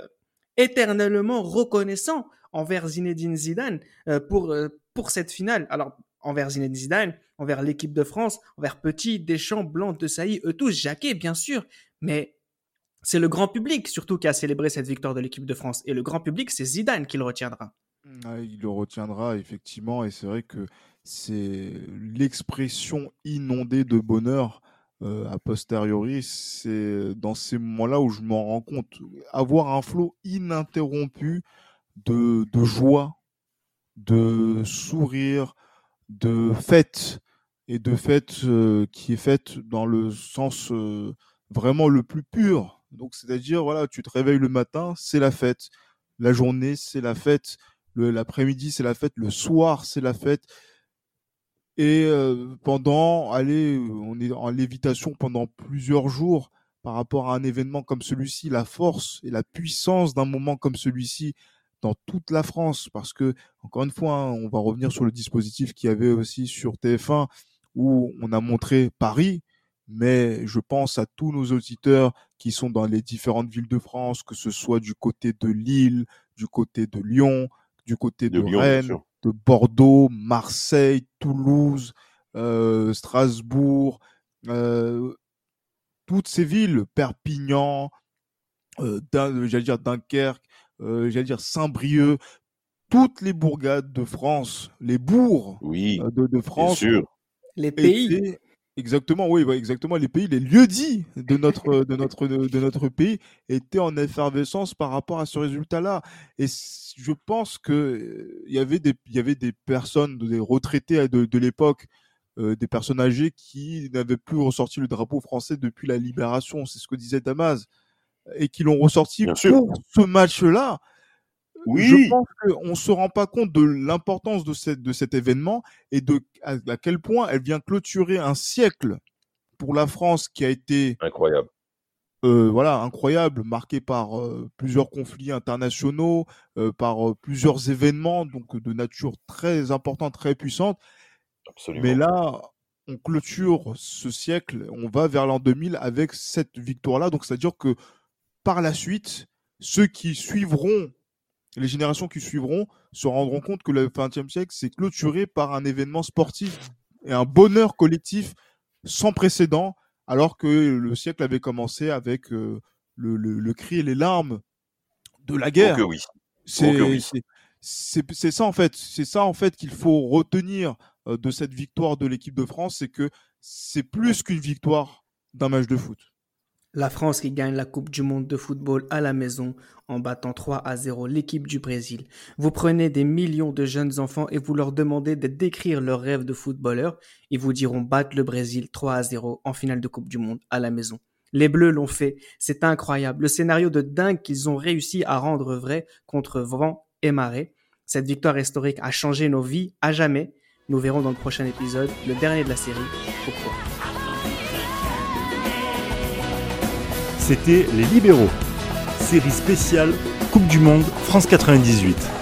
éternellement reconnaissants envers Zinedine Zidane euh, pour euh, pour cette finale. Alors envers Zinedine Zidane, envers l'équipe de France, envers Petit, Deschamps, Blanc, De Sailly, eux tous, Jacquet bien sûr, mais c'est le grand public surtout qui a célébré cette victoire de l'équipe de France et le grand public c'est Zidane qui le retiendra. Ah, il le retiendra effectivement et c'est vrai que c'est l'expression inondée de bonheur euh, a posteriori. C'est dans ces moments-là où je m'en rends compte. Avoir un flot ininterrompu de, de joie, de sourire, de fête et de fête euh, qui est faite dans le sens euh, vraiment le plus pur. Donc c'est-à-dire voilà, tu te réveilles le matin, c'est la fête. La journée, c'est la fête l'après-midi c'est la fête, le soir c'est la fête. Et euh, pendant, allez, on est en lévitation pendant plusieurs jours par rapport à un événement comme celui-ci, la force et la puissance d'un moment comme celui-ci dans toute la France, parce que encore une fois, hein, on va revenir sur le dispositif qu'il y avait aussi sur TF1 où on a montré Paris, mais je pense à tous nos auditeurs qui sont dans les différentes villes de France, que ce soit du côté de Lille, du côté de Lyon, du côté de, Rennes, de Bordeaux, Marseille, Toulouse, euh, Strasbourg, euh, toutes ces villes, Perpignan, euh, j'allais dire Dunkerque, j'allais dire Saint-Brieuc, toutes les bourgades de France, les bourgs de, de, France, les pays, Exactement, oui, exactement. Les pays, les lieux-dits de notre, de, notre, de, notre pays étaient en effervescence par rapport à ce résultat-là. Et je pense qu'il euh, y, avait des, y avait des personnes, des retraités de, de l'époque, euh, des personnes âgées qui n'avaient plus ressorti le drapeau français depuis la libération. C'est ce que disait Damas. Et qui l'ont ressorti pour ce match-là. Oui. Je pense qu'on ne se rend pas compte de l'importance de, cette, de cet événement et de à, quel point elle vient clôturer un siècle pour la France qui a été incroyable. Euh, voilà, incroyable, marqué par euh, plusieurs conflits internationaux, euh, par euh, plusieurs événements, donc de nature très importante, très puissante. Absolument. Mais là, on clôture ce siècle, on va vers l'an 2000 avec cette victoire-là. Donc, c'est-à-dire que par la suite, ceux qui suivront les générations qui suivront se rendront compte que le XXe siècle s'est clôturé par un événement sportif et un bonheur collectif sans précédent, alors que le siècle avait commencé avec euh, le, le, cri et les larmes de la guerre. Oh oui. C'est ça en fait, c'est ça en fait qu'il faut retenir euh, de cette victoire de l'équipe de France, c'est que c'est plus qu'une victoire d'un match de foot. La France qui gagne la Coupe du Monde de football à la maison en battant 3 à 0 l'équipe du Brésil. Vous prenez des millions de jeunes enfants et vous leur demandez de décrire leur rêve de footballeur. Ils vous diront battre le Brésil 3 à 0 en finale de Coupe du Monde à la maison. Les Bleus l'ont fait, c'est incroyable. Le scénario de dingue qu'ils ont réussi à rendre vrai contre vent et marée. Cette victoire historique a changé nos vies à jamais. Nous verrons dans le prochain épisode, le dernier de la série, pourquoi. C'était Les Libéraux, série spéciale Coupe du Monde France 98.